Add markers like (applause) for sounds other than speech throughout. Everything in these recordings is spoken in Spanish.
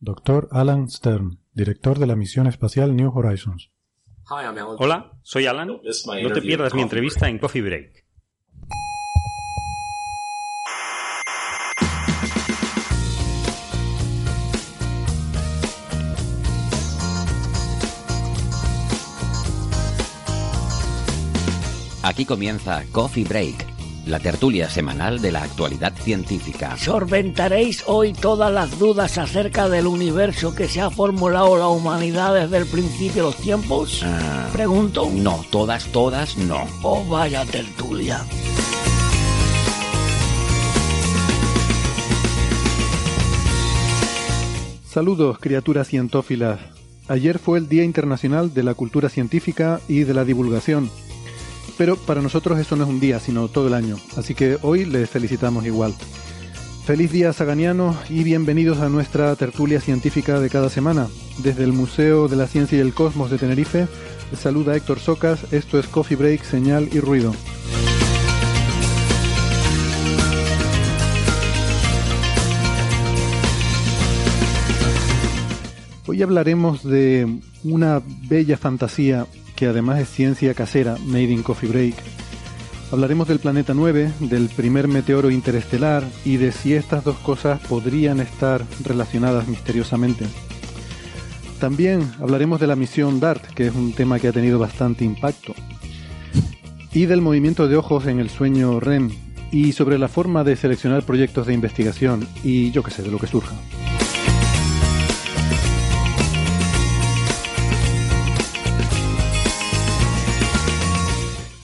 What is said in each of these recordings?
Dr. Alan Stern, director de la misión espacial New Horizons. Hola, soy Alan. No te pierdas mi entrevista en Coffee Break. Aquí comienza Coffee Break, la tertulia semanal de la actualidad científica. Solventaréis hoy todas las dudas acerca del universo que se ha formulado la humanidad desde el principio de los tiempos. Ah, Pregunto. no, todas, todas, no. Oh, vaya tertulia. Saludos, criaturas cientófilas. Ayer fue el Día Internacional de la Cultura Científica y de la Divulgación. Pero para nosotros eso no es un día, sino todo el año. Así que hoy les felicitamos igual. Feliz día Saganiano y bienvenidos a nuestra tertulia científica de cada semana. Desde el Museo de la Ciencia y el Cosmos de Tenerife, les saluda Héctor Socas. Esto es Coffee Break, Señal y Ruido. Hoy hablaremos de una bella fantasía que además es ciencia casera, made in Coffee Break. Hablaremos del planeta 9, del primer meteoro interestelar y de si estas dos cosas podrían estar relacionadas misteriosamente. También hablaremos de la misión DART, que es un tema que ha tenido bastante impacto. Y del movimiento de ojos en el sueño REM. Y sobre la forma de seleccionar proyectos de investigación. Y yo qué sé, de lo que surja.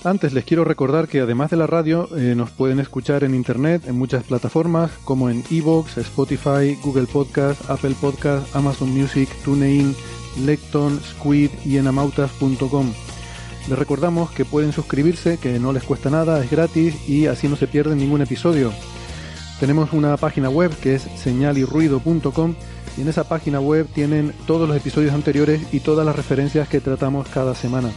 Antes les quiero recordar que además de la radio eh, nos pueden escuchar en internet en muchas plataformas como en Evox, Spotify, Google Podcast, Apple Podcast, Amazon Music, TuneIn, Lecton, Squid y en amautas.com. Les recordamos que pueden suscribirse, que no les cuesta nada, es gratis y así no se pierden ningún episodio. Tenemos una página web que es señalirruido.com y en esa página web tienen todos los episodios anteriores y todas las referencias que tratamos cada semana.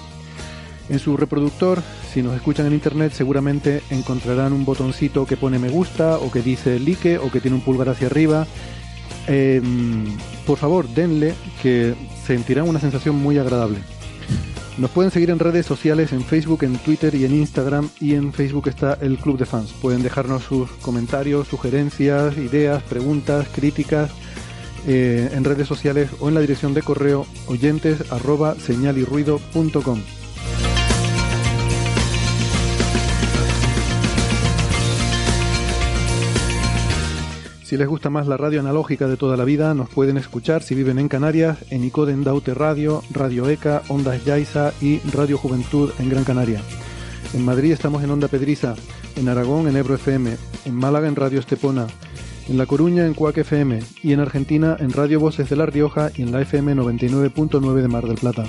En su reproductor, si nos escuchan en internet, seguramente encontrarán un botoncito que pone me gusta o que dice like o que tiene un pulgar hacia arriba. Eh, por favor, denle que sentirán una sensación muy agradable. Nos pueden seguir en redes sociales, en Facebook, en Twitter y en Instagram. Y en Facebook está el Club de Fans. Pueden dejarnos sus comentarios, sugerencias, ideas, preguntas, críticas eh, en redes sociales o en la dirección de correo oyentes arroba señalirruido.com. Si les gusta más la radio analógica de toda la vida, nos pueden escuchar si viven en Canarias, en Icoden Daute Radio, Radio ECA, Ondas Yaiza y Radio Juventud en Gran Canaria. En Madrid estamos en Onda Pedriza, en Aragón en Ebro FM, en Málaga en Radio Estepona, en La Coruña en Cuac FM y en Argentina en Radio Voces de La Rioja y en la FM 99.9 de Mar del Plata.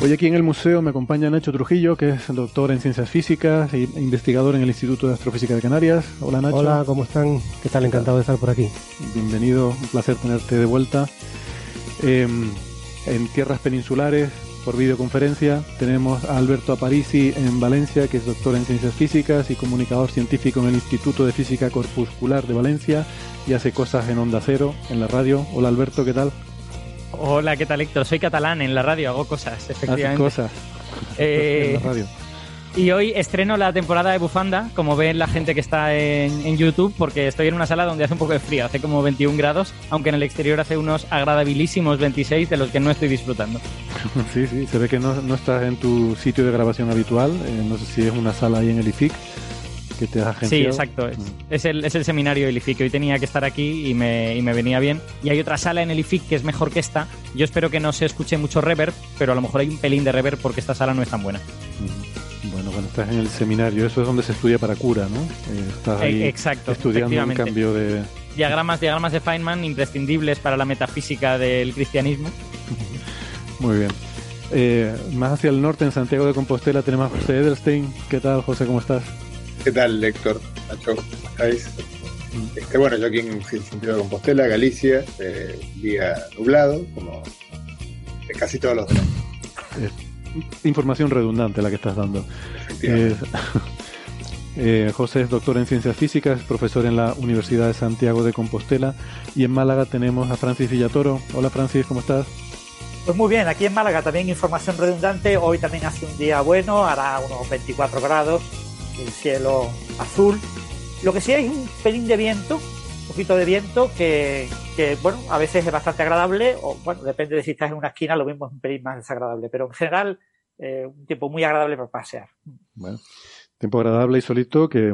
Hoy aquí en el museo me acompaña Nacho Trujillo, que es doctor en ciencias físicas e investigador en el Instituto de Astrofísica de Canarias. Hola Nacho. Hola, ¿cómo están? ¿Qué tal? Encantado de estar por aquí. Bienvenido, un placer tenerte de vuelta. Eh, en tierras peninsulares, por videoconferencia, tenemos a Alberto Aparici en Valencia, que es doctor en ciencias físicas y comunicador científico en el Instituto de Física Corpuscular de Valencia y hace cosas en Onda Cero, en la radio. Hola Alberto, ¿qué tal? Hola, ¿qué tal Héctor? Soy catalán, en la radio hago cosas, efectivamente. Haces cosas. Eh, en la radio. Y hoy estreno la temporada de Bufanda, como ven la gente que está en, en, YouTube, porque estoy en una sala donde hace un poco de frío, hace como 21 grados, aunque en el exterior hace unos agradabilísimos 26 de los que no estoy disfrutando. (laughs) Sí, sí, se ve que no, no estás en tu sitio de grabación habitual, eh, no sé si es una sala ahí en el IFIC que te has Sí, exacto, es, es, el, es el seminario del IFIC, hoy tenía que estar aquí y me, y me venía bien. Y hay otra sala en el IFIC que es mejor que esta, yo espero que no se escuche mucho reverb, pero a lo mejor hay un pelín de reverb porque esta sala no es tan buena. Bueno, cuando estás en el seminario, eso es donde se estudia para cura, ¿no? Eh, estás ahí Exacto, estudiando un cambio de... Diagramas, diagramas de Feynman imprescindibles para la metafísica del cristianismo. (laughs) Muy bien. Eh, más hacia el norte, en Santiago de Compostela, tenemos a José Edelstein. ¿Qué tal, José? ¿Cómo estás? ¿Qué tal, Héctor? Nacho, estáis? Este, bueno, yo aquí en Santiago de Compostela, Galicia, eh, día nublado, como casi todos los días. información redundante la que estás dando. (laughs) Eh, José es doctor en ciencias físicas, profesor en la Universidad de Santiago de Compostela y en Málaga tenemos a Francis Villatoro. Hola Francis, ¿cómo estás? Pues muy bien, aquí en Málaga también información redundante. Hoy también hace un día bueno, hará unos 24 grados, el cielo azul. Lo que sí hay es un pelín de viento, un poquito de viento que, bueno, a veces es bastante agradable, o bueno, depende de si estás en una esquina, lo mismo es un pelín más desagradable, pero en general eh, un tiempo muy agradable para pasear. Bueno, tiempo agradable y solito que,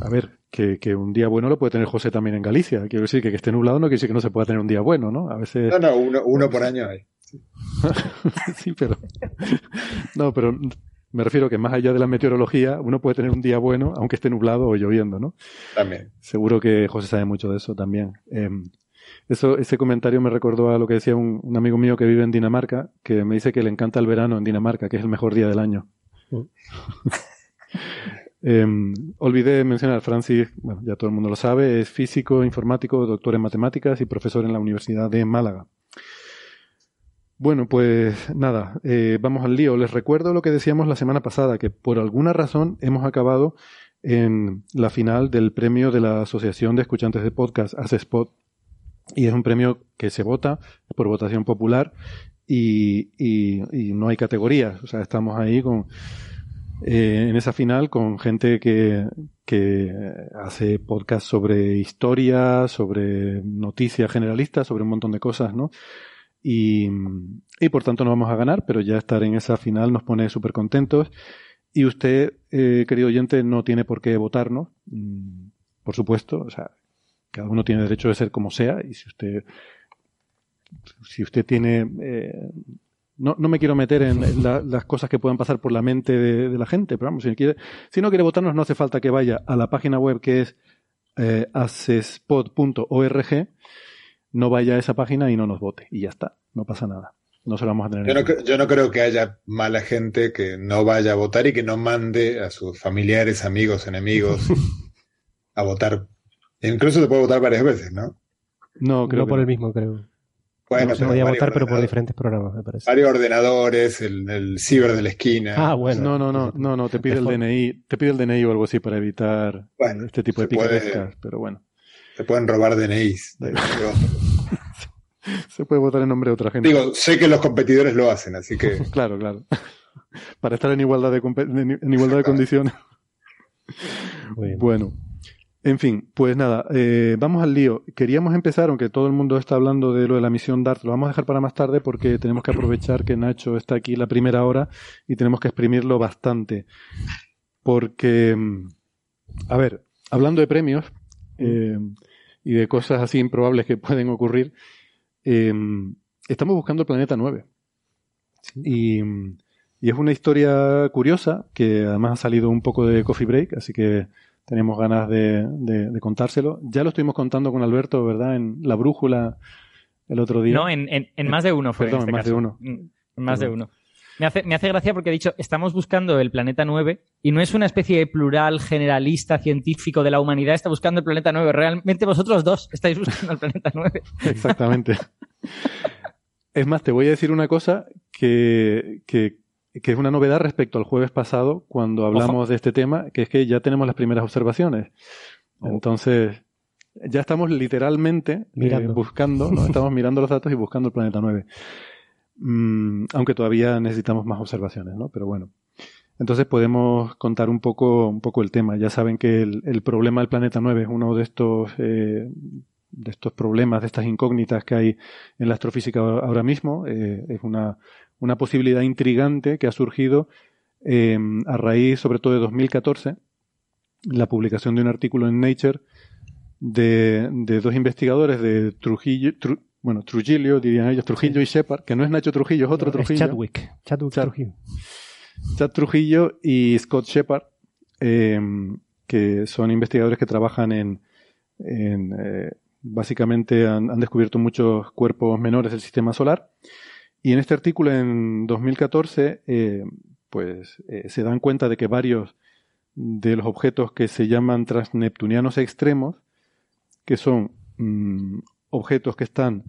a ver, que, un día bueno lo puede tener José también en Galicia. Quiero decir que que esté nublado no quiere decir que no se pueda tener un día bueno, ¿no? A veces... No, no, uno, uno por año hay. (laughs) sí, pero... No, pero me refiero que más allá de la meteorología, uno puede tener un día bueno, aunque esté nublado o lloviendo, ¿no? También. Seguro que José sabe mucho de eso también. Em, eso, ese comentario me recordó a lo que decía un, amigo mío que vive en Dinamarca, que me dice que le encanta el verano en Dinamarca, que es el mejor día del año. Mm. Em, olvidé mencionar, Francis, bueno, ya todo el mundo lo sabe, es físico, informático, doctor en matemáticas y profesor en la Universidad de Málaga. Bueno, pues nada, eh, vamos al lío. Les recuerdo lo que decíamos la semana pasada, que por alguna razón hemos acabado en la final del premio de la Asociación de Escuchantes de Podcast, Spot, y es un premio que se vota por votación popular y, y, no hay categorías. O sea, estamos ahí con eh, en esa final con gente que, que hace podcast sobre historia, sobre noticias generalistas, sobre un montón de cosas, ¿no? Y, y, por tanto no vamos a ganar, pero ya estar en esa final nos pone súper contentos. Y usted, eh, querido oyente, no tiene por qué votarnos, mm, por supuesto. O sea, cada uno tiene derecho de ser como sea. Y si usted, si usted tiene, eh, no, no me quiero meter en las cosas que puedan pasar por la mente de, la gente, pero vamos, si, quiere, si no quiere votarnos, no hace falta que vaya a la página web que es eh, no vaya a esa página y no nos vote. Y ya está, no pasa nada. No se lo vamos a tener. Yo no, yo no, creo que haya mala gente que no vaya a votar y que no mande a sus familiares, amigos, enemigos (laughs) a votar. Incluso se puede votar varias veces, ¿no? No, creo. por el mismo, creo. Bueno, se podía votar, pero por diferentes programas, me parece. Varios ordenadores, el, el, ciber de la esquina. Ah, bueno. No, no, no, no, no te pide el DNI, te pide el DNI o algo así para evitar este tipo de picarescas, pero bueno. Se pueden robar DNIs. (laughs) Se puede votar en nombre de otra gente. Digo, sé que los competidores lo hacen, así que. (laughs) claro, claro. (laughs) Para estar en igualdad de, en igualdad de condiciones. Bueno. En fin, pues nada, eh, vamos al lío. Queríamos empezar, aunque todo el mundo está hablando de lo de la misión DART, lo vamos a dejar para más tarde porque tenemos que aprovechar que Nacho está aquí la primera hora y tenemos que exprimirlo bastante. Porque, mm, a ver, hablando de premios, eh, y de cosas así improbables que (laughs) pueden ocurrir, em, estamos buscando el planeta 9. Y, es una historia curiosa que además ha salido un poco de Coffee Break, así que tenemos ganas de, contárselo. Ya lo estuvimos contando con Alberto, ¿verdad? En La Brújula el otro día. No, en, más de uno fue. Perdón, en, más de uno. En más de uno. Me hace, me hace gracia porque he dicho, estamos buscando el planeta 9 y no es una especie de plural generalista científico de la humanidad, está buscando el planeta 9. Realmente vosotros dos estáis buscando el planeta 9. (laughs) Exactamente. es más, te voy a decir una cosa que, que, que, es una novedad respecto al jueves pasado cuando hablamos de este tema, que es que ya tenemos las primeras observaciones. Oh. Entonces, ya estamos literalmente eh, buscando, ¿no? estamos mirando los datos y buscando el planeta 9. Mm, aunque todavía necesitamos más observaciones, ¿no? Pero bueno. Entonces podemos contar un poco, un poco el tema. Ya saben que el, problema del planeta 9 es uno de estos, eh, de estos problemas, de estas incógnitas que hay en la astrofísica ahora mismo. Eh, es una, una posibilidad intrigante que ha surgido eh, a raíz, sobre todo de 2014, la publicación de un artículo en Nature de dos investigadores de Trujillo, bueno, Trujillo, dirían ellos, Trujillo y Shepard, que no es Nacho Trujillo, es otro Trujillo. Chadwick, Chadwick Trujillo. Chad Trujillo y Scott Shepard, em, que son investigadores que trabajan en, eh, básicamente han, descubierto muchos cuerpos menores del sistema solar. Y en este artículo en 2014, eh, pues eh, se dan cuenta de que varios de los objetos que se llaman transneptunianos extremos, que son mm, objetos que están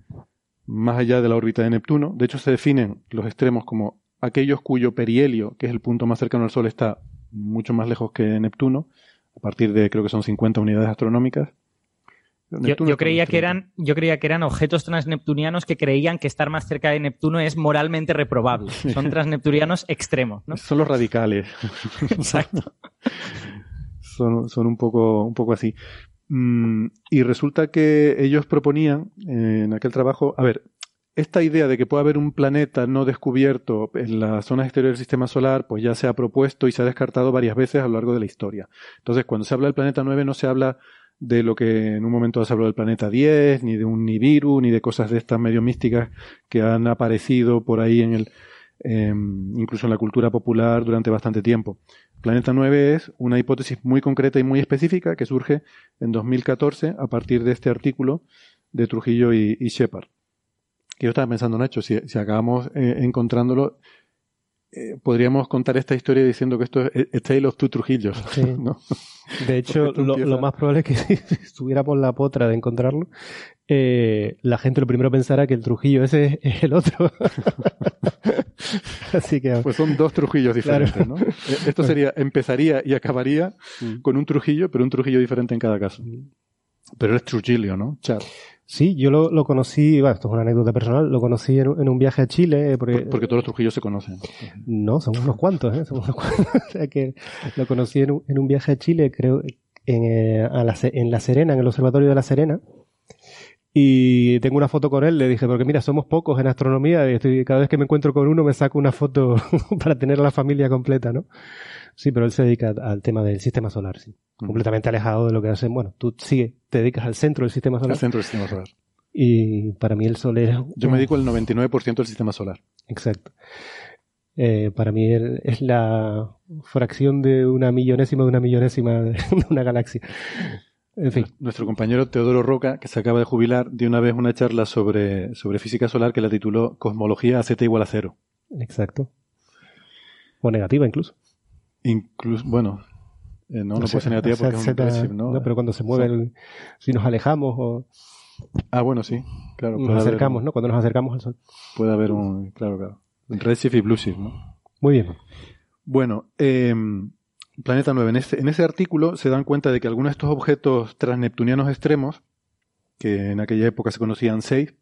más allá de la órbita de Neptuno, de hecho se definen los extremos como aquellos cuyo perihelio, que es el punto más cercano al Sol, está mucho más lejos que Neptuno, a partir de creo que son 50 unidades astronómicas. Yo, creía que eran, yo creía que eran objetos transneptunianos que creían que estar más cerca de Neptuno es moralmente reprobable. (laughs) Son transneptunianos extremos, ¿no? Son los radicales. (laughs) Exacto. (laughs) son, son un poco, un poco así. Mm, y resulta que ellos proponían en aquel trabajo, a ver, esta idea de que puede haber un planeta no descubierto en la zona exterior del sistema solar, pues ya se ha propuesto y se ha descartado varias veces a lo largo de la historia. Entonces, cuando se habla del planeta 9 no se habla de lo que en un momento se habló del planeta 10, ni de un Nibiru, ni de cosas de estas medio místicas que han aparecido por ahí en el, em, incluso en la cultura popular durante bastante tiempo. Planeta 9 es una hipótesis muy concreta y muy específica que surge en 2014 a partir de este artículo de Trujillo y, Shepard. Que yo estaba pensando, Nacho, si, si acabamos eh, encontrándolo, eh, podríamos contar esta historia diciendo que esto es Tale of Two Trujillos. (laughs) De hecho, lo, más probable es que (laughs) si estuviéramos la potra de encontrarlo, eh, la gente lo primero pensara que el Trujillo ese es el otro. (laughs) (laughs) Así que. Pues son dos Trujillos diferentes, ¿no? (laughs) Eh, esto sería, empezaría y acabaría mm. con un Trujillo, pero un Trujillo diferente en cada caso. Mm. Pero es Trujillo, ¿no? Char. Sí, yo lo, lo conocí, bueno, esto es una anécdota personal, lo conocí en, un viaje a Chile. Porque, porque, todos los Trujillos se conocen. No, son unos cuantos, ¿eh? Son unos cuantos. (laughs) o sea que lo conocí en un, en un viaje a Chile, creo, en, eh, a la, en La Serena, en el Observatorio de La Serena. Y tengo una foto con él, le dije, porque mira, somos pocos en astronomía y estoy, cada vez que me encuentro con uno me saco una foto (laughs) para tener la familia completa, ¿no? Sí, pero él se dedica al tema del sistema solar, sí. Completamente alejado de lo que hacen. Bueno, tú sigue, te dedicas al centro del sistema solar. Al centro del sistema solar. Y para mí el Sol es... Yo me dedico al 99% del sistema solar. Exacto. Eh, para mí es la fracción de una millonésima de una millonésima de (laughs) una galaxia. En fin. Nuestro compañero Teodoro Roca, que se acaba de jubilar, dio una vez una charla sobre, sobre física solar que la tituló Cosmología a Z igual a cero. Exacto. O negativa incluso. Incluso, bueno, eh, no, no, puede ser negativa porque es un ¿no? ¿no? Pero cuando se mueve, si nos alejamos o... Ah, bueno, sí, claro. Nos acercamos, ¿no? Cuando nos acercamos al Sol. Puede haber un, claro, claro. Redshift y blueshift, ¿no? Muy bien. Bueno, eh, Planeta 9. En ese, en ese artículo se dan cuenta de que algunos de estos objetos transneptunianos extremos, que en aquella época se conocían seis,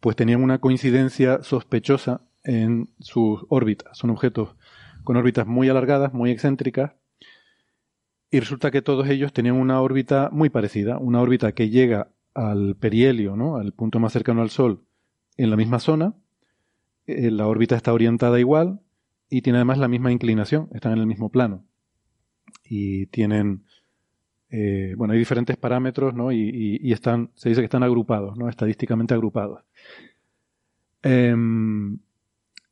pues tenían una coincidencia sospechosa en sus órbitas. Son objetos con órbitas muy alargadas, muy excéntricas, y resulta que todos ellos tenían una órbita muy parecida, una órbita que llega al perihelio, ¿no? al punto más cercano al Sol, en la misma zona, eh, la órbita está orientada igual y tiene además la misma inclinación, están en el mismo plano. Y tienen, eh, bueno, hay diferentes parámetros, ¿no? Y, están, se dice que están agrupados, ¿no? Estadísticamente agrupados. Em,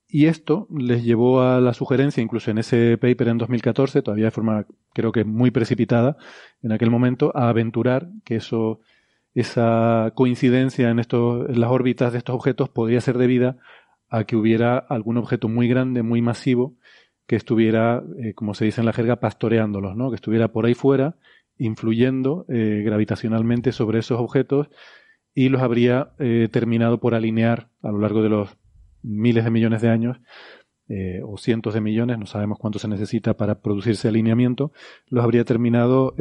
y esto les llevó a la sugerencia, incluso en ese paper en 2014, todavía de forma creo que muy precipitada en aquel momento, a aventurar que eso, esa coincidencia en, estos, en las órbitas de estos objetos podría ser debida a que hubiera algún objeto muy grande, muy masivo, que estuviera, eh, como se dice en la jerga, pastoreándolos, ¿no? que estuviera por ahí fuera, influyendo eh, gravitacionalmente sobre esos objetos y los habría eh, terminado por alinear a lo largo de los miles de millones de años, o cientos de millones, no sabemos cuánto se necesita para producirse alineamiento, los habría terminado,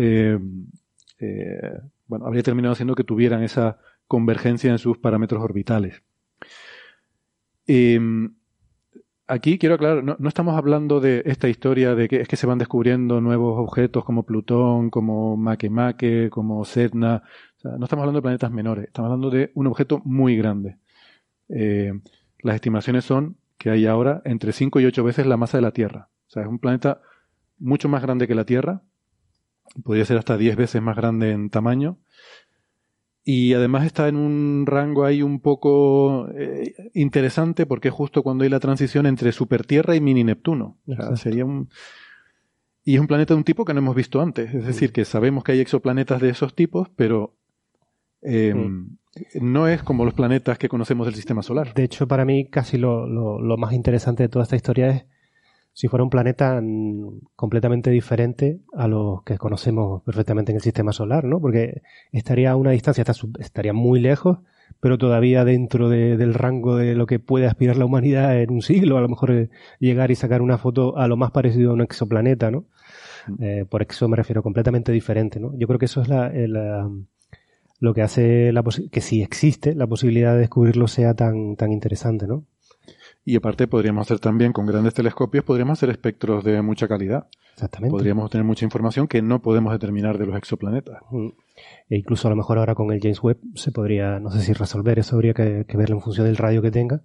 bueno, habría terminado haciendo que tuvieran esa convergencia en sus parámetros orbitales. Em, aquí quiero aclarar, no, estamos hablando de esta historia de que es que se van descubriendo nuevos objetos como Plutón, como Makemake, como Sedna. no estamos hablando de planetas menores, estamos hablando de un objeto muy grande. Las estimaciones son que hay ahora entre 5 y 8 veces la masa de la Tierra. O sea, es un planeta mucho más grande que la Tierra. Podría ser hasta 10 veces más grande en tamaño. Y además está en un rango ahí un poco eh, interesante porque es justo cuando hay la transición entre Supertierra y Mini Neptuno. sería un y es un planeta de un tipo que no hemos visto antes. Es decir, que sabemos que hay exoplanetas de esos tipos, pero em, no es como los planetas que conocemos del sistema solar. De hecho, para mí casi lo, lo más interesante de toda esta historia es si fuera un planeta completamente diferente a los que conocemos perfectamente en el sistema solar, ¿no? Porque estaría a una distancia, estaría muy lejos, pero todavía dentro del rango de lo que puede aspirar la humanidad en un siglo, a lo mejor eh, llegar y sacar una foto a lo más parecido a un exoplaneta, ¿no? Mm. Eh, por exo me refiero completamente diferente, ¿no? Yo creo que eso es la, lo que hace la que si existe la posibilidad de descubrirlo sea tan, tan interesante, ¿no? Y aparte podríamos hacer también con grandes telescopios, podríamos hacer espectros de mucha calidad. Exactamente. Podríamos obtener mucha información que no podemos determinar de los exoplanetas. E incluso a lo mejor ahora con el James Webb se podría, no sé si resolver eso, habría que, verlo en función del radio que tenga,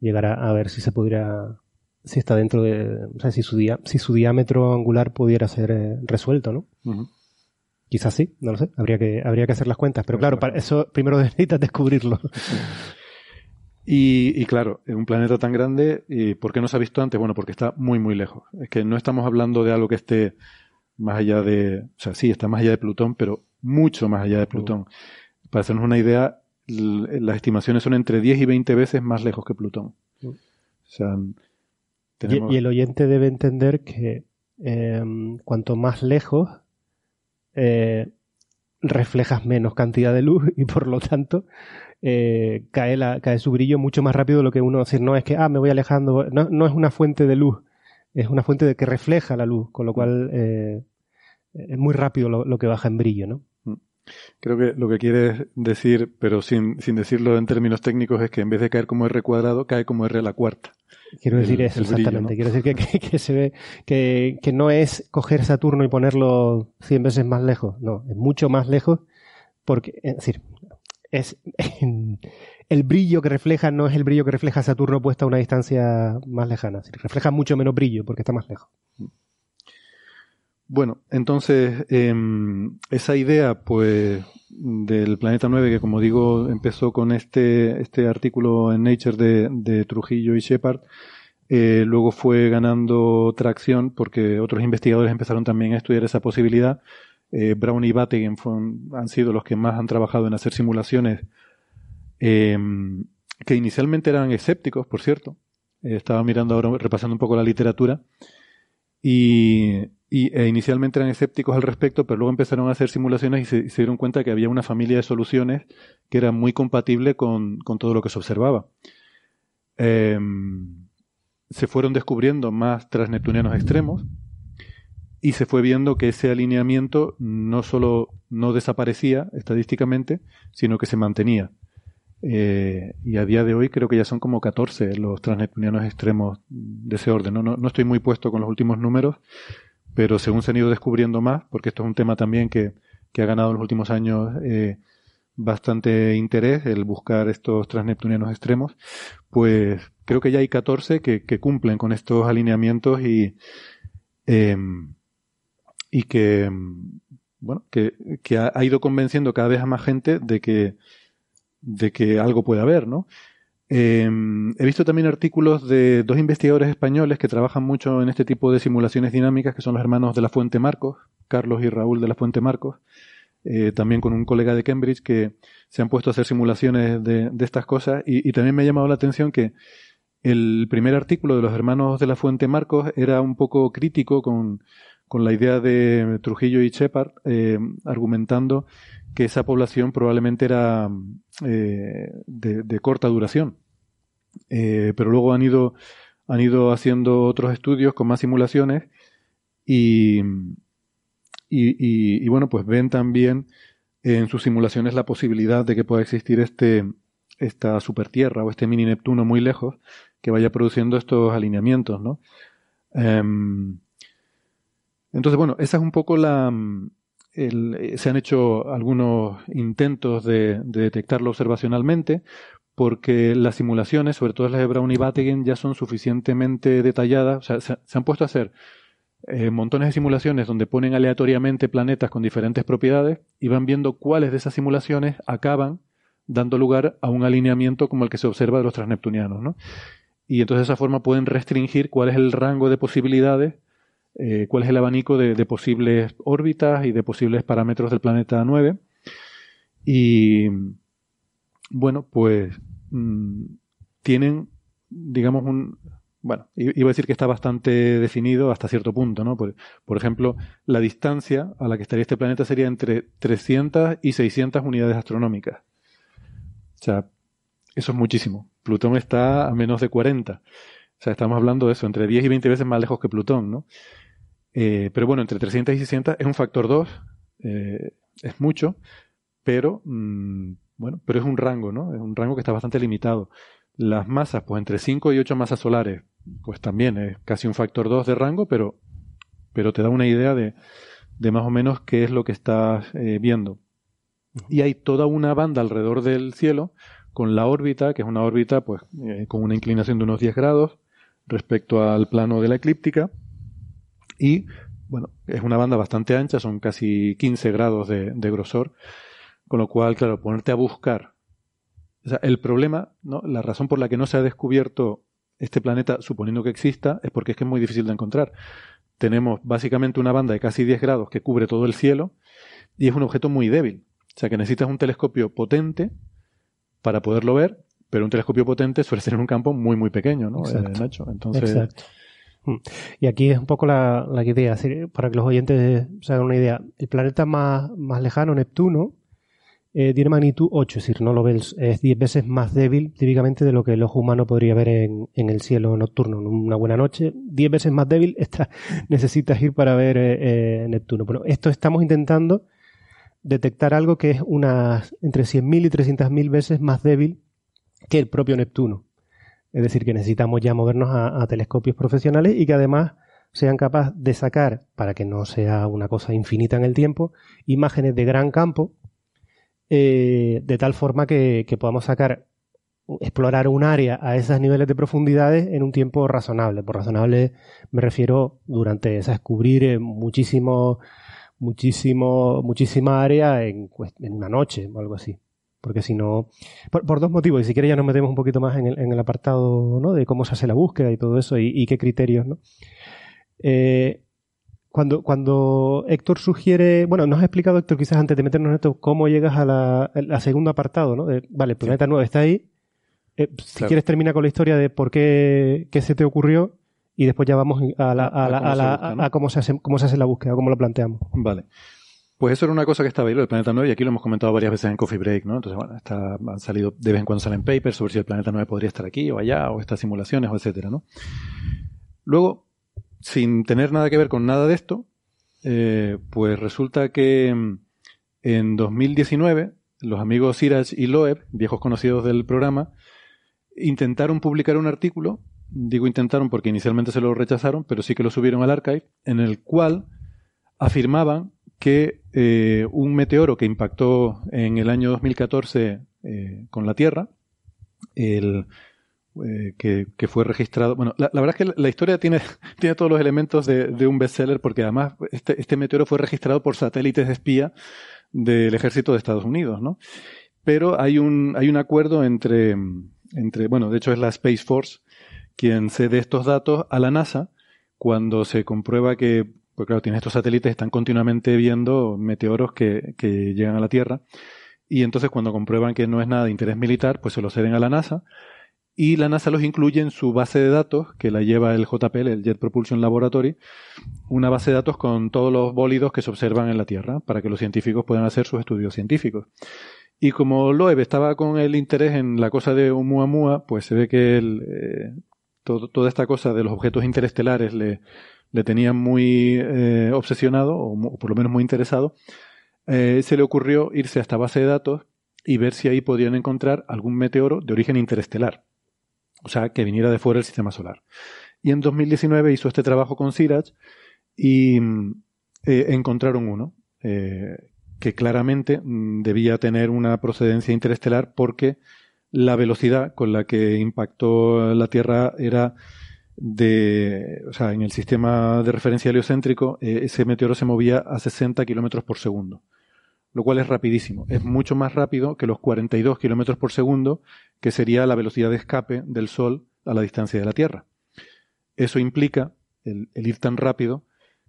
llegar a, ver si se podría, si está dentro de, o sea, si su, si su diámetro angular pudiera ser eh, resuelto, ¿no? Quizás sí, no lo sé, habría que, habría que hacer las cuentas, pero claro, para eso primero (laughs) necesitas descubrirlo. Y, y, claro, en un planeta tan grande, ¿y ¿por qué no se ha visto antes? Bueno, porque está muy, muy lejos. Es que no estamos hablando de algo que esté más allá de, o sea, sí, está más allá de Plutón, pero mucho más allá de Plutón. Para hacernos una idea, las estimaciones son entre 10 y 20 veces más lejos que Plutón. O sea, y, el oyente debe entender que em, cuanto más lejos, eh, reflejas menos cantidad de luz (laughs) y por lo tanto eh, cae, la, cae su brillo mucho más rápido de lo que uno decir, no es que, ah, me voy alejando, no, no es una fuente de luz, es una fuente de que refleja la luz, con lo cual eh, es muy rápido lo, que baja en brillo, ¿no? Mm. Creo que lo que quiere decir, pero sin, sin decirlo en términos técnicos, es que en vez de caer como R cuadrado, cae como R a la cuarta. Quiero decir eso, exactamente. Quiero decir que, que, se ve que, que, no es coger Saturno y ponerlo 100 veces más lejos. No, es mucho más lejos porque, es decir, es el brillo que refleja no es el brillo que refleja Saturno puesto a una distancia más lejana. refleja mucho menos brillo porque está más lejos. Bueno, entonces em, esa idea, pues, del planeta 9, que como digo, empezó con este, este artículo en Nature de, Trujillo y Shepard, eh, luego fue ganando tracción porque otros investigadores empezaron también a estudiar esa posibilidad eh, Brown y Battegen han sido los que más han trabajado en hacer simulaciones eh, que inicialmente eran escépticos, por cierto. Eh, estaba mirando ahora, repasando un poco la literatura, y, e inicialmente eran escépticos al respecto, pero luego empezaron a hacer simulaciones y se, dieron cuenta que había una familia de soluciones que era muy compatible con, con todo lo que se observaba. se fueron descubriendo más transneptunianos extremos, y se fue viendo que ese alineamiento no solo no desaparecía estadísticamente, sino que se mantenía. Eh, y a día de hoy creo que ya son como 14 los transneptunianos extremos de ese orden. No, no, estoy muy puesto con los últimos números, pero según se han ido descubriendo más, porque esto es un tema también que, que ha ganado en los últimos años eh, bastante interés, el buscar estos transneptunianos extremos, pues creo que ya hay 14 que, cumplen con estos alineamientos y eh, y que, bueno, que, que ha, ido convenciendo cada vez a más gente de que, de que algo puede haber, ¿no? Em, he visto también artículos de dos investigadores españoles que trabajan mucho en este tipo de simulaciones dinámicas, que son los hermanos de la Fuente Marcos, Carlos y Raúl de la Fuente Marcos, eh, también con un colega de Cambridge que se han puesto a hacer simulaciones de, de estas cosas y, y, también me ha llamado la atención que el primer artículo de los hermanos de la Fuente Marcos era un poco crítico con, con la idea de Trujillo y Shepard, eh, argumentando que esa población probablemente era eh, de, corta duración. Eh, pero luego han ido, han ido haciendo otros estudios con más simulaciones y, y, bueno, pues ven también en sus simulaciones la posibilidad de que pueda existir este, esta supertierra o este mini Neptuno muy lejos que vaya produciendo estos alineamientos, ¿no? Em, entonces, bueno, esa es un poco la... Mm, eh, se han hecho algunos intentos de, detectarlo observacionalmente, porque las simulaciones, sobre todo las de Brown y Battegen, ya son suficientemente detalladas, o sea, se, han puesto a hacer eh, montones de simulaciones donde ponen aleatoriamente planetas con diferentes propiedades y van viendo cuáles de esas simulaciones acaban dando lugar a un alineamiento como el que se observa de los transneptunianos. ¿no? Y entonces de esa forma pueden restringir cuál es el rango de posibilidades, eh, cuál es el abanico de, posibles órbitas y de posibles parámetros del planeta 9. Y bueno, pues mm, tienen, digamos, un, bueno, iba a decir que está bastante definido hasta cierto punto, ¿no? Por, por, ejemplo, la distancia a la que estaría este planeta sería entre 300 y 600 unidades astronómicas. O sea, eso es muchísimo. Plutón está a menos de 40. O sea, estamos hablando de eso, entre 10 y 20 veces más lejos que Plutón, ¿no? Eh, pero bueno, entre 300 y 600 es un factor 2, eh, es mucho, pero, mm, bueno, pero es un rango, ¿no? Es un rango que está bastante limitado. Las masas, pues entre 5 y 8 masas solares, pues también es casi un factor 2 de rango, pero, pero te da una idea de, de más o menos qué es lo que estás eh, viendo. Y hay toda una banda alrededor del cielo con la órbita, que es una órbita pues eh, con una inclinación de unos 10 grados respecto al plano de la eclíptica. Y bueno, es una banda bastante ancha, son casi 15 grados de, de grosor. Con lo cual, claro, ponerte a buscar. O sea, el problema, ¿no? la razón por la que no se ha descubierto este planeta, suponiendo que exista, es porque es que es muy difícil de encontrar. Tenemos básicamente una banda de casi 10 grados que cubre todo el cielo y es un objeto muy débil. O sea que necesitas un telescopio potente para poderlo ver, pero un telescopio potente suele ser en un campo muy, muy pequeño, ¿no, eh, Nacho? Entonces... Exacto. Mm. Y aquí es un poco la, idea, para que los oyentes se hagan una idea. El planeta más, más lejano, Neptuno, eh, tiene magnitud 8, es decir, no lo ves, es 10 veces más débil típicamente de lo que el ojo humano podría ver en, el cielo nocturno en una buena noche. 10 veces más débil (laughs) esta, necesitas ir para ver eh, eh, Neptuno. Bueno, esto estamos intentando detectar algo que es unas entre 100.000 y 300.000 veces más débil que el propio Neptuno. Es decir, que necesitamos ya movernos a, telescopios profesionales y que además sean capaces de sacar, para que no sea una cosa infinita en el tiempo, imágenes de gran campo eh, de tal forma que, podamos sacar, explorar un área a esos niveles de profundidades en un tiempo razonable. Por razonable me refiero durante esa descubrir eh, muchísimo, muchísimo, muchísima área en, en una noche o algo así porque si no, por, dos motivos, y si quieres ya nos metemos un poquito más en el, en el apartado ¿no? de cómo se hace la búsqueda y todo eso y, qué criterios, ¿no? Eh, cuando, cuando Héctor sugiere, bueno, nos has explicado, Héctor, quizás antes de meternos en esto, cómo llegas a la, segundo apartado, ¿no? vale, el planeta nuevo está ahí. Eh, si quieres termina con la historia de por qué, qué se te ocurrió y después ya vamos a, la, a, la, a, cómo, se hace, cómo se hace la búsqueda, cómo lo planteamos. Vale. Pues eso era una cosa que estaba ahí, el planeta 9, y aquí lo hemos comentado varias veces en Coffee Break, ¿no? Entonces, bueno, han salido, de vez en cuando salen papers sobre si el planeta 9 podría estar aquí o allá, o estas simulaciones, o etcétera, ¿no? Luego, sin tener nada que ver con nada de esto, eh, pues resulta que mm, en 2019 los amigos Siraj y Loeb, viejos conocidos del programa, intentaron publicar un artículo, digo intentaron porque inicialmente se lo rechazaron, pero sí que lo subieron al archive, en el cual afirmaban que eh, un meteoro que impactó en el año 2014 eh, con la Tierra, el eh, que, fue registrado. Bueno, la, verdad es que la historia tiene, (laughs) tiene todos los elementos de, de un bestseller porque además este, este, meteoro fue registrado por satélites de espía del ejército de Estados Unidos, ¿no? Pero hay un, hay un acuerdo entre, entre, bueno, de hecho es la Space Force quien cede estos datos a la NASA cuando se comprueba que, pues claro, tiene estos satélites, están continuamente viendo meteoros que, que llegan a la Tierra. Y entonces cuando comprueban que no es nada de interés militar, pues se lo ceden a la NASA y la NASA los incluye en su base de datos, que la lleva el JPL, el Jet Propulsion Laboratory, una base de datos con todos los bólidos que se observan en la Tierra, para que los científicos puedan hacer sus estudios científicos. Y como Loeb estaba con el interés en la cosa de Oumuamua, pues se ve que eh, toda esta cosa de los objetos interestelares le, le tenía muy eh, obsesionado, o, por lo menos muy interesado. Eh, se le ocurrió irse a esta base de datos y ver si ahí podían encontrar algún meteoro de origen interestelar o sea, que viniera de fuera del sistema solar. Y en 2019 hizo este trabajo con Siraj y mm, eh, encontraron uno que claramente mm, debía tener una procedencia interestelar porque la velocidad con la que impactó la Tierra era de, o sea, en el sistema de referencia heliocéntrico, eh, ese meteoro se movía a 60 kilómetros por segundo, lo cual es rapidísimo. Es mucho más rápido que los 42 kilómetros por segundo, que sería la velocidad de escape del Sol a la distancia de la Tierra. Eso implica el, ir tan rápido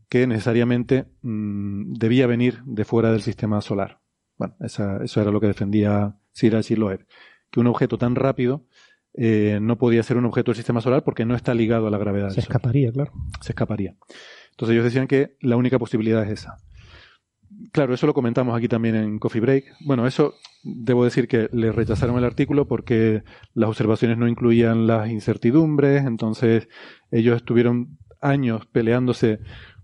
que necesariamente mm, debía venir de fuera del sistema solar. Bueno, eso era lo que defendía Sirachi Loeb, que un objeto tan rápido eh, no podía ser un objeto del sistema solar porque no está ligado a la gravedad. Se escaparía, claro. Se escaparía. Entonces ellos decían que la única posibilidad es esa. Claro, eso lo comentamos aquí también en Coffee Break. Bueno, eso debo decir que le rechazaron el artículo porque las observaciones no incluían las incertidumbres, entonces ellos estuvieron años peleándose.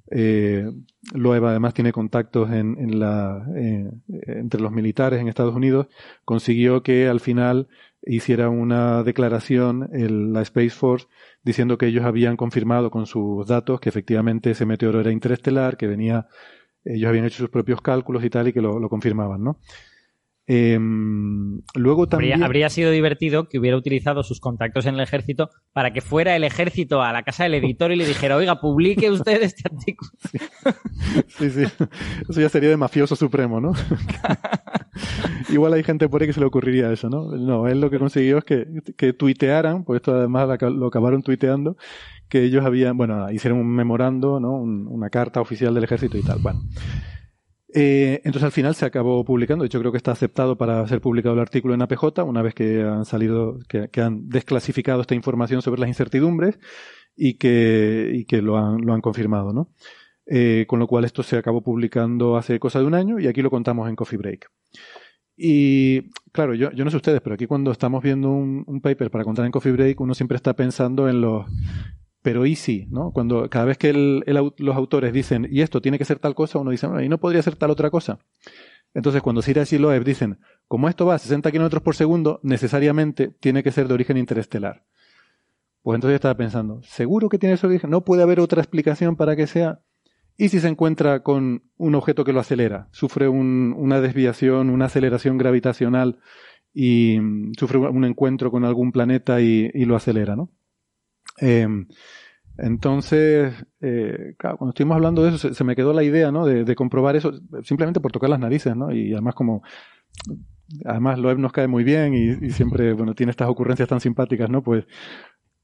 Eh, Loeb además tiene contactos en, la, eh, entre los militares en Estados Unidos, consiguió que al final hiciera una declaración en la Space Force diciendo que ellos habían confirmado con sus datos que efectivamente ese meteoro era interestelar, que venía, ellos habían hecho sus propios cálculos y tal y que lo, lo confirmaban, ¿no? Em, luego también... Habría, sido divertido que hubiera utilizado sus contactos en el ejército para que fuera el ejército a la casa del editor y le dijera, oiga, publique usted este artículo. (laughs) Sí, sí. Eso ya sería de mafioso supremo, ¿no? (laughs) (laughs) Igual hay gente por ahí que se le ocurriría eso, ¿no? No, él lo que consiguió es que, que tuitearan, pues esto además lo acabaron tuiteando, que ellos habían, bueno, hicieron un memorando, ¿no? una carta oficial del ejército y tal. Bueno. Eh, entonces al final se acabó publicando, de hecho creo que está aceptado para ser publicado el artículo en APJ una vez que han salido, que, han desclasificado esta información sobre las incertidumbres y que, y que lo, han, lo han confirmado, ¿no? Eh, con lo cual esto se acabó publicando hace cosa de un año y aquí lo contamos en Coffee Break. Y claro, yo, yo no sé ustedes, pero aquí cuando estamos viendo un, paper para contar en Coffee Break, uno siempre está pensando en los, pero y sí, ¿no? Cuando cada vez que los autores dicen, y esto tiene que ser tal cosa, uno dice, y no podría ser tal otra cosa. Entonces, cuando Sirac y Loeb dicen, como esto va a 60 kilómetros por segundo, necesariamente tiene que ser de origen interestelar. Pues entonces yo estaba pensando, ¿seguro que tiene ese origen? ¿No puede haber otra explicación para que sea? ¿Y si se encuentra con un objeto que lo acelera? Sufre una desviación, una aceleración gravitacional y mm, sufre un encuentro con algún planeta y, y lo acelera, ¿no? Eh, entonces, eh, claro, cuando estuvimos hablando de eso, se, me quedó la idea, ¿no? De, comprobar eso, simplemente por tocar las narices, ¿no? Y además como, además Loeb nos cae muy bien y, siempre, bueno, tiene estas ocurrencias tan simpáticas, ¿no? Pues...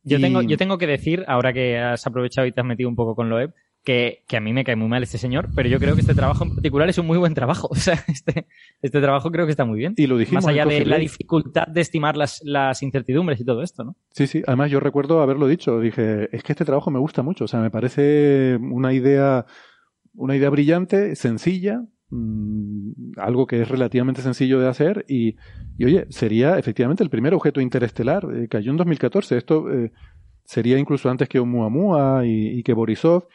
Yo, tengo, yo tengo que decir, ahora que has aprovechado y te has metido un poco con Loeb, que, a mí me cae muy mal este señor, pero yo creo que este trabajo en particular es un muy buen trabajo. (laughs) O sea, este, este trabajo creo que está muy bien. Y lo dijimos. Más allá de la dificultad de estimar las, las incertidumbres y todo esto, ¿no? Sí, sí. Además, yo recuerdo haberlo dicho. Dije, es que este trabajo me gusta mucho. O sea, me parece una idea, una idea brillante, sencilla, mm, algo que es relativamente sencillo de hacer y, y, oye, sería efectivamente el primer objeto interestelar. Eh, cayó en 2014. Esto eh, sería incluso antes que Oumuamua y, y que Borisov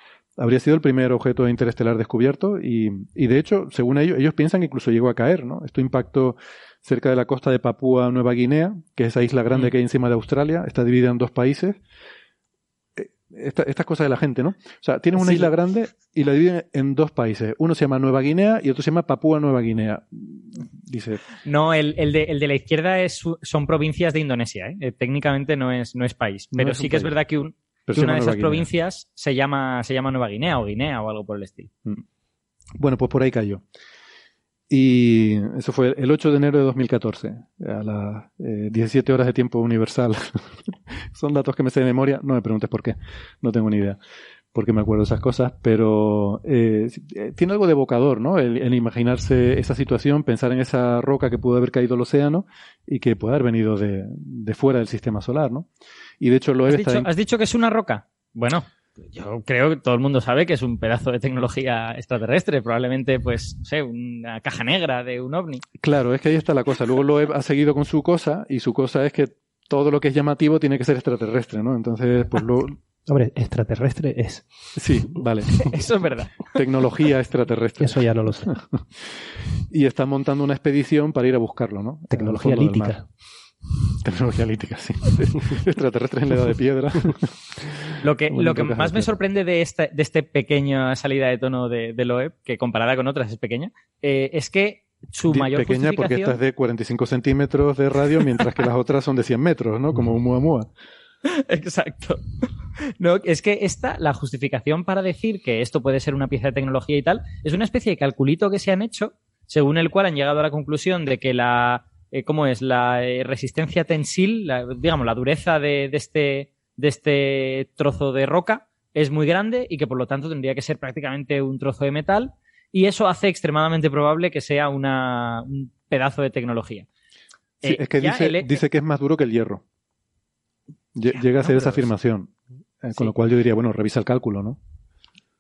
habría sido el primer objeto interestelar descubierto y, y, de hecho, según ellos, ellos piensan que incluso llegó a caer, ¿no? Esto impactó cerca de la costa de Papúa Nueva Guinea, que es esa isla grande mm. que hay encima de Australia, está dividida en dos países. Eh, esta, estas cosas de la gente, ¿no? O sea, tienes una isla grande y la dividen en dos países. Uno se llama Nueva Guinea y otro se llama Papúa Nueva Guinea. Dice. No, el, el, de, el de, la izquierda es, son provincias de Indonesia, ¿eh? eh técnicamente no es, no es país. Pero sí que es verdad que un, una de esas provincias se llama, se llama Nueva Guinea o Guinea o algo por el estilo. Mm. Bueno, pues por ahí cayó. Y eso fue el 8 de enero de 2014, a las 17 eh, horas de tiempo universal. (laughs) Son datos que me sé de memoria, no me preguntes por qué, no tengo ni idea, porque me acuerdo de esas cosas, pero eh, eh, tiene algo de evocador, ¿no? El, imaginarse esa situación, pensar en esa roca que pudo haber caído al océano y que puede haber venido de, de fuera del sistema solar, ¿no? Y de hecho lo ¿Has, dicho, ¿Has dicho que es una roca? Bueno, yo creo que todo el mundo sabe que es un pedazo de tecnología extraterrestre, probablemente, pues, no sé, una caja negra de un ovni. Claro, es que ahí está la cosa. Luego Loeb ha seguido con su cosa y su cosa es que todo lo que es llamativo tiene que ser extraterrestre, ¿no? Entonces, pues lo... Hombre, extraterrestre es. Sí, vale. (laughs) Eso es verdad. Tecnología extraterrestre. Eso ya no lo sé. (laughs) y está montando una expedición para ir a buscarlo, ¿no? Tecnología lítica. Tecnología lítica, sí. (laughs) Extraterrestres en la edad de piedra. (laughs) Lo que, lo que más me sorprende de esta de este pequeña salida de tono de, de Loeb, que comparada con otras es pequeña, eh, es que su mayor Pequeña porque esta es de 45 centímetros de radio, mientras que las otras son de 100 metros, ¿no? Como un Muamua. (laughs) Exacto. No, es que esta, la justificación para decir que esto puede ser una pieza de tecnología y tal, es una especie de calculito que se han hecho, según el cual han llegado a la conclusión de que la, eh, ¿cómo es? La eh, resistencia tensil, digamos, la dureza de, este, de este trozo de roca es muy grande y que por lo tanto tendría que ser prácticamente un trozo de metal y eso hace extremadamente probable que sea una, un pedazo de tecnología. Sí, es que dice, dice que es más duro que el hierro. Llega a ser esa afirmación. Eh, con lo cual yo diría, bueno, revisa el cálculo, ¿no?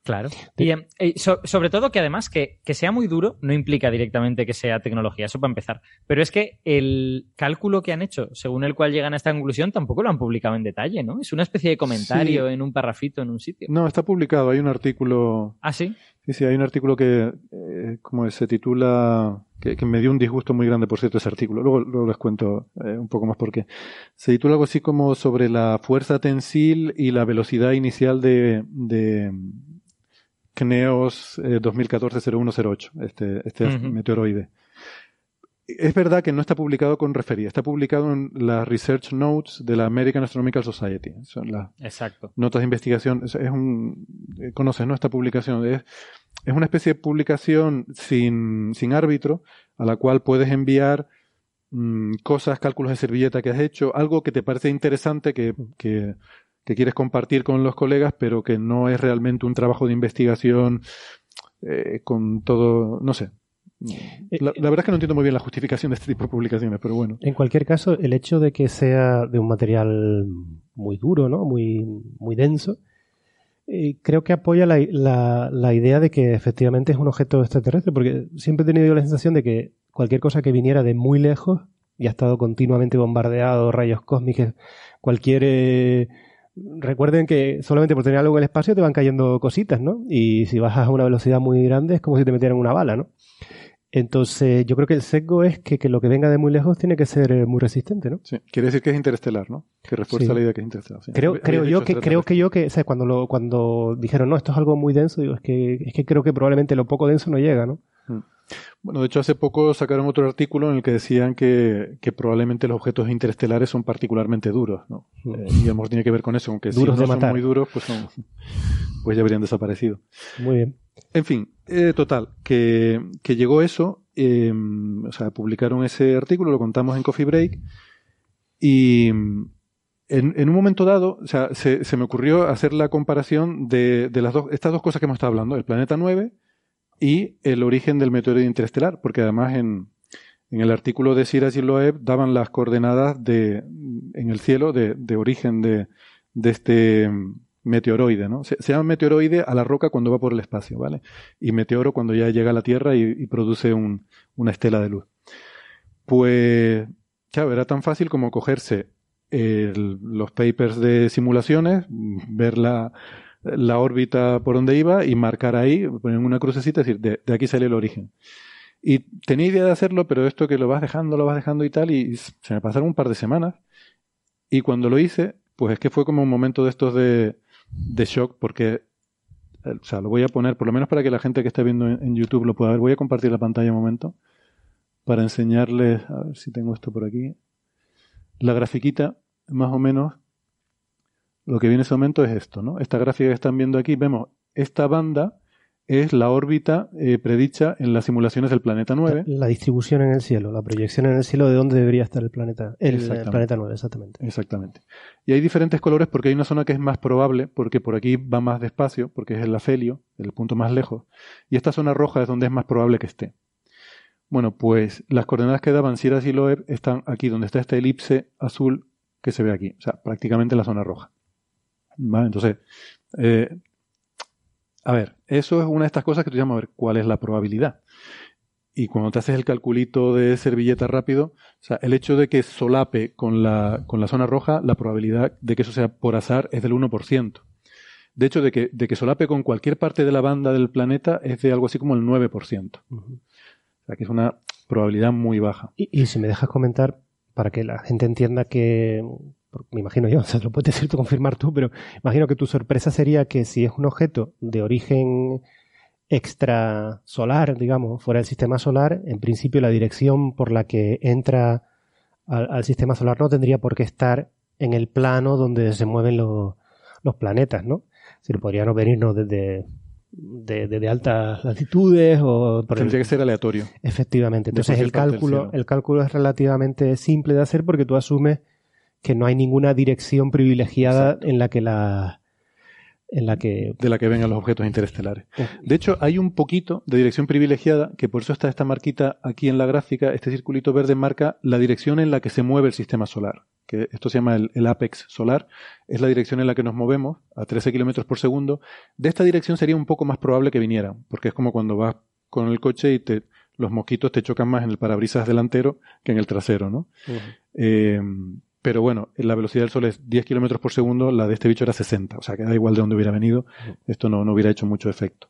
Claro. Y em, eh, sobre todo que además que, sea muy duro no implica directamente que sea tecnología, eso para empezar. Pero es que el cálculo que han hecho, según el cual llegan a esta conclusión, tampoco lo han publicado en detalle, ¿no? Es una especie de comentario en un parrafito en un sitio. No, está publicado, hay un artículo. Ah, sí. Sí, sí, hay un artículo que, eh, como se titula, que, me dio un disgusto muy grande, por cierto, ese artículo. Luego, luego les cuento eh, un poco más por qué. Se titula algo así como sobre la fuerza tensil y la velocidad inicial de, de CNEOS 2014-0108, eh, este, este meteoroide. Es verdad que no está publicado con refería, está publicado en las Research Notes de la American Astronomical Society. Son las Exacto. notas de investigación. Es, un, eh, conoces, ¿no? Esta publicación. Es, es una especie de publicación sin, sin árbitro a la cual puedes enviar mm, cosas, cálculos de servilleta que has hecho, algo que te parece interesante que, que, que, quieres compartir con los colegas, pero que no es realmente un trabajo de investigación eh, con todo, no sé, eh, la, verdad es que no entiendo muy bien la justificación de este tipo de publicaciones, pero bueno. En cualquier caso, el hecho de que sea de un material muy duro, ¿no? Muy, muy denso, eh, creo que apoya la, la, idea de que efectivamente es un objeto extraterrestre, porque siempre he tenido la sensación de que cualquier cosa que viniera de muy lejos y ha estado continuamente bombardeado, rayos cósmicos, cualquier... Eh, recuerden que solamente por tener algo en el espacio te van cayendo cositas, ¿no? Y si bajas a una velocidad muy grande es como si te metieran una bala, ¿no? Entonces, yo creo que el sesgo es que, lo que venga de muy lejos tiene que ser eh, muy resistente, ¿no? Sí, quiere decir que es interestelar, ¿no? Que refuerza la idea que es interestelar. Creo, creo yo que, creo que yo que, o sea, cuando lo, cuando dijeron, no, esto es algo muy denso, digo, es que, es que creo que probablemente lo poco denso no llega, ¿no? Bueno, de hecho, hace poco sacaron otro artículo en el que decían que, que probablemente los objetos interestelares son particularmente duros, ¿no? Mm. Eh, y a lo mejor tiene que ver con eso, aunque si no son muy duros, pues, son, pues ya habrían desaparecido. Muy bien. En fin, eh, total, que, que, llegó eso, eh, o sea, publicaron ese artículo, lo contamos en Coffee Break, y en, en un momento dado, o sea, se, se, me ocurrió hacer la comparación de, de las dos, estas dos cosas que hemos estado hablando, el planeta 9 y el origen del meteorito interestelar, porque además en, en el artículo de Siraj y Loeb daban las coordenadas de, en el cielo de, de origen de, de este meteoroide, ¿no? Se, llama meteoroide a la roca cuando va por el espacio, ¿vale? Y meteoro cuando ya llega a la Tierra y, produce un, una estela de luz. Pues, claro, era tan fácil como cogerse los papers de simulaciones, ver la, la, órbita por donde iba y marcar ahí, poner una crucecita y decir, de, aquí sale el origen. Y tenía idea de hacerlo, pero esto que lo vas dejando, lo vas dejando y tal, y se me pasaron un par de semanas. Y cuando lo hice, pues es que fue como un momento de estos de, de shock porque, eh, o sea, lo voy a poner, por lo menos para que la gente que está viendo en, YouTube lo pueda ver. Voy a compartir la pantalla un momento para enseñarles, a ver si tengo esto por aquí. La grafiquita, más o menos, lo que viene en ese momento es esto, ¿no? Esta gráfica que están viendo aquí, vemos esta banda es la órbita eh, predicha en las simulaciones del planeta 9. La distribución en el cielo, la proyección en el cielo de dónde debería estar el planeta, el, planeta 9, exactamente. Exactamente. Y hay diferentes colores porque hay una zona que es más probable, porque por aquí va más despacio, porque es el afelio, el punto más lejos, y esta zona roja es donde es más probable que esté. Bueno, pues las coordenadas que daban Sierra y Loeb están aquí, donde está esta elipse azul que se ve aquí, o sea, prácticamente en la zona roja. ¿Vale? Entonces, eh, a ver, eso es una de estas cosas que tú llamas a ver cuál es la probabilidad. Y cuando te haces el calculito de servilleta rápido, o sea, el hecho de que solape con la, con la zona roja, la probabilidad de que eso sea por azar es del 1%. De hecho, de que, de que solape con cualquier parte de la banda del planeta es de algo así como el 9%. O sea, que es una probabilidad muy baja. Y, y si me dejas comentar, para que la gente entienda que, me imagino yo, (laughs) o sea, lo puedes decir tú, confirmar tú, pero imagino que tu sorpresa sería que si es un objeto de origen extrasolar, digamos, fuera del sistema solar, en principio la dirección por la que entra al, sistema solar no tendría por qué estar en el plano donde se mueven los, los planetas, ¿no? Si podrían venirnos desde de, altas latitudes o tendría que ser aleatorio. Efectivamente. Entonces el cálculo el cálculo es relativamente simple de hacer porque tú asumes que no hay ninguna dirección privilegiada en la que la en la que... De la que vengan los objetos interestelares. De hecho, hay un poquito de dirección privilegiada, que por eso está esta marquita aquí en la gráfica, este circulito verde marca la dirección en la que se mueve el sistema solar, que esto se llama el, apex solar, es la dirección en la que nos movemos a 13 kilómetros por segundo. De esta dirección sería un poco más probable que vinieran, porque es como cuando vas con el coche y te, los mosquitos te chocan más en el parabrisas delantero que en el trasero, ¿no? Pero bueno, la velocidad del Sol es 10 kilómetros por segundo, la de este bicho era 60, o sea que da igual de dónde hubiera venido, esto no, no hubiera hecho mucho efecto.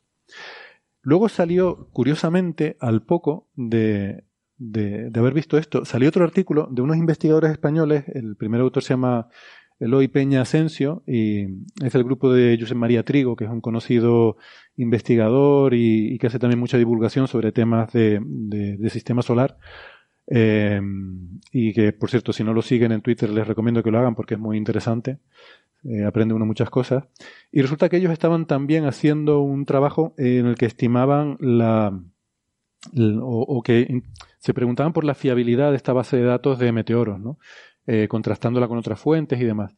Luego salió, curiosamente, al poco de, de, haber visto esto, salió otro artículo de unos investigadores españoles, el primer autor se llama Eloy Peña Asensio y es el grupo de José María Trigo, que es un conocido investigador y, que hace también mucha divulgación sobre temas de, de sistema solar. Eh, y que, por cierto, si no lo siguen en Twitter, les recomiendo que lo hagan porque es muy interesante. Eh, aprende uno muchas cosas. Y resulta que ellos estaban también haciendo un trabajo en el que estimaban la. o, que se preguntaban por la fiabilidad de esta base de datos de meteoros, ¿no? Eh, contrastándola con otras fuentes y demás.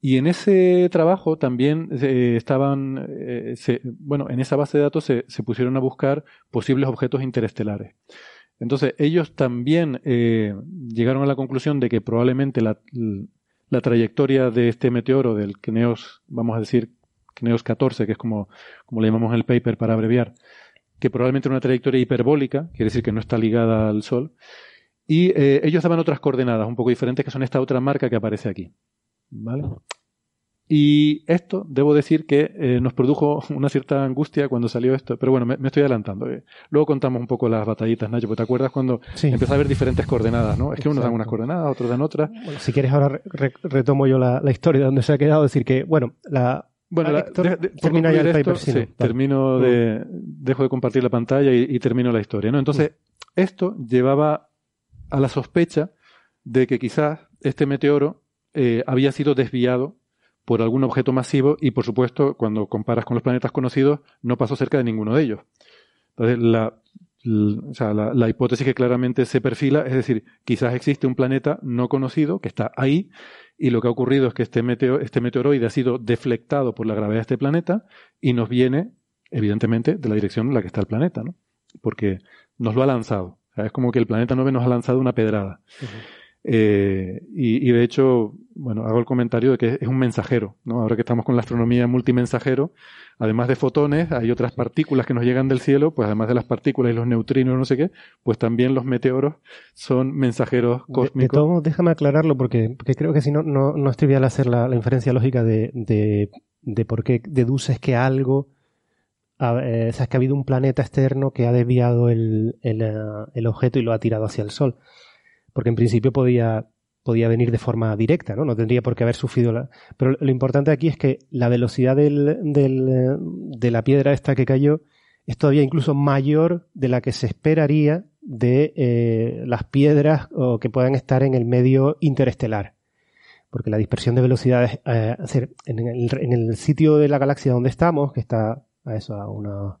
Y en ese trabajo también estaban, bueno, en esa base de datos se, se, pusieron a buscar posibles objetos interestelares. Entonces, ellos también eh, llegaron a la conclusión de que probablemente la, trayectoria de este meteoro, del Kneos, vamos a decir, Kneos 14, que es como, como le llamamos en el paper para abreviar, que probablemente era una trayectoria hiperbólica, quiere decir que no está ligada al Sol, y eh, ellos daban otras coordenadas un poco diferentes, que son esta otra marca que aparece aquí. ¿Vale? Y esto, debo decir que eh, nos produjo (laughs) una cierta angustia cuando salió esto, pero bueno, me, estoy adelantando. Eh. Luego contamos un poco las batallitas, Nacho, porque te acuerdas cuando empezó a haber diferentes coordenadas, ¿no? Es que unos dan unas coordenadas, otros dan otras. Bueno, si quieres ahora retomo yo la, historia de donde se ha quedado, decir que, bueno, la... Bueno, termina ya el paper, sí, termino de, dejo de compartir la pantalla y, termino la historia, ¿no? Entonces, esto llevaba a la sospecha de que quizás este meteoro eh, había sido desviado por algún objeto masivo y, por supuesto, cuando comparas con los planetas conocidos, no pasó cerca de ninguno de ellos. Entonces, la, la, hipótesis que claramente se perfila es decir, quizás existe un planeta no conocido que está ahí y lo que ha ocurrido es que este, meteo, este meteoroide ha sido deflectado por la gravedad de este planeta y nos viene, evidentemente, de la dirección en la que está el planeta, ¿no? Porque nos lo ha lanzado. es como que el planeta 9 nos ha lanzado una pedrada. Eh, y, de hecho, bueno, hago el comentario de que es un mensajero, ¿no? Ahora que estamos con la astronomía multimensajero, además de fotones, hay otras partículas que nos llegan del cielo, pues además de las partículas y los neutrinos, no sé qué, pues también los meteoros son mensajeros cósmicos. De, déjame aclararlo porque, porque creo que si no, no, no estoy bien hacer la, inferencia lógica de, de, de por qué deduces que algo eh, o sea, que ha habido un planeta externo que ha desviado el, el, eh, el, objeto y lo ha tirado hacia el Sol porque en principio podía, podía venir de forma directa, ¿no? No tendría por qué haber sufrido la... Pero lo importante aquí es que la velocidad de la piedra esta que cayó es todavía incluso mayor de la que se esperaría de eh, las piedras o que puedan estar en el medio interestelar. Porque la dispersión de velocidades, eh, en, el, en el sitio de la galaxia donde estamos, que está a eso, a unos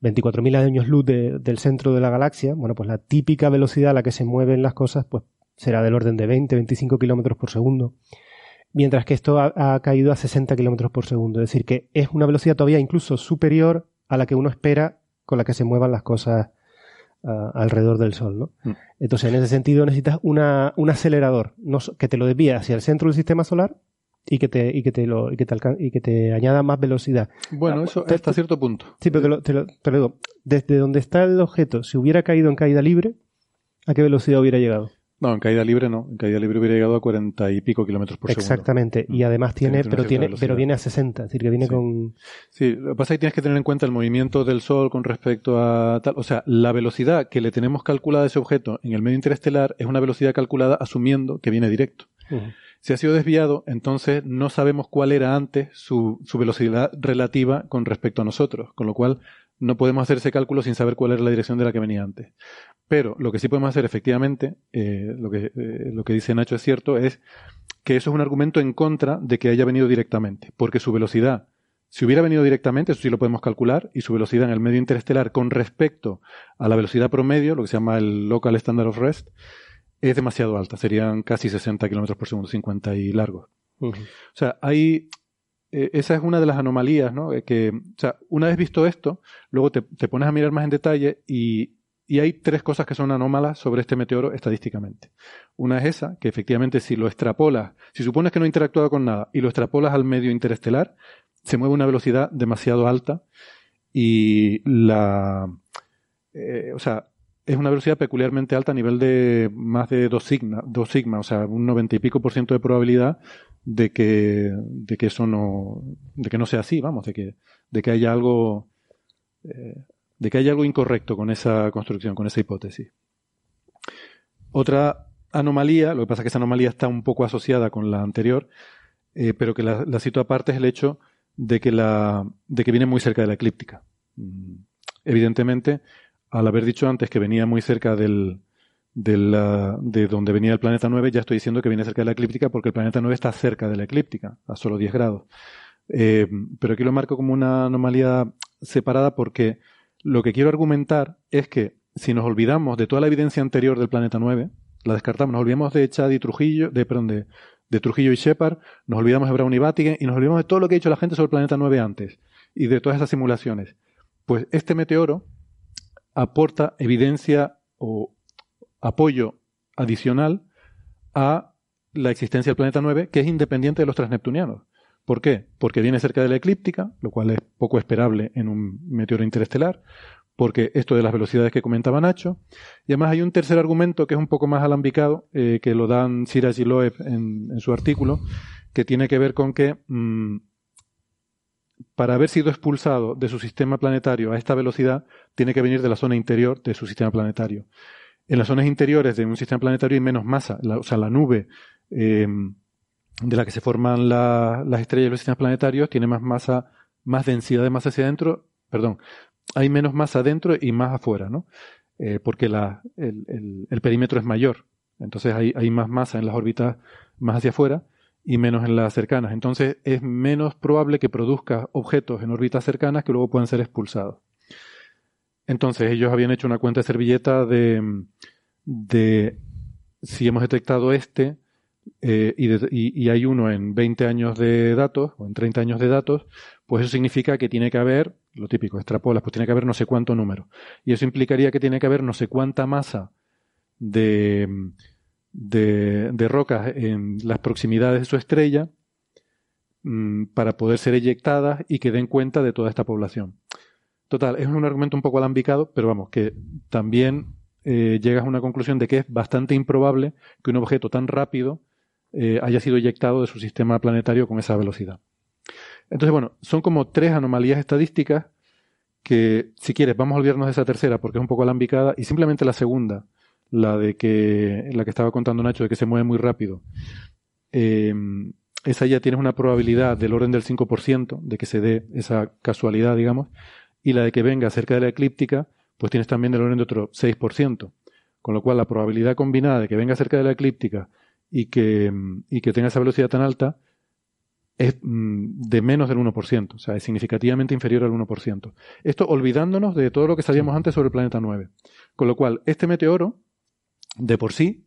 24.000 años luz del centro de la galaxia, bueno, pues la típica velocidad a la que se mueven las cosas, pues será del orden de 20, 25 kilómetros por segundo. Mientras que esto ha, caído a 60 kilómetros por segundo. Es decir, que es una velocidad todavía incluso superior a la que uno espera con la que se muevan las cosas ah, alrededor del Sol, ¿no? Mm. Entonces, en ese sentido, necesitas una, un acelerador que te lo desvíe hacia el centro del sistema solar y que te y que te lo y que te, y que te añada más velocidad. Bueno, eso hasta cierto punto. Sí, pero te lo, te, lo, digo, desde donde está el objeto, si hubiera caído en caída libre, ¿a qué velocidad hubiera llegado? No, en caída libre no. En caída libre hubiera llegado a cuarenta y pico kilómetros por segundo. Exactamente. Y mm. además tiene, pero tiene, pero viene a 60. Es decir, que viene con. Sí, lo que pasa es que tienes que tener en cuenta el movimiento del Sol con respecto a tal. O sea, la velocidad que le tenemos calculada a ese objeto en el medio interestelar es una velocidad calculada asumiendo que viene directo. Si ha sido desviado, entonces no sabemos cuál era antes su, su, velocidad relativa con respecto a nosotros, con lo cual no podemos hacer ese cálculo sin saber cuál era la dirección de la que venía antes. Pero lo que sí podemos hacer efectivamente, eh, lo, que, eh, lo que dice Nacho es cierto, es que eso es un argumento en contra de que haya venido directamente, porque su velocidad, si hubiera venido directamente, eso sí lo podemos calcular, y su velocidad en el medio interestelar con respecto a la velocidad promedio, lo que se llama el local standard of rest, es demasiado alta, serían casi 60 kilómetros por segundo, 50 y largos. O sea, hay, eh, esa es una de las anomalías, ¿no? Eh, que, o sea, una vez visto esto, luego te, pones a mirar más en detalle y, y, hay tres cosas que son anómalas sobre este meteoro estadísticamente. Una es esa, que efectivamente si lo extrapolas, si supones que no ha interactuado con nada y lo extrapolas al medio interestelar, se mueve a una velocidad demasiado alta y la, eh, o sea, es una velocidad peculiarmente alta a nivel de más de dos sigma, dos sigma, o sea, un noventa y pico por ciento de probabilidad de que, de que eso no, de que no sea así, vamos, de que, de que haya algo, eh, de que haya algo incorrecto con esa construcción, con esa hipótesis. Otra anomalía, lo que pasa es que esa anomalía está un poco asociada con la anterior, eh, pero que la, la cito aparte es el hecho de que la, de que viene muy cerca de la eclíptica. Mm, evidentemente, al haber dicho antes que venía muy cerca del, de donde venía el planeta 9, ya estoy diciendo que viene cerca de la eclíptica porque el planeta 9 está cerca de la eclíptica, a solo 10 grados. Eh, pero aquí lo marco como una anomalía separada porque lo que quiero argumentar es que si nos olvidamos de toda la evidencia anterior del planeta 9, la descartamos, nos olvidamos de Chad y Trujillo, de, perdón, de, Trujillo y Shepard, nos olvidamos de Brown y Vatigan y nos olvidamos de todo lo que ha dicho la gente sobre el planeta 9 antes y de todas esas simulaciones. Pues este meteoro aporta evidencia o apoyo adicional a la existencia del planeta 9, que es independiente de los transneptunianos. ¿Por qué? Porque viene cerca de la eclíptica, lo cual es poco esperable en un meteoro interestelar, porque esto de las velocidades que comentaba Nacho, y además hay un tercer argumento que es un poco más alambicado, eh, que lo dan Siraj y Loeb en, su artículo, que tiene que ver con que mm, para haber sido expulsado de su sistema planetario a esta velocidad, tiene que venir de la zona interior de su sistema planetario. En las zonas interiores de un sistema planetario hay menos masa, o sea, la nube em, de la que se forman las estrellas de los sistemas planetarios tiene más masa, más densidad de masa hacia adentro, perdón, hay menos masa adentro y más afuera, ¿no? Eh, porque el, perímetro es mayor. Entonces hay, hay más masa en las órbitas más hacia afuera y menos en las cercanas. Entonces es menos probable que produzca objetos en órbitas cercanas que luego puedan ser expulsados. Entonces ellos habían hecho una cuenta de servilleta de, de si hemos detectado este eh, y, y, hay uno en 20 años de datos o en 30 años de datos, pues eso significa que tiene que haber, lo típico, extrapolas, pues tiene que haber no sé cuánto número. Y eso implicaría que tiene que haber no sé cuánta masa de, de, rocas en las proximidades de su estrella mm, para poder ser eyectadas y que den cuenta de toda esta población. Total, es un argumento un poco alambicado, pero vamos, que también eh, llegas a una conclusión de que es bastante improbable que un objeto tan rápido eh, haya sido eyectado de su sistema planetario con esa velocidad. Entonces, bueno, son como tres anomalías estadísticas que, si quieres, vamos a olvidarnos de esa tercera porque es un poco alambicada y simplemente la segunda, la de que la que estaba contando Nacho de que se mueve muy rápido. Eh, esa ya tienes una probabilidad del orden del 5% de que se dé esa casualidad, digamos, y la de que venga cerca de la eclíptica, pues tienes también del orden de otro 6%. Con lo cual la probabilidad combinada de que venga cerca de la eclíptica y que, y que tenga esa velocidad tan alta es mm, de menos del 1%, o sea, es significativamente inferior al 1%. Esto olvidándonos de todo lo que sabíamos antes sobre el planeta 9. Con lo cual, este meteoro de por sí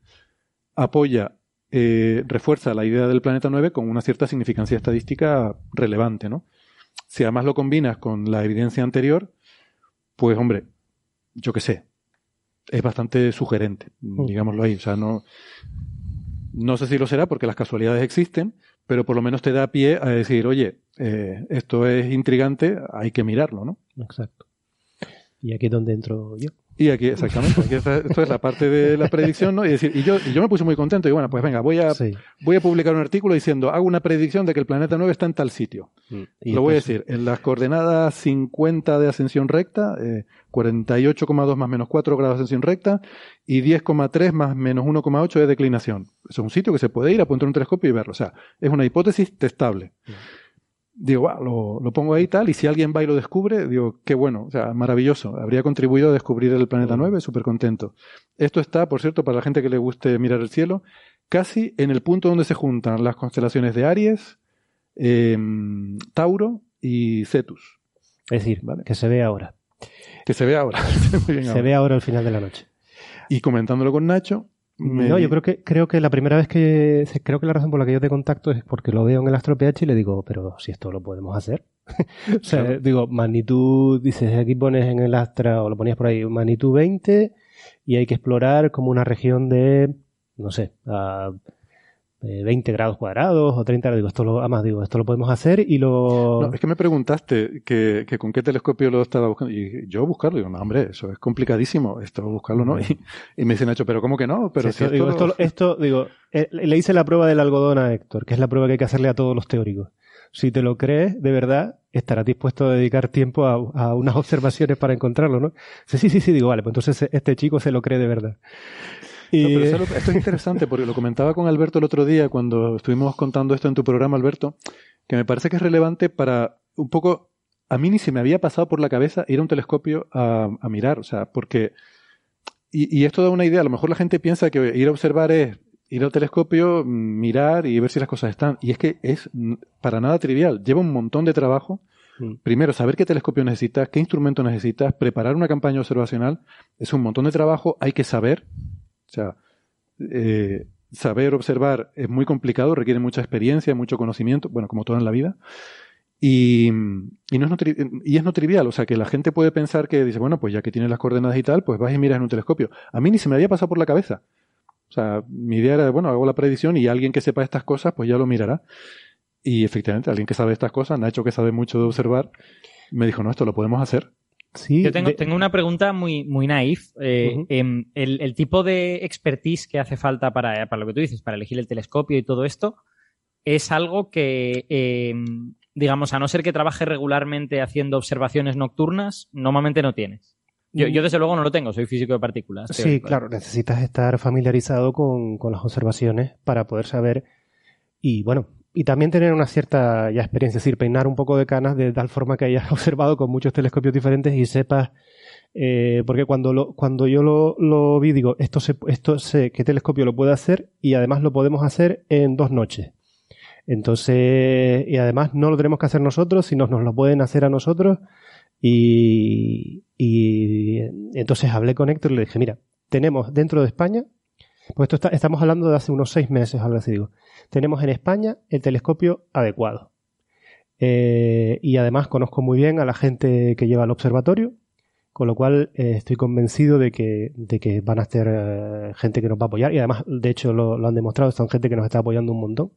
apoya, eh, refuerza la idea del planeta 9 con una cierta significancia estadística relevante, ¿no? Si además lo combinas con la evidencia anterior, pues hombre, yo qué sé, es bastante sugerente, mm. digámoslo ahí. O sea, no, no sé si lo será porque las casualidades existen, pero por lo menos te da pie a decir, oye, eh, esto es intrigante, hay que mirarlo, ¿no? Exacto. Y aquí es donde entro yo. Y aquí, exactamente, esto es la parte de la predicción, ¿no? Y decir, y yo, yo me puse muy contento, y bueno, pues venga, voy a, voy a publicar un artículo diciendo, hago una predicción de que el planeta 9 está en tal sitio. Mm. Lo voy a decir, en las coordenadas 50 de ascensión recta, eh, 48,2 más menos 4 grados de ascensión recta, y 10,3 más menos 1,8 de declinación. es un sitio que se puede ir, apuntar un telescopio y verlo. O sea, es una hipótesis testable. Mm digo, lo, lo, pongo ahí y tal, y si alguien va y lo descubre, digo, qué bueno, o sea, maravilloso. Habría contribuido a descubrir el planeta 9, súper contento. Esto está, por cierto, para la gente que le guste mirar el cielo, casi en el punto donde se juntan las constelaciones de Aries, em, Tauro y Cetus. Es decir, que se ve ahora. Que se ve ahora. (laughs) se ve ahora al final de la noche. Y comentándolo con Nacho, no, yo creo que creo que la primera vez que creo que la razón por la que yo te contacto es porque lo veo en el Astro PH y le digo, pero si esto lo podemos hacer. (laughs) o sea, digo, magnitud, dices, aquí pones en el Astra o lo ponías por ahí, magnitud 20 y hay que explorar como una región de no sé, a 20 grados cuadrados o 30 grados. Digo, esto lo, además digo, esto lo podemos hacer y lo... No, es que me preguntaste que, con qué telescopio lo estaba buscando. Y yo buscarlo, digo, no, hombre, eso es complicadísimo, esto buscarlo no. Y, me dicen, Nacho, pero ¿cómo que no? Pero si esto, digo, esto, digo, eh, le hice la prueba del algodón a Héctor, que es la prueba que hay que hacerle a todos los teóricos. Si te lo crees, de verdad, estarás dispuesto a dedicar tiempo a, a unas observaciones para encontrarlo, ¿no? Sí, sí, sí, sí, digo, vale, pues entonces este chico se lo cree de verdad. Y... esto es interesante porque lo comentaba con Alberto el otro día cuando estuvimos contando esto en tu programa, Alberto, que me parece que es relevante para un poco. A mí ni se me había pasado por la cabeza ir a un telescopio a, mirar, o sea, porque. Y, esto da una idea. A lo mejor la gente piensa que ir a observar es ir al telescopio, mirar y ver si las cosas están. Y es que es para nada trivial. Lleva un montón de trabajo. Mm. Primero, saber qué telescopio necesitas, qué instrumento necesitas, preparar una campaña observacional. Es un montón de trabajo. Hay que saber o sea, eh, saber observar es muy complicado, requiere mucha experiencia, mucho conocimiento, bueno, como todo en la vida. Y, y, es no trivial, o sea, que la gente puede pensar que dice, bueno, pues ya que tienes las coordenadas y tal, pues vas y miras en un telescopio. A mí ni se me había pasado por la cabeza. O sea, mi idea era, bueno, hago la predicción y alguien que sepa estas cosas, pues ya lo mirará. Y efectivamente, alguien que sabe estas cosas, Nacho que sabe mucho de observar, me dijo, no, esto lo podemos hacer. Yo tengo, tengo, una pregunta muy, muy naif. Eh, em, el, tipo de expertise que hace falta para, para, lo que tú dices, para elegir el telescopio y todo esto, es algo que, em, digamos, a no ser que trabaje regularmente haciendo observaciones nocturnas, normalmente no tienes. Yo, yo, desde luego no lo tengo, soy físico de partículas. Sí, claro, necesitas estar familiarizado con, con las observaciones para poder saber. Y bueno, y también tener una cierta ya experiencia, es decir, peinar un poco de canas de tal forma que hayas (laughs) observado con muchos telescopios diferentes y sepas, eh, porque cuando, lo, cuando yo lo, vi, digo, esto, se, esto sé qué telescopio lo puede hacer y además lo podemos hacer en dos noches. Entonces, y además no lo tenemos que hacer nosotros, sino nos lo pueden hacer a nosotros. Y, y entonces hablé con Héctor y le dije, mira, tenemos dentro de España, pues esto está, estamos hablando de hace unos seis meses, algo así digo, tenemos en España el telescopio adecuado. Eh, y además conozco muy bien a la gente que lleva el observatorio, con lo cual eh, estoy convencido de que, van a ser eh, gente que nos va a apoyar y además, de hecho, lo, han demostrado, son gente que nos está apoyando un montón.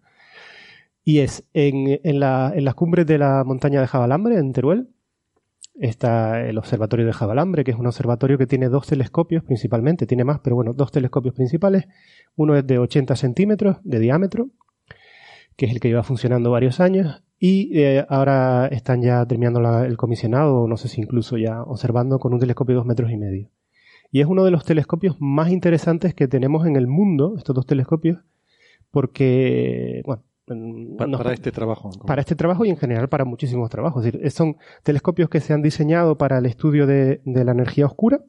Y es en, en, la, en las cumbres de la montaña de Jabalambre, en Teruel, está el observatorio de Jabalambre, que es un observatorio que tiene dos telescopios principalmente, tiene más, pero bueno, dos telescopios principales. Uno es de 80 centímetros de diámetro que es el que lleva funcionando varios años, y eh, ahora están ya terminando el comisionado, no sé si incluso ya observando con un telescopio de dos metros y medio. Y es uno de los telescopios más interesantes que tenemos en el mundo, estos dos telescopios, porque, bueno, para, este trabajo. Para este trabajo y en general para muchísimos trabajos. Es decir, son telescopios que se han diseñado para el estudio de, la energía oscura,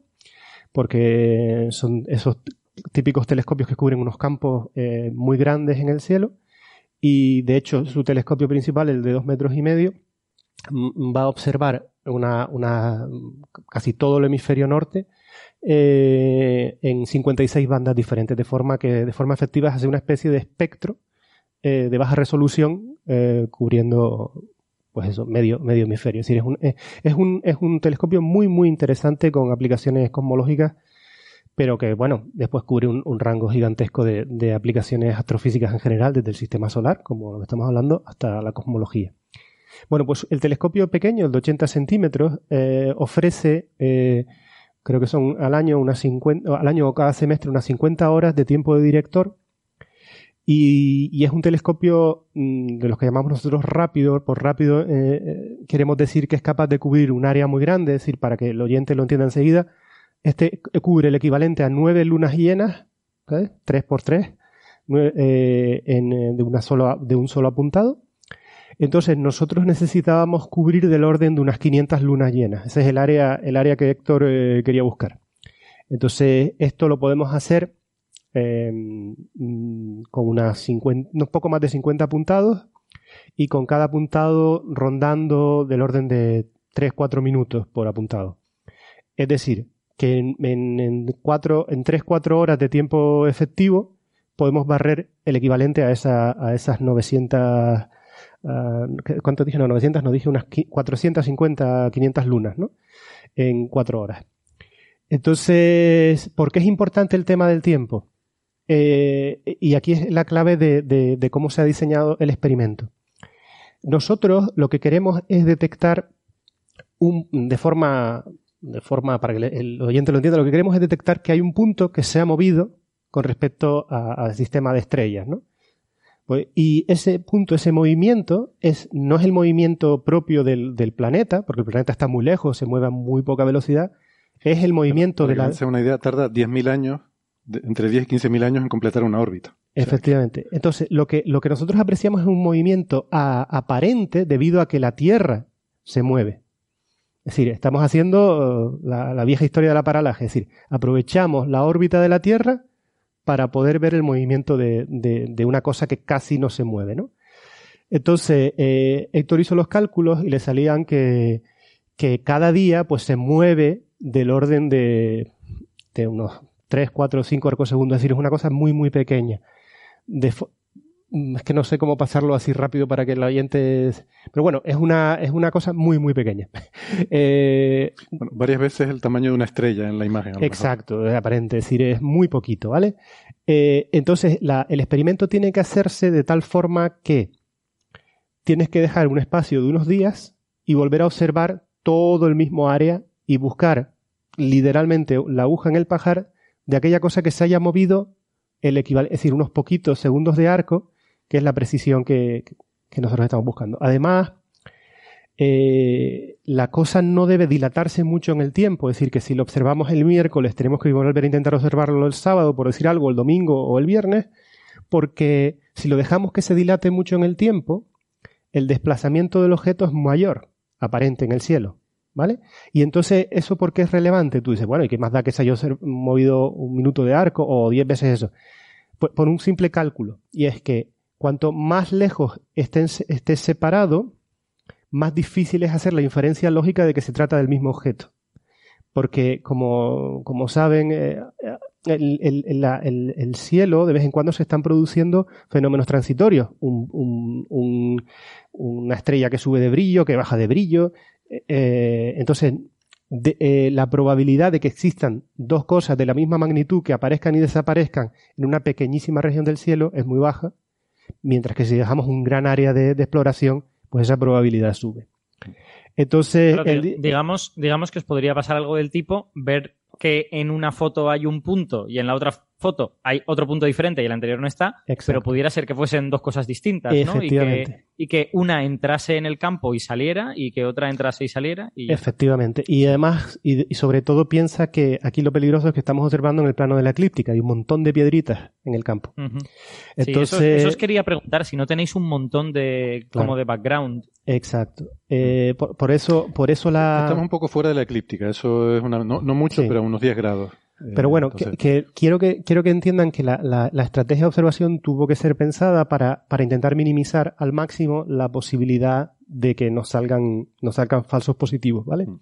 porque son esos típicos telescopios que cubren unos campos eh, muy grandes en el cielo y de hecho su telescopio principal, el de dos metros y medio, va a observar una, una casi todo el hemisferio norte eh, en 56 bandas diferentes, de forma que de forma efectiva hace una especie de espectro eh, de baja resolución eh, cubriendo pues eso, medio, medio hemisferio. Es decir, es un, es, un, es un telescopio muy, muy interesante con aplicaciones cosmológicas pero que, bueno, después cubre un, rango gigantesco de, aplicaciones astrofísicas en general, desde el sistema solar, como lo que estamos hablando, hasta la cosmología. Bueno, pues el telescopio pequeño, el de 80 centímetros, eh, ofrece, creo que son al año, unas 50, al año o cada semestre unas 50 horas de tiempo de director, y, es un telescopio mm, de los que llamamos nosotros rápido, por rápido eh, queremos decir que es capaz de cubrir un área muy grande, es decir, para que el oyente lo entienda enseguida, este cubre el equivalente a nueve lunas llenas, tres por tres, eh, en, eh, de, una sola, de un solo apuntado. Entonces nosotros necesitábamos cubrir del orden de unas 500 lunas llenas. Ese es el área, el área que Héctor eh, quería buscar. Entonces esto lo podemos hacer mm, con unas 50, unos poco más de 50 apuntados y con cada apuntado rondando del orden de 3-4 minutos por apuntado. Es decir, que en, en, cuatro, en 3-4 horas de tiempo efectivo podemos barrer el equivalente a, esa, a esas 900... Uh, ¿Cuánto dije? No, 900, no dije unas 450, 500 lunas, ¿no? En 4 horas. Entonces, ¿por qué es importante el tema del tiempo? Eh, y aquí es la clave de, de, de, cómo se ha diseñado el experimento. Nosotros lo que queremos es detectar un, de forma de forma para que el oyente lo entienda, lo que queremos es detectar que hay un punto que se ha movido con respecto al sistema de estrellas, ¿no? Pues, y ese punto, ese movimiento, es, no es el movimiento propio del, del, planeta, porque el planeta está muy lejos, se mueve a muy poca velocidad, es el movimiento de la... Para una idea, tarda 10.000 años, entre 10 y 15.000 años en completar una órbita. Efectivamente. Entonces, lo que, lo que nosotros apreciamos es un movimiento a, aparente debido a que la Tierra se mueve. Es decir, estamos haciendo uh, la, vieja historia de la paralaje, es decir, aprovechamos la órbita de la Tierra para poder ver el movimiento de, de, de una cosa que casi no se mueve, ¿no? Entonces, eh, Héctor hizo los cálculos y le salían que, que cada día pues se mueve del orden de, de unos 3, 4, 5 arcosegundos, es decir, es una cosa muy, muy pequeña. De, es que no sé cómo pasarlo así rápido para que el oyente... Pero bueno, es una, es una cosa muy, muy pequeña. (laughs) eh, bueno, varias veces el tamaño de una estrella en la imagen. Exacto, es aparente, es decir, es muy poquito, ¿vale? Eh, entonces, la, el experimento tiene que hacerse de tal forma que tienes que dejar un espacio de unos días y volver a observar todo el mismo área y buscar literalmente la aguja en el pajar de aquella cosa que se haya movido el equivalente, es decir, unos poquitos segundos de arco, que es la precisión que, nosotros estamos buscando. Además, eh, la cosa no debe dilatarse mucho en el tiempo, es decir, que si lo observamos el miércoles, tenemos que volver a intentar observarlo el sábado, por decir algo, el domingo o el viernes, porque si lo dejamos que se dilate mucho en el tiempo, el desplazamiento del objeto es mayor, aparente en el cielo. ¿Vale? Y entonces, ¿eso por qué es relevante? Tú dices, bueno, ¿y qué más da que se haya movido un minuto de arco o diez veces eso? Por, por un simple cálculo. Y es que cuanto más lejos esté, separado, más difícil es hacer la inferencia lógica de que se trata del mismo objeto. Porque, como, como saben, eh, el, el, el, el, cielo de vez en cuando se están produciendo fenómenos transitorios. Un, un, una estrella que sube de brillo, que baja de brillo, eh, entonces, de, eh, la probabilidad de que existan dos cosas de la misma magnitud que aparezcan y desaparezcan en una pequeñísima región del cielo es muy baja, mientras que si dejamos un gran área de, de exploración, pues esa probabilidad sube. Entonces, el, digamos, digamos que os podría pasar algo del tipo ver que en una foto hay un punto y en la otra foto hay otro punto diferente y el anterior no está, Exacto. pero pudiera ser que fuesen dos cosas distintas, ¿no? Y que, y que, una entrase en el campo y saliera y que otra entrase y saliera. Y Efectivamente. Y además, y, y, sobre todo piensa que aquí lo peligroso es que estamos observando en el plano de la eclíptica, hay un montón de piedritas en el campo. Uh -huh. Entonces, sí, eso, eso, os quería preguntar, si no tenéis un montón de como de background. Exacto. Eh, por, por, eso, por eso la. Estamos un poco fuera de la eclíptica, eso es una, no, no mucho, sí. pero unos 10 grados. Pero bueno, Entonces... que, que, quiero que quiero que entiendan que la, la, la, estrategia de observación tuvo que ser pensada para, para intentar minimizar al máximo la posibilidad de que nos salgan, nos salgan falsos positivos, ¿vale? Mm.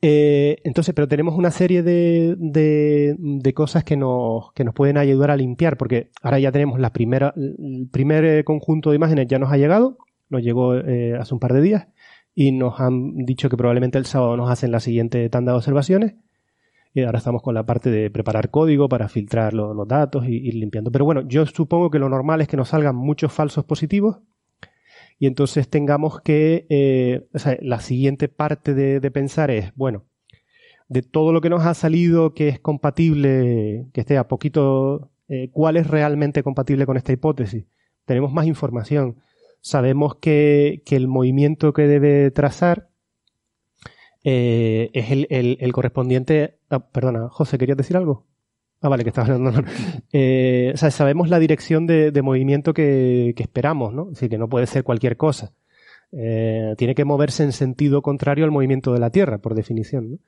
Eh, entonces, pero tenemos una serie de, de, de, cosas que nos, que nos pueden ayudar a limpiar, porque ahora ya tenemos la primera, el primer conjunto de imágenes ya nos ha llegado, nos llegó eh, hace un par de días, y nos han dicho que probablemente el sábado nos hacen la siguiente tanda de observaciones ahora estamos con la parte de preparar código para filtrar lo, los datos y ir limpiando. Pero bueno, yo supongo que lo normal es que nos salgan muchos falsos positivos y entonces tengamos que, eh, o sea, la siguiente parte de, pensar es, bueno, de todo lo que nos ha salido que es compatible, que esté a poquito, eh, ¿cuál es realmente compatible con esta hipótesis? Tenemos más información. Sabemos que, que el movimiento que debe trazar eh, es el, el, el correspondiente. Ah, perdona, José, ¿querías decir algo? Ah, vale, que estás hablando. (laughs) Eh, o sea, sabemos la dirección de, movimiento que, esperamos, ¿no? Es decir, que no puede ser cualquier cosa. Eh, tiene que moverse en sentido contrario al movimiento de la Tierra, por definición, ¿no?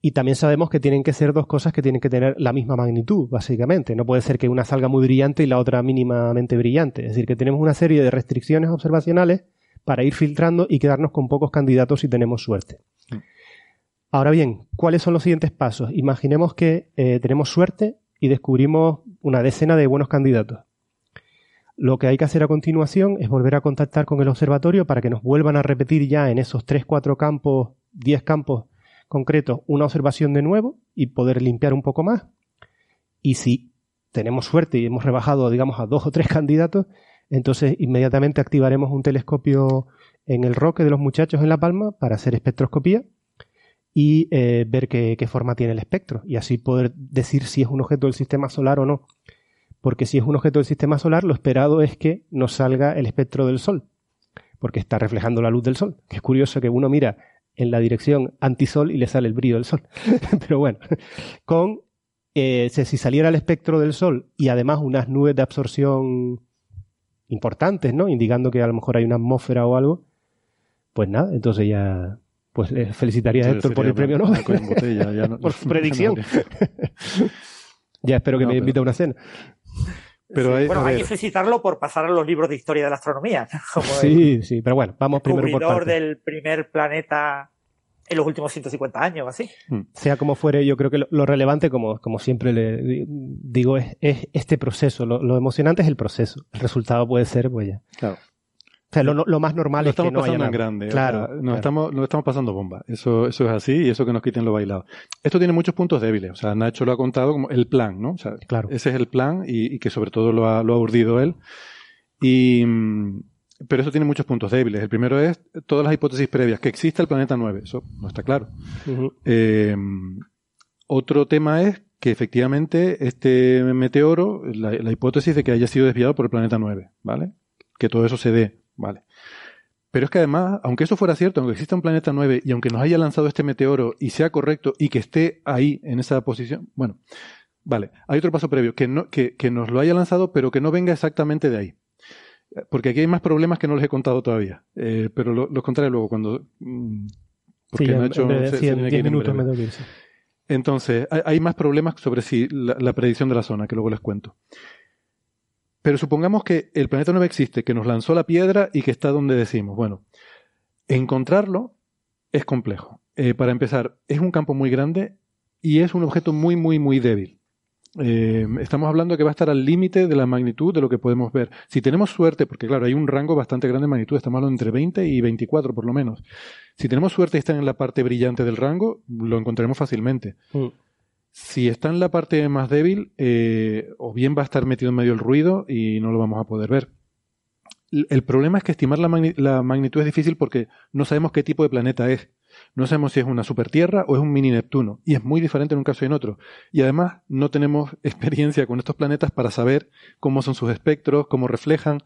Y también sabemos que tienen que ser dos cosas que tienen que tener la misma magnitud, básicamente. No puede ser que una salga muy brillante y la otra mínimamente brillante. Es decir, que tenemos una serie de restricciones observacionales para ir filtrando y quedarnos con pocos candidatos si tenemos suerte. Ahora bien, ¿cuáles son los siguientes pasos? Imaginemos que eh, tenemos suerte y descubrimos una decena de buenos candidatos. Lo que hay que hacer a continuación es volver a contactar con el observatorio para que nos vuelvan a repetir ya en esos 3, 4 campos, 10 campos concretos una observación de nuevo y poder limpiar un poco más. Y si tenemos suerte y hemos rebajado, digamos, a dos o tres candidatos, entonces inmediatamente activaremos un telescopio en el roque de los muchachos en La Palma para hacer espectroscopía y eh, ver qué, forma tiene el espectro y así poder decir si es un objeto del sistema solar o no. Porque si es un objeto del sistema solar, lo esperado es que nos salga el espectro del Sol, porque está reflejando la luz del Sol. Que es curioso que uno mira en la dirección antisol y le sale el brillo del sol. (laughs) Pero bueno, con eh, si saliera el espectro del sol y además unas nubes de absorción importantes, ¿no? Indicando que a lo mejor hay una atmósfera o algo, pues nada, entonces ya pues felicitaría a Héctor por el premio ¿no? (laughs) por su predicción. (laughs) ya espero que me invite a una cena. Pero hay, bueno, hay que felicitarlo por pasar a los libros de historia de la astronomía. (laughs) sí, sí, pero bueno, vamos primero por partes. del primer planeta en los últimos 150 años, así. Hmm. Sea como fuere, yo creo que lo, relevante, como, como siempre le digo, es, es este proceso. Lo, lo, emocionante es el proceso. El resultado puede ser, pues ya. Claro sea, lo, más normal es que no pasando en grande. Claro, nos, Estamos, nos estamos pasando bomba. Eso, eso es así y eso que nos quiten lo bailado. Esto tiene muchos puntos débiles. O sea, Nacho lo ha contado como el plan, ¿no? O sea, claro. ese es el plan y, que sobre todo lo ha, lo ha urdido él. Y, pero eso tiene muchos puntos débiles. El primero es todas las hipótesis previas, que existe el planeta 9. Eso no está claro. Eh, otro tema es que efectivamente este meteoro, la, la, hipótesis de que haya sido desviado por el planeta 9, ¿vale? Que todo eso se dé. Vale. Pero es que además, aunque eso fuera cierto, aunque exista un planeta 9 y aunque nos haya lanzado este meteoro y sea correcto y que esté ahí en esa posición, bueno, vale, hay otro paso previo, que, no, que, que nos lo haya lanzado pero que no venga exactamente de ahí. Porque aquí hay más problemas que no les he contado todavía. Eh, pero los contaré luego cuando... Mm, porque sí, Nacho minutos me Entonces, hay, más problemas sobre si la predicción de la zona, que luego les cuento. Pero supongamos que el planeta 9 existe, que nos lanzó la piedra y que está donde decimos. Bueno, encontrarlo es complejo. Eh, para empezar, es un campo muy grande y es un objeto muy, muy, muy débil. Eh, estamos hablando que va a estar al límite de la magnitud de lo que podemos ver. Si tenemos suerte, porque claro, hay un rango bastante grande de magnitud, estamos hablando entre 20 y 24 por lo menos. Si tenemos suerte y está en la parte brillante del rango, lo encontraremos fácilmente. Mm. Si está en la parte más débil, eh, o bien va a estar metido en medio del ruido y no lo vamos a poder ver. El problema es que estimar la, magnitud es difícil porque no sabemos qué tipo de planeta es. No sabemos si es una supertierra o es un mini Neptuno. Y es muy diferente en un caso y en otro. Y además no tenemos (laughs) experiencia con estos planetas para saber cómo son sus espectros, cómo reflejan.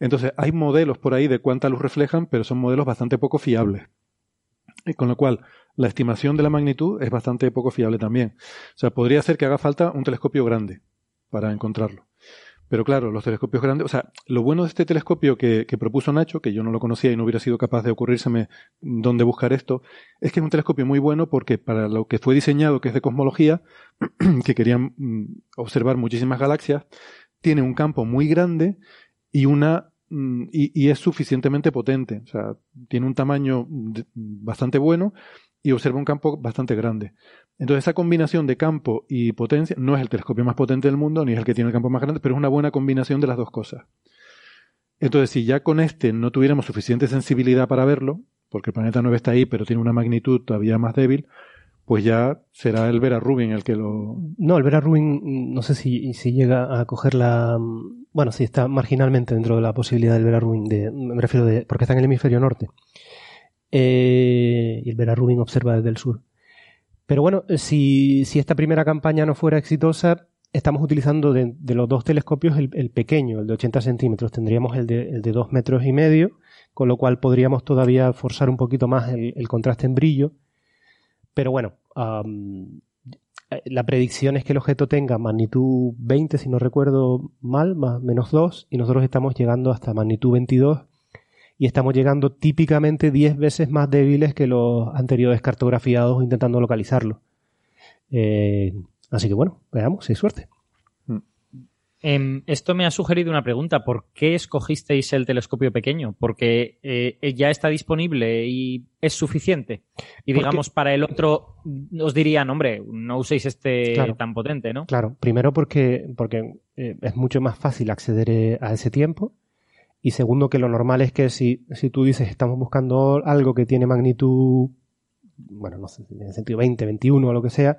Entonces hay modelos por ahí de cuánta luz reflejan, pero son modelos bastante poco fiables. Con lo cual, la estimación de la magnitud es bastante poco fiable también. O sea, podría ser que haga falta un telescopio grande para encontrarlo. Pero claro, los telescopios grandes, o sea, lo bueno de este telescopio que, propuso Nacho, que yo no lo conocía y no hubiera sido capaz de ocurrírseme dónde buscar esto, es que es un telescopio muy bueno porque para lo que fue diseñado, que es de cosmología, (clears throat) que querían mm, observar muchísimas galaxias, tiene un campo muy grande y una mm, y, es suficientemente potente. O sea, tiene un tamaño bastante bueno y observa un campo bastante grande. Entonces esa combinación de campo y potencia no es el telescopio más potente del mundo ni es el que tiene el campo más grande, pero es una buena combinación de las dos cosas. Entonces si ya con este no tuviéramos suficiente sensibilidad para verlo, porque el planeta 9 está ahí pero tiene una magnitud todavía más débil, pues ya será el Vera Rubin el que lo... No, el Vera Rubin no sé si, si llega a coger la... Bueno, si está marginalmente dentro de la posibilidad del Vera Rubin, de, me refiero de... porque está en el hemisferio norte. Eh, y el Vera Rubin observa desde el sur. Pero bueno, si, esta primera campaña no fuera exitosa, estamos utilizando de, los dos telescopios el, pequeño, el de 80 centímetros. Tendríamos el de, el de 2 metros y medio, con lo cual podríamos todavía forzar un poquito más el, contraste en brillo. Pero bueno, la predicción es que el objeto tenga magnitud 20, si no recuerdo mal, más menos 2, y nosotros estamos llegando hasta magnitud 22 y estamos llegando típicamente 10 veces más débiles que los anteriores cartografiados intentando localizarlo. Eh, así que bueno, veamos, si hay suerte. Em, esto me ha sugerido una pregunta. ¿Por qué escogisteis el telescopio pequeño? ¿Porque eh, ya está disponible y es suficiente? Y digamos, para el otro os dirían, hombre, no uséis este tan potente, ¿no? Claro, primero porque, porque eh, es mucho más fácil acceder a ese tiempo. Y segundo, que lo normal es que si, si tú dices estamos buscando algo que tiene magnitud, bueno, no sé, en el sentido 20, 21 o lo que sea,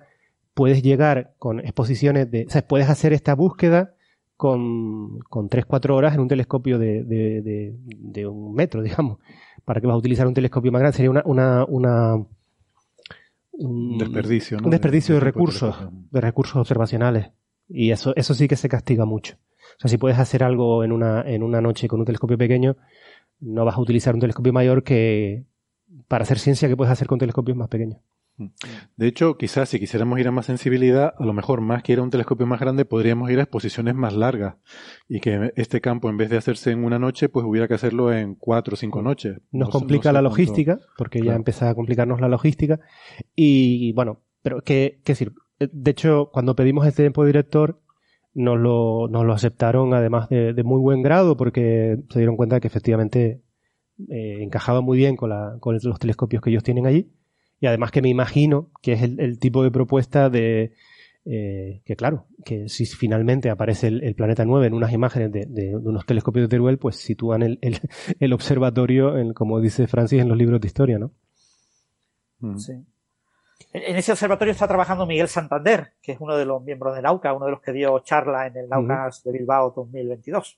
puedes llegar con exposiciones de. O sea, puedes hacer esta búsqueda con, con 3-4 horas en un telescopio de, de, de, un metro, digamos. ¿Para que vas a utilizar un telescopio más grande? Sería una, una, una un desperdicio, ¿no? Un desperdicio de, recursos, de recursos observacionales. Y eso, eso sí que se castiga mucho. O sea, si puedes hacer algo en una, en una noche con un telescopio pequeño, no vas a utilizar un telescopio mayor que para hacer ciencia que puedes hacer con telescopios más pequeños. De hecho, quizás si quisiéramos ir a más sensibilidad, a lo mejor más que ir a un telescopio más grande, podríamos ir a exposiciones más largas y que este campo, en vez de hacerse en una noche, pues hubiera que hacerlo en cuatro o cinco noches. Nos complica la logística, porque ya empieza a complicarnos la logística. Y bueno, pero qué, decir, de hecho, cuando pedimos este tiempo director, nos lo, nos lo aceptaron además de, muy buen grado, porque se dieron cuenta de que efectivamente eh, encajaba muy bien con, la, con los telescopios que ellos tienen allí y además que me imagino que es el, tipo de propuesta de eh, que claro, que si finalmente aparece el, planeta 9 en unas imágenes de, unos telescopios de Teruel, pues sitúan el, el, observatorio, en, como dice Francis en los libros de historia, ¿no? Mm. Sí. En ese observatorio está trabajando Miguel Santander, que es uno de los miembros de Nauca, uno de los que dio charla en el Naucas de Bilbao 2022.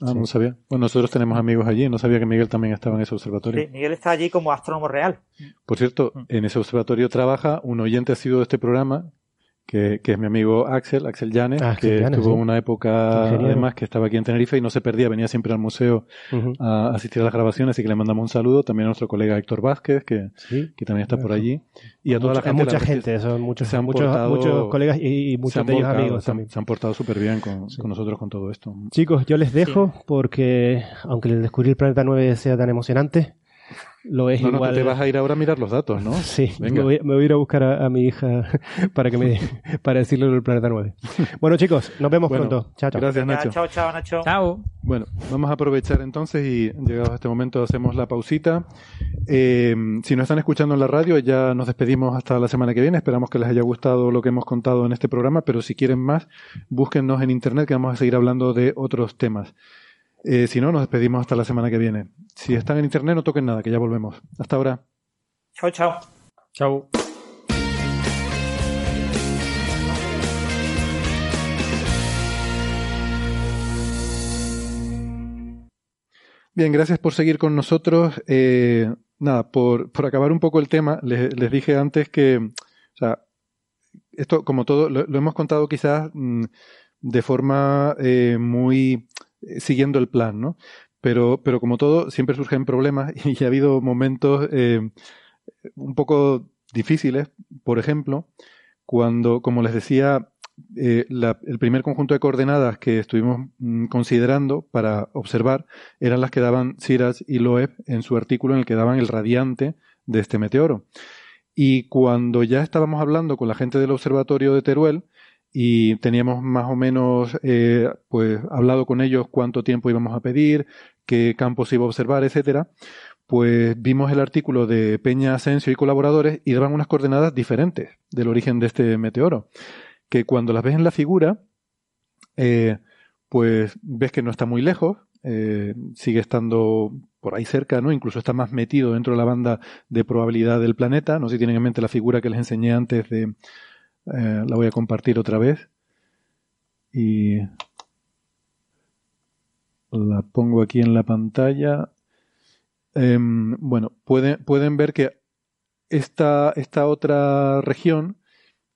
Ah, no sabía. Bueno, nosotros tenemos amigos allí, no sabía que Miguel también estaba en ese observatorio. Sí, Miguel está allí como astrónomo real. Por cierto, mm. en ese observatorio trabaja un oyente ha sido de este programa, que, que, es mi amigo Axel, Axel Llanes, ah, que tuvo una época además que estaba aquí en Tenerife y no se perdía, venía siempre al museo a asistir a las grabaciones, así que le mandamos un saludo. También a nuestro colega Héctor Vázquez, que, que también está por allí. Y a toda la gente. mucha gente, son muchos, muchos, muchos colegas y, muchos de ellos amigos también. Se han portado súper bien con, con, nosotros con todo esto. Chicos, yo les dejo porque, aunque el descubrir el planeta 9 sea tan emocionante, lo es no, igual. No, te vas a ir ahora a mirar los datos, ¿no? (laughs) Sí, Me, voy, a ir a buscar a, mi hija (laughs) para que me (laughs) para decirle el planeta 9. Bueno, chicos, nos vemos pronto. Chao, chao. Gracias, Nacho. Chao, chao, Nacho. Chao. Bueno, vamos a aprovechar entonces y llegados a este momento hacemos la pausita. Eh, si nos están escuchando en la radio, ya nos despedimos hasta la semana que viene. Esperamos que les haya gustado lo que hemos contado en este programa, pero si quieren más, búsquennos en internet que vamos a seguir hablando de otros temas. Eh, si no, nos despedimos hasta la semana que viene. Si están en internet, no toquen nada, que ya volvemos. Hasta ahora. Chao, chao. Chao. Bien, gracias por seguir con nosotros. Eh, nada, por, por, acabar un poco el tema, les, les, dije antes que, o sea, esto como todo, lo, hemos contado quizás mm, de forma eh, muy eh, siguiendo el plan, ¿no? Pero, pero como todo, siempre surgen problemas (laughs) y ha habido momentos eh, un poco difíciles. Por ejemplo, cuando, como les decía, eh, el primer conjunto de coordenadas que estuvimos mm, considerando para observar eran las que daban Siraj y Loeb en su artículo en el que daban el radiante de este meteoro. Y cuando ya estábamos hablando con la gente del observatorio de Teruel, y teníamos más o menos eh, pues hablado con ellos cuánto tiempo íbamos a pedir, qué campos iba a observar, etcétera, pues vimos el artículo de Peña Asensio y colaboradores y daban unas coordenadas diferentes del origen de este meteoro, que cuando las ves en la figura, eh, pues ves que no está muy lejos, eh, sigue estando por ahí cerca, ¿no? Incluso está más metido dentro de la banda de probabilidad del planeta. No sé si tienen en mente la figura que les enseñé antes de eh, la voy a compartir otra vez. Y la pongo aquí en la pantalla. Em, bueno, pueden, pueden ver que esta, esta otra región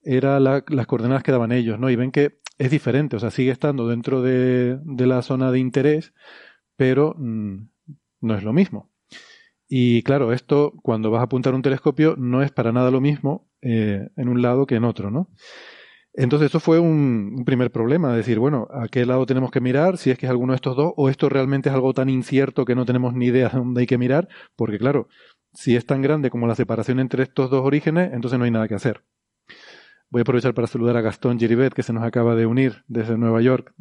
era las coordenadas que daban ellos, ¿no? Y ven que es diferente, o sea, sigue estando dentro de, de la zona de interés, pero mm, no es lo mismo. Y claro, esto cuando vas a apuntar un telescopio no es para nada lo mismo eh, en un lado que en otro, ¿no? Entonces, eso fue un, primer problema, decir, bueno, ¿a qué lado tenemos que mirar? Si es que es alguno de estos dos, o esto realmente es algo tan incierto que no tenemos ni idea de dónde hay que mirar, porque claro, si es tan grande como la separación entre estos dos orígenes, entonces no hay nada que hacer. Voy a aprovechar para saludar a Gastón Giribet, que se nos acaba de unir desde Nueva York.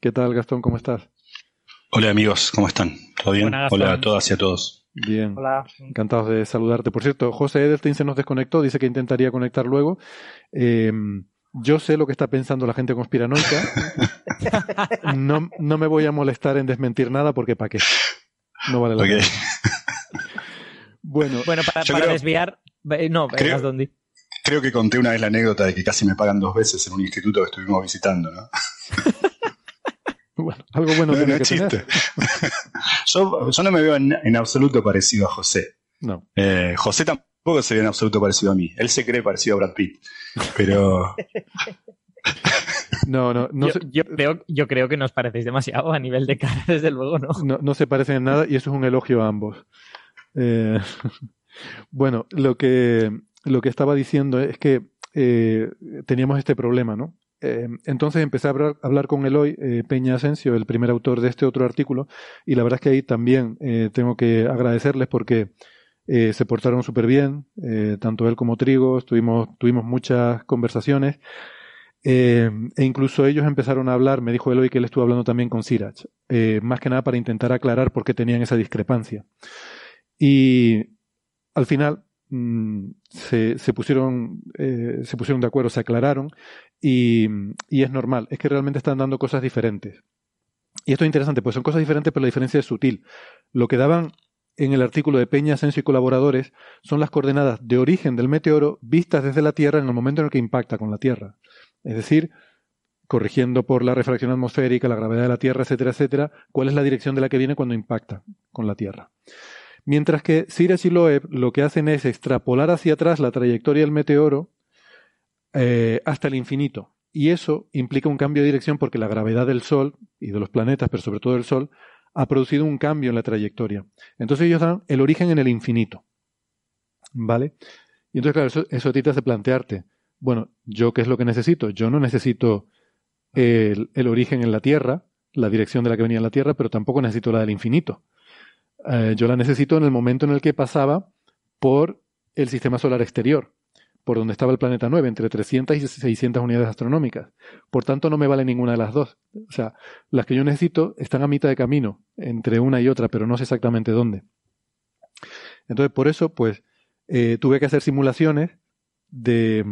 ¿Qué tal, Gastón? ¿Cómo estás? Hola amigos, ¿cómo están? ¿Todo bien? Hola a todas y a todos. Bien. Hola. Encantados de saludarte. Por cierto, José Edelstein se nos desconectó, dice que intentaría conectar luego. Eh, yo sé lo que está pensando la gente conspiranoica. (laughs) no, no me voy a molestar en desmentir nada porque ¿para qué? No vale la pena. Bueno, bueno para, desviar. No, creo, dónde. Creo que conté una vez la anécdota de que casi me pagan dos veces en un instituto que estuvimos visitando, ¿no? (laughs) bueno, algo bueno tiene que chiste. (laughs) yo, yo, no me veo en, absoluto parecido a José. No. Eh, José tampoco se ve en absoluto parecido a mí. Él se cree parecido a Brad Pitt. Pero. (laughs) No, no, no yo, creo, yo creo que nos parecéis demasiado a nivel de cara, (laughs) desde luego, ¿no? No, no se parecen en nada y eso es un elogio a ambos. Eh, bueno, lo que, lo que estaba diciendo es que eh, teníamos este problema, ¿no? Eh, entonces empecé a hablar, con Eloy Peña Asensio, el primer autor de este otro artículo, y la verdad es que ahí también tengo que agradecerles porque se portaron súper bien, tanto él como Trigo, tuvimos, tuvimos muchas conversaciones. e incluso ellos empezaron a hablar, me dijo Eloy que él estuvo hablando también con Sirach, más que nada para intentar aclarar por qué tenían esa discrepancia. Y al final mm, se, se, pusieron, eh, se pusieron de acuerdo, se aclararon y, y, es normal, es que realmente están dando cosas diferentes. Y esto es interesante, pues son cosas diferentes, pero la diferencia es sutil. Lo que daban en el artículo de Peña, Asensio y colaboradores son las coordenadas de origen del meteoro vistas desde la Tierra en el momento en el que impacta con la Tierra. Es decir, corrigiendo por la refracción atmosférica, la gravedad de la Tierra, etcétera, etcétera, cuál es la dirección de la que viene cuando impacta con la Tierra. Mientras que Sirius y Loeb lo que hacen es extrapolar hacia atrás la trayectoria del meteoro eh, hasta el infinito. Y eso implica un cambio de dirección porque la gravedad del Sol y de los planetas, pero sobre todo del Sol, ha producido un cambio en la trayectoria. Entonces ellos dan el origen en el infinito. ¿Vale? Y entonces, claro, eso, eso te hace plantearte, bueno, ¿yo qué es lo que necesito? Yo no necesito el, el origen en la Tierra, la dirección de la que venía la Tierra, pero tampoco necesito la del infinito. Eh, yo la necesito en el momento en el que pasaba por el sistema solar exterior, por donde estaba el planeta 9, entre 300 y 600 unidades astronómicas. Por tanto, no me vale ninguna de las dos. O sea, las que yo necesito están a mitad de camino entre una y otra, pero no sé exactamente dónde. Entonces, por eso, pues, eh, tuve que hacer simulaciones de,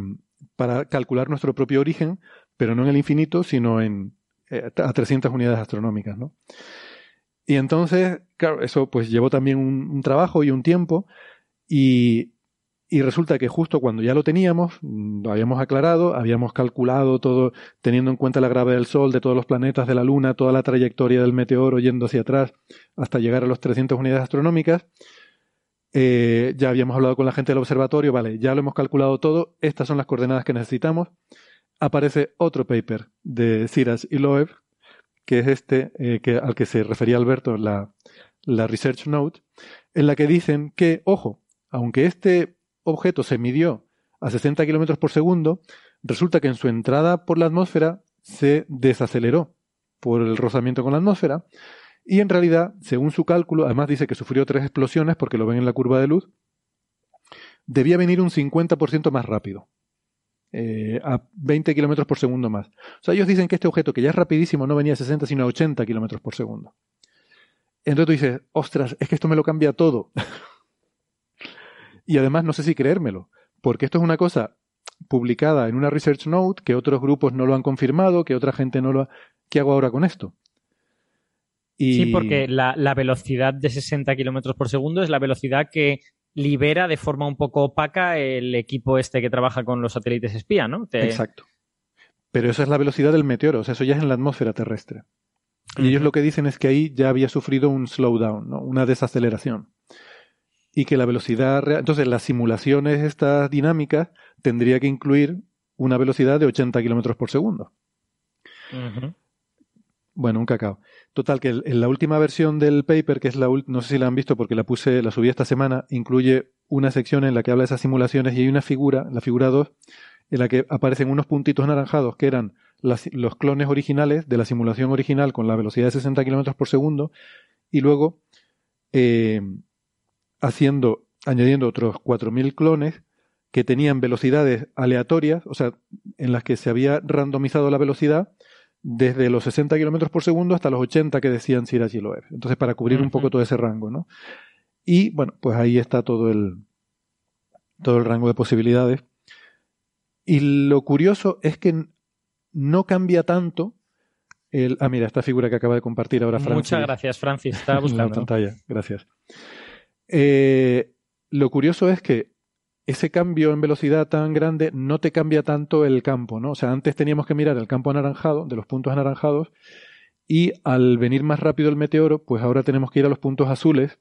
para calcular nuestro propio origen, pero no en el infinito, sino en, eh, a 300 unidades astronómicas, ¿no? Y entonces, claro, eso pues llevó también un, trabajo y un tiempo y, y, resulta que justo cuando ya lo teníamos, mm, lo habíamos aclarado, habíamos calculado todo teniendo en cuenta la gravedad del Sol, de todos los planetas de la Luna, toda la trayectoria del meteoro yendo hacia atrás hasta llegar a los 300 unidades astronómicas. Eh, ya habíamos hablado con la gente del observatorio, vale, ya lo hemos calculado todo, estas son las coordenadas que necesitamos. Aparece otro paper de Siras y Loeb, que es este eh, al que se refería Alberto, la, la Research Note, en la que dicen que, ojo, aunque este objeto se midió a 60 kilómetros por segundo, resulta que en su entrada por la atmósfera se desaceleró por el rozamiento con la atmósfera y en realidad, según su cálculo, además dice que sufrió tres explosiones porque lo ven en la curva de luz, debía venir un 50% más rápido. Eh, a 20 kilómetros por segundo más. O sea, ellos dicen que este objeto, que ya es rapidísimo, no venía a 60, sino a 80 kilómetros por segundo. Entonces tú dices, ostras, es que esto me lo cambia todo. (laughs) y además no sé si creérmelo, porque esto es una cosa publicada en una research note que otros grupos no lo han confirmado, que otra gente no lo ha... ¿Qué hago ahora con esto? Sí, porque la, la velocidad de 60 kilómetros por segundo es la velocidad que libera de forma un poco opaca el equipo este que trabaja con los satélites espía, ¿no? Exacto. Pero esa es la velocidad del meteoro, o sea, eso ya es en la atmósfera terrestre. Y ellos lo que dicen es que ahí ya había sufrido un slowdown, ¿no? una desaceleración. Y que la velocidad real. Entonces, las simulaciones, estas dinámicas, tendría que incluir una velocidad de 80 kilómetros por segundo. Bueno, un cacao. Total, que en la última versión del paper, que es la no sé si la han visto porque la puse, la subí esta semana, incluye una sección en la que habla de esas simulaciones y hay una figura, la figura 2, en la que aparecen unos puntitos anaranjados que eran los clones originales de la simulación original con la velocidad de 60 kilómetros por segundo y luego eh, haciendo, añadiendo otros 4.000 clones que tenían velocidades aleatorias, o sea, en las que se había randomizado la velocidad desde los 60 kilómetros por segundo hasta los 80 que decían Siraj y Loeb. Entonces, para cubrir un poco todo ese rango, ¿no? Y bueno, pues ahí está todo el, todo el rango de posibilidades. Y lo curioso es que no cambia tanto el... Ah, mira, esta figura que acaba de compartir ahora Francis. Muchas gracias, Francis. (laughs) Estaba buscando. En la pantalla, gracias. Eh, lo curioso es que ese cambio en velocidad tan grande no te cambia tanto el campo, ¿no? O sea, antes teníamos que mirar el campo anaranjado, de los puntos anaranjados, y al venir más rápido el meteoro, pues ahora tenemos que ir a los puntos azules,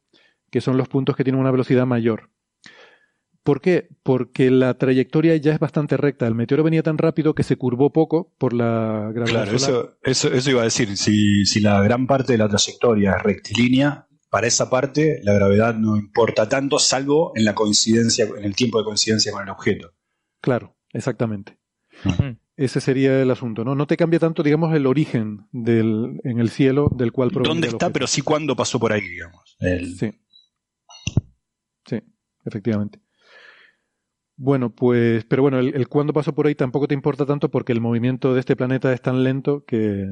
que son los puntos que tienen una velocidad mayor. ¿Por qué? Porque la trayectoria ya es bastante recta. El meteoro venía tan rápido que se curvó poco por la gravedad. Claro, Eso, eso, eso, iba a decir. Si, si la gran parte de la trayectoria es rectilínea, para esa parte la gravedad no importa tanto, salvo en la coincidencia, en el tiempo de coincidencia con el objeto. Claro, exactamente. Ese sería el asunto, ¿no? No te cambia tanto, digamos, el origen del, en el cielo del cual proviene. ¿Dónde está? Pero sí cuándo pasó por ahí, digamos. Sí. Sí, efectivamente. Bueno, pues, pero bueno, el, el cuándo pasó por ahí tampoco te importa tanto porque el movimiento de este planeta es tan lento que,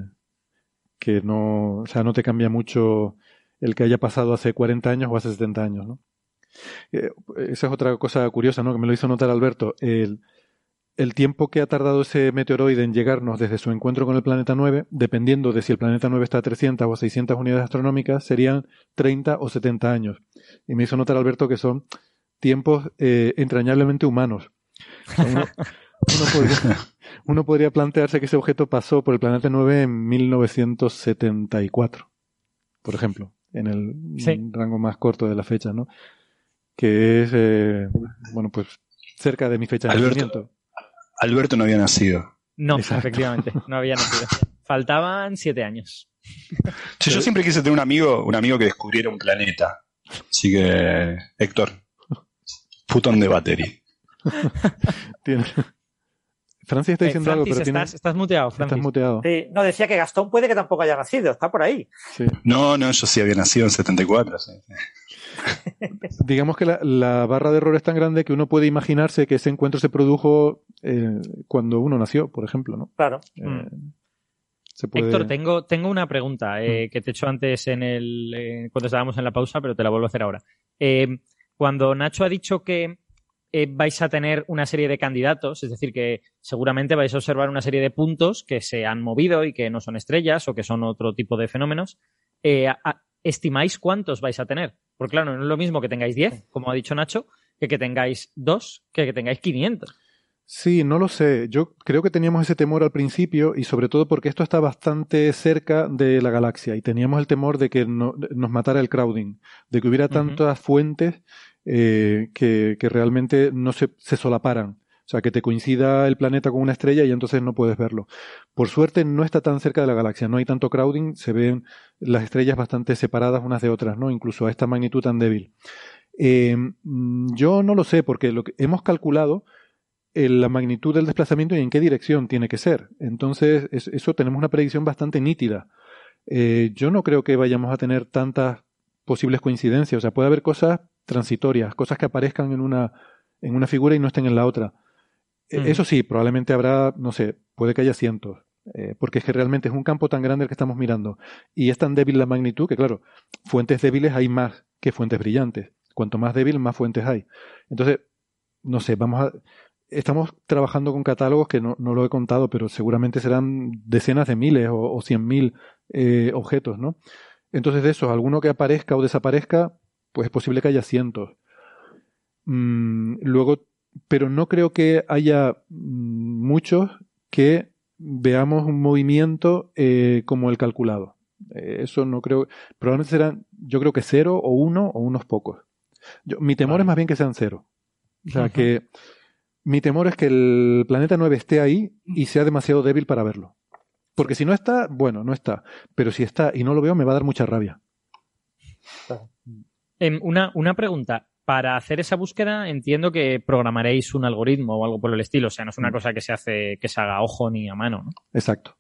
que no, o sea, no te cambia mucho el que haya pasado hace 40 años o hace 70 años, ¿no? Eh, esa es otra cosa curiosa, ¿no? Que me lo hizo notar Alberto. El, el tiempo que ha tardado ese meteoroide en llegarnos desde su encuentro con el planeta 9, dependiendo de si el planeta 9 está a 300 o a 600 unidades astronómicas, serían 30 o 70 años. Y me hizo notar Alberto que son tiempos eh, entrañablemente humanos. uno, podría, (laughs) uno, podría, plantearse que ese objeto pasó por el planeta 9 en 1974, por ejemplo en el rango más corto de la fecha, ¿no? Que es, eh, bueno, pues cerca de mi fecha de nacimiento. Alberto no había nacido. No, efectivamente, no había nacido. Faltaban siete años. yo siempre quise tener un amigo, un amigo que descubriera un planeta. Así que, Héctor, putón de batería. (laughs) Francis está diciendo algo, pero estás, estás muteado, Francis. Estás muteado. no, decía que Gastón puede que tampoco haya nacido, está por ahí. No, no, yo sí había nacido en 74. (laughs) Digamos que la, barra de error es tan grande que uno puede imaginarse que ese encuentro se produjo eh, cuando uno nació, por ejemplo, ¿no? Claro. Eh, mm. Héctor, tengo, tengo una pregunta eh, mm. que te he hecho antes en el, cuando estábamos en la pausa, pero te la vuelvo a hacer ahora. cuando Nacho ha dicho que eh, vais a tener una serie de candidatos, es decir, que seguramente vais a observar una serie de puntos que se han movido y que no son estrellas o que son otro tipo de fenómenos. Eh, ¿Estimáis cuántos vais a tener? Porque claro, no es lo mismo que tengáis 10, como ha dicho Nacho, que que tengáis 2, que que tengáis 500. Sí, no lo sé. Yo creo que teníamos ese temor al principio y sobre todo porque esto está bastante cerca de la galaxia y teníamos el temor de que nos matara el crowding, de que hubiera tantas fuentes eh, que, realmente no se, solaparan. O sea, que te coincida el planeta con una estrella y entonces no puedes verlo. Por suerte no está tan cerca de la galaxia, no hay tanto crowding, se ven las estrellas bastante separadas unas de otras, ¿no? Incluso a esta magnitud tan débil. Eh, yo no lo sé, porque lo que hemos calculado la magnitud del desplazamiento y en qué dirección tiene que ser. Entonces, eso tenemos una predicción bastante nítida. Eh, yo no creo que vayamos a tener tantas posibles coincidencias. O sea, puede haber cosas transitorias, cosas que aparezcan en una, en una figura y no estén en la otra. E, mm. Eso sí, probablemente habrá, no sé, puede que haya cientos, eh, porque es que realmente es un campo tan grande el que estamos mirando y es tan débil la magnitud que, claro, fuentes débiles hay más que fuentes brillantes. Cuanto más débil, más fuentes hay. Entonces, no sé, vamos a. Estamos trabajando con catálogos que no, no lo he contado, pero seguramente serán decenas de miles o, cien mil eh, objetos, ¿no? Entonces, de esos, alguno que aparezca o desaparezca, pues es posible que haya cientos. Mm, luego, pero no creo que haya mm, muchos que veamos un movimiento eh, como el calculado. Eh, eso no creo. Probablemente serán, yo creo que cero o uno o unos pocos. mi temor es más bien que sean cero. O sea, que mi temor es que el planeta 9 esté ahí y sea demasiado débil para verlo. Porque si no está, bueno, no está. Pero si está y no lo veo, me va a dar mucha rabia. Em, una, una pregunta. Para hacer esa búsqueda entiendo que programaréis un algoritmo o algo por el estilo. O sea, no es una mm. cosa que se hace, que se haga a ojo ni a mano, ¿no? Exacto.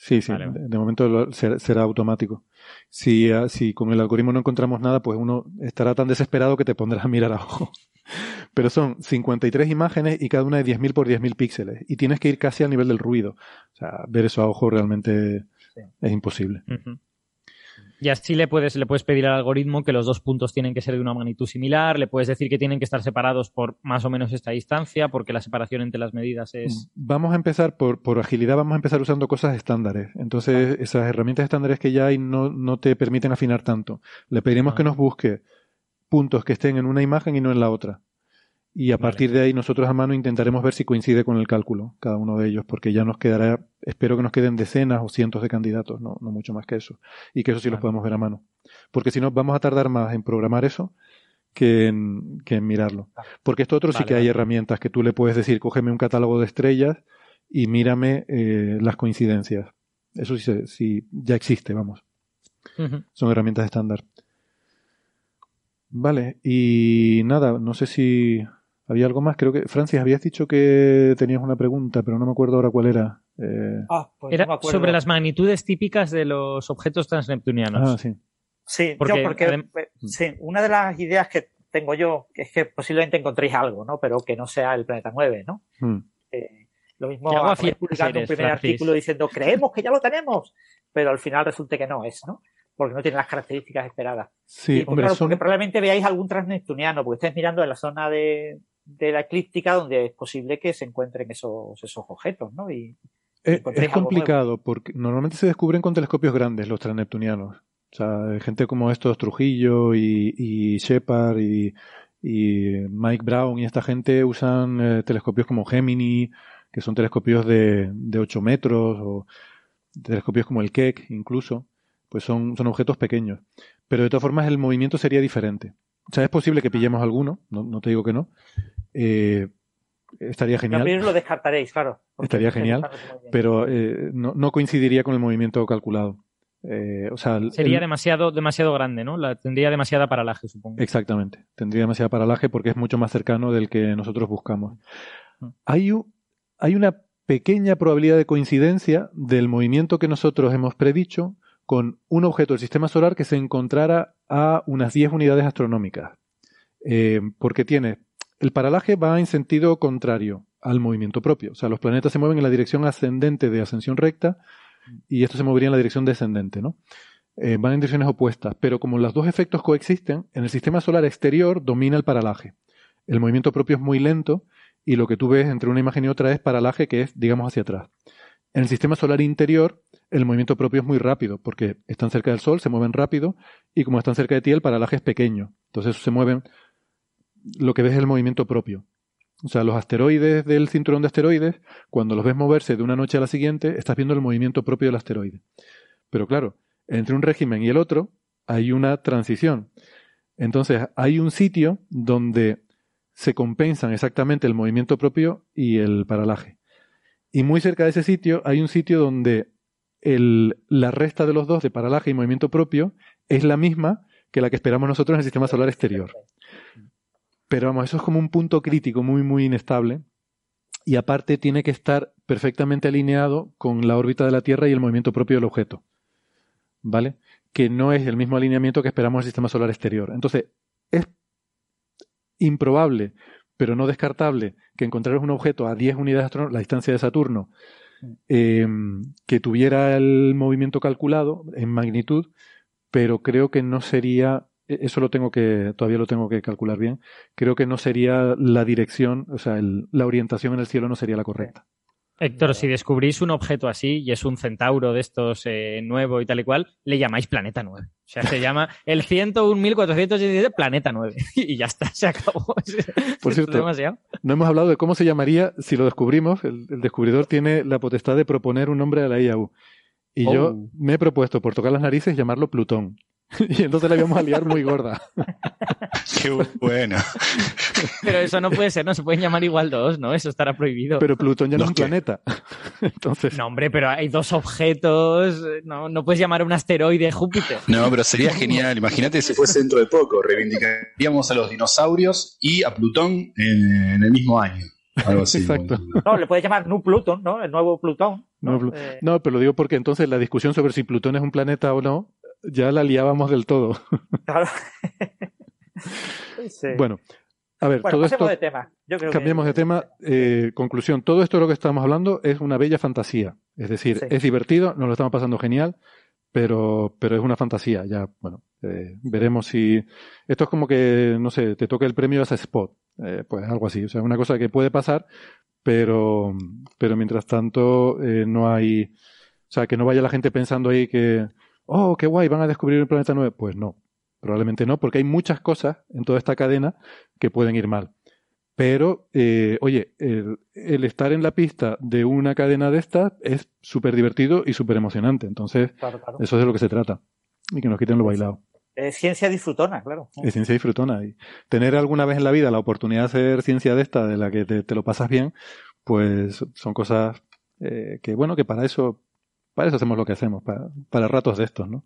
Sí, sí, de, momento será, automático. Si, ah, si con el algoritmo no encontramos nada, pues uno estará tan desesperado que te pondrás a mirar abajo. (laughs) Pero son 53 imágenes y cada una de 10.000 por 10.000 píxeles. Y tienes que ir casi al nivel del ruido. O sea, ver eso a ojo realmente es imposible. Y así le puedes, le puedes pedir al algoritmo que los dos puntos tienen que ser de una magnitud similar, le puedes decir que tienen que estar separados por más o menos esta distancia, porque la separación entre las medidas es... Vamos a empezar por, por agilidad, vamos a empezar usando cosas estándares. Entonces, esas herramientas estándares que ya hay no, no te permiten afinar tanto. Le pediremos que nos busque puntos que estén en una imagen y no en la otra. Y a partir de ahí nosotros a mano intentaremos ver si coincide con el cálculo, cada uno de ellos, porque ya nos quedará, espero que nos queden decenas o cientos de candidatos, no, no mucho más que eso. Y que eso sí los podemos ver a mano. Porque si no, vamos a tardar más en programar eso que en, que en mirarlo. Porque esto otro sí que hay herramientas que tú le puedes decir, cógeme un catálogo de estrellas y mírame eh, las coincidencias. Eso sí, sí ya existe, vamos. Son herramientas estándar. Vale, y nada, no sé si había algo más, creo que, Francis, habías dicho que tenías una pregunta, pero no me acuerdo ahora cuál era. Eh... Ah, pues era sobre las magnitudes típicas de los objetos transneptunianos. Ah, sí. Sí, porque, yo porque eh, sí, una de las ideas que tengo yo es que posiblemente encontréis algo, ¿no? Pero que no sea el planeta 9, ¿no? Hmm. Eh, lo mismo publicando un primer artículo diciendo creemos que ya lo tenemos, pero al final resulta que no es, ¿no? Porque no tiene las características esperadas. Sí, pues hombre, porque probablemente veáis algún transneptuniano, porque estáis mirando en la zona de, de la eclíptica donde es posible que se encuentren esos, esos objetos, ¿no? Y, es, complicado porque normalmente se descubren con telescopios grandes los transneptunianos. O sea, gente como estos, Trujillo y, y Shepard y, Mike Brown y esta gente usan eh, telescopios como Gemini, que son telescopios de, de 8 metros, o telescopios como el Keck incluso, pues son, son objetos pequeños. Pero de todas formas el movimiento sería diferente. O sea, es posible que pillemos alguno, no, no te digo que no, eh, estaría genial. También lo descartaréis, claro. Estaría genial, pero eh, no, coincidiría con el movimiento calculado. Eh, o sea, Sería demasiado, demasiado grande, ¿no? La, tendría demasiada paralaje, supongo. Exactamente. Tendría demasiada paralaje porque es mucho más cercano del que nosotros buscamos. Mm. Hay, hay una pequeña probabilidad de coincidencia del movimiento que nosotros hemos predicho con un objeto del sistema solar que se encontrara a unas 10 unidades astronómicas. porque tiene el paralaje va en sentido contrario al movimiento propio. O sea, los planetas se mueven en la dirección ascendente de ascensión recta y esto se movería en la dirección descendente, ¿no? Eh, van en direcciones opuestas, pero como los dos efectos coexisten, en el sistema solar exterior domina el paralaje. El movimiento propio es muy lento y lo que tú ves entre una imagen y otra es paralaje que es, digamos, hacia atrás. En el sistema solar interior, el movimiento propio es muy rápido, porque están cerca del Sol, se mueven rápido, y como están cerca de ti, el paralaje es pequeño. Entonces se mueven lo que ves es el movimiento propio. O sea, los asteroides del cinturón de asteroides, cuando los ves moverse de una noche a la siguiente, estás viendo el movimiento propio del asteroide. Pero claro, entre un régimen y el otro hay una transición. Entonces, hay un sitio donde se compensan exactamente el movimiento propio y el paralaje. Y muy cerca de ese sitio hay un sitio donde la resta de los dos, de paralaje y movimiento propio, es la misma que la que esperamos nosotros en el sistema solar exterior. Pero vamos, eso es como un punto crítico muy, muy inestable. Y aparte tiene que estar perfectamente alineado con la órbita de la Tierra y el movimiento propio del objeto. ¿Vale? Que no es el mismo alineamiento que esperamos en el sistema solar exterior. Entonces, es improbable, pero no descartable, que encontraros un objeto a 10 unidades astronómicas, la distancia de Saturno, em, que tuviera el movimiento calculado en magnitud, pero creo que no sería e-, eso lo tengo que, todavía lo tengo que calcular bien. Creo que no sería la dirección, o sea, la orientación en el cielo no sería la correcta. Héctor, si descubrís un objeto así y es un centauro de estos eh, nuevo y tal y cual, le llamáis Planeta 9. O sea, se (laughs) llama el 101.417 Planeta 9. (laughs) y ya está, se acabó. Por (laughs) cierto, no hemos hablado de cómo se llamaría si lo descubrimos. El, descubridor tiene la potestad de proponer un nombre a la IAU. Y yo oh. me he propuesto, por tocar las narices, llamarlo Plutón. (laughs) y entonces la íbamos a liar muy gorda. (laughs) Qué bueno. Pero eso no puede ser, no se pueden llamar igual dos, ¿no? Eso estará prohibido. Pero Plutón ya no, es un planeta. (laughs) Entonces... No, hombre, pero hay dos objetos. No, no puedes llamar a un asteroide Júpiter. No, pero sería genial. Imagínate si fuese dentro de poco. Reivindicaríamos a los dinosaurios y a Plutón en, el mismo año. Algo así. Exacto. No, le puedes llamar New Pluton, ¿no? El nuevo Plutón. No, no, pero lo digo porque entonces la discusión sobre si Plutón es un planeta o no, ya la liábamos del todo. Claro. (laughs) Bueno, a ver, todo esto. De tema. cambiemos de tema. Eh, conclusión: todo esto de lo que estamos hablando es una bella fantasía. Es decir, es divertido, nos lo estamos pasando genial, pero, pero es una fantasía. Ya, bueno, eh, veremos si. Esto es como que, no sé, te toca el premio a ese spot. Eh, pues algo así. O sea, una cosa que puede pasar, pero, pero mientras tanto eh, no hay. O sea, que no vaya la gente pensando ahí que. Oh, qué guay, van a descubrir el planeta 9. Pues no, probablemente no, porque hay muchas cosas en toda esta cadena que pueden ir mal. Pero, eh, oye, el, estar en la pista de una cadena de estas es súper divertido y súper emocionante. Entonces, eso es de lo que se trata. Y que nos quiten lo bailado. Es ciencia disfrutona, claro. Es ciencia disfrutona. Y tener alguna vez en la vida la oportunidad de hacer ciencia de esta, de la que te, lo pasas bien, pues son cosas eh, que, bueno, que para eso, para eso hacemos lo que hacemos, para, ratos de estos, ¿no?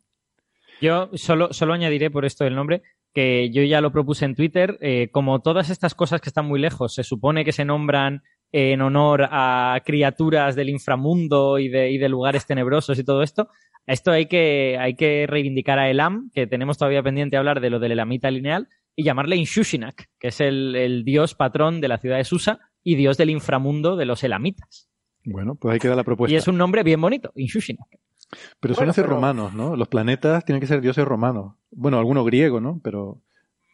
Yo solo, solo añadiré por esto el nombre que yo ya lo propuse en Twitter, eh, como todas estas cosas que están muy lejos, se supone que se nombran en honor a criaturas del inframundo y de, lugares tenebrosos y todo esto, esto hay que, hay que reivindicar a Elam, que tenemos todavía pendiente hablar de lo del Elamita lineal, y llamarle Inshushinak, que es el dios patrón de la ciudad de Susa y dios del inframundo de los Elamitas. Bueno, pues ahí queda la propuesta. Y es un nombre bien bonito, Inshushinak. Pero suelen ser romanos, ¿no? Los planetas tienen que ser dioses romanos. Bueno, alguno griego, ¿no? Pero,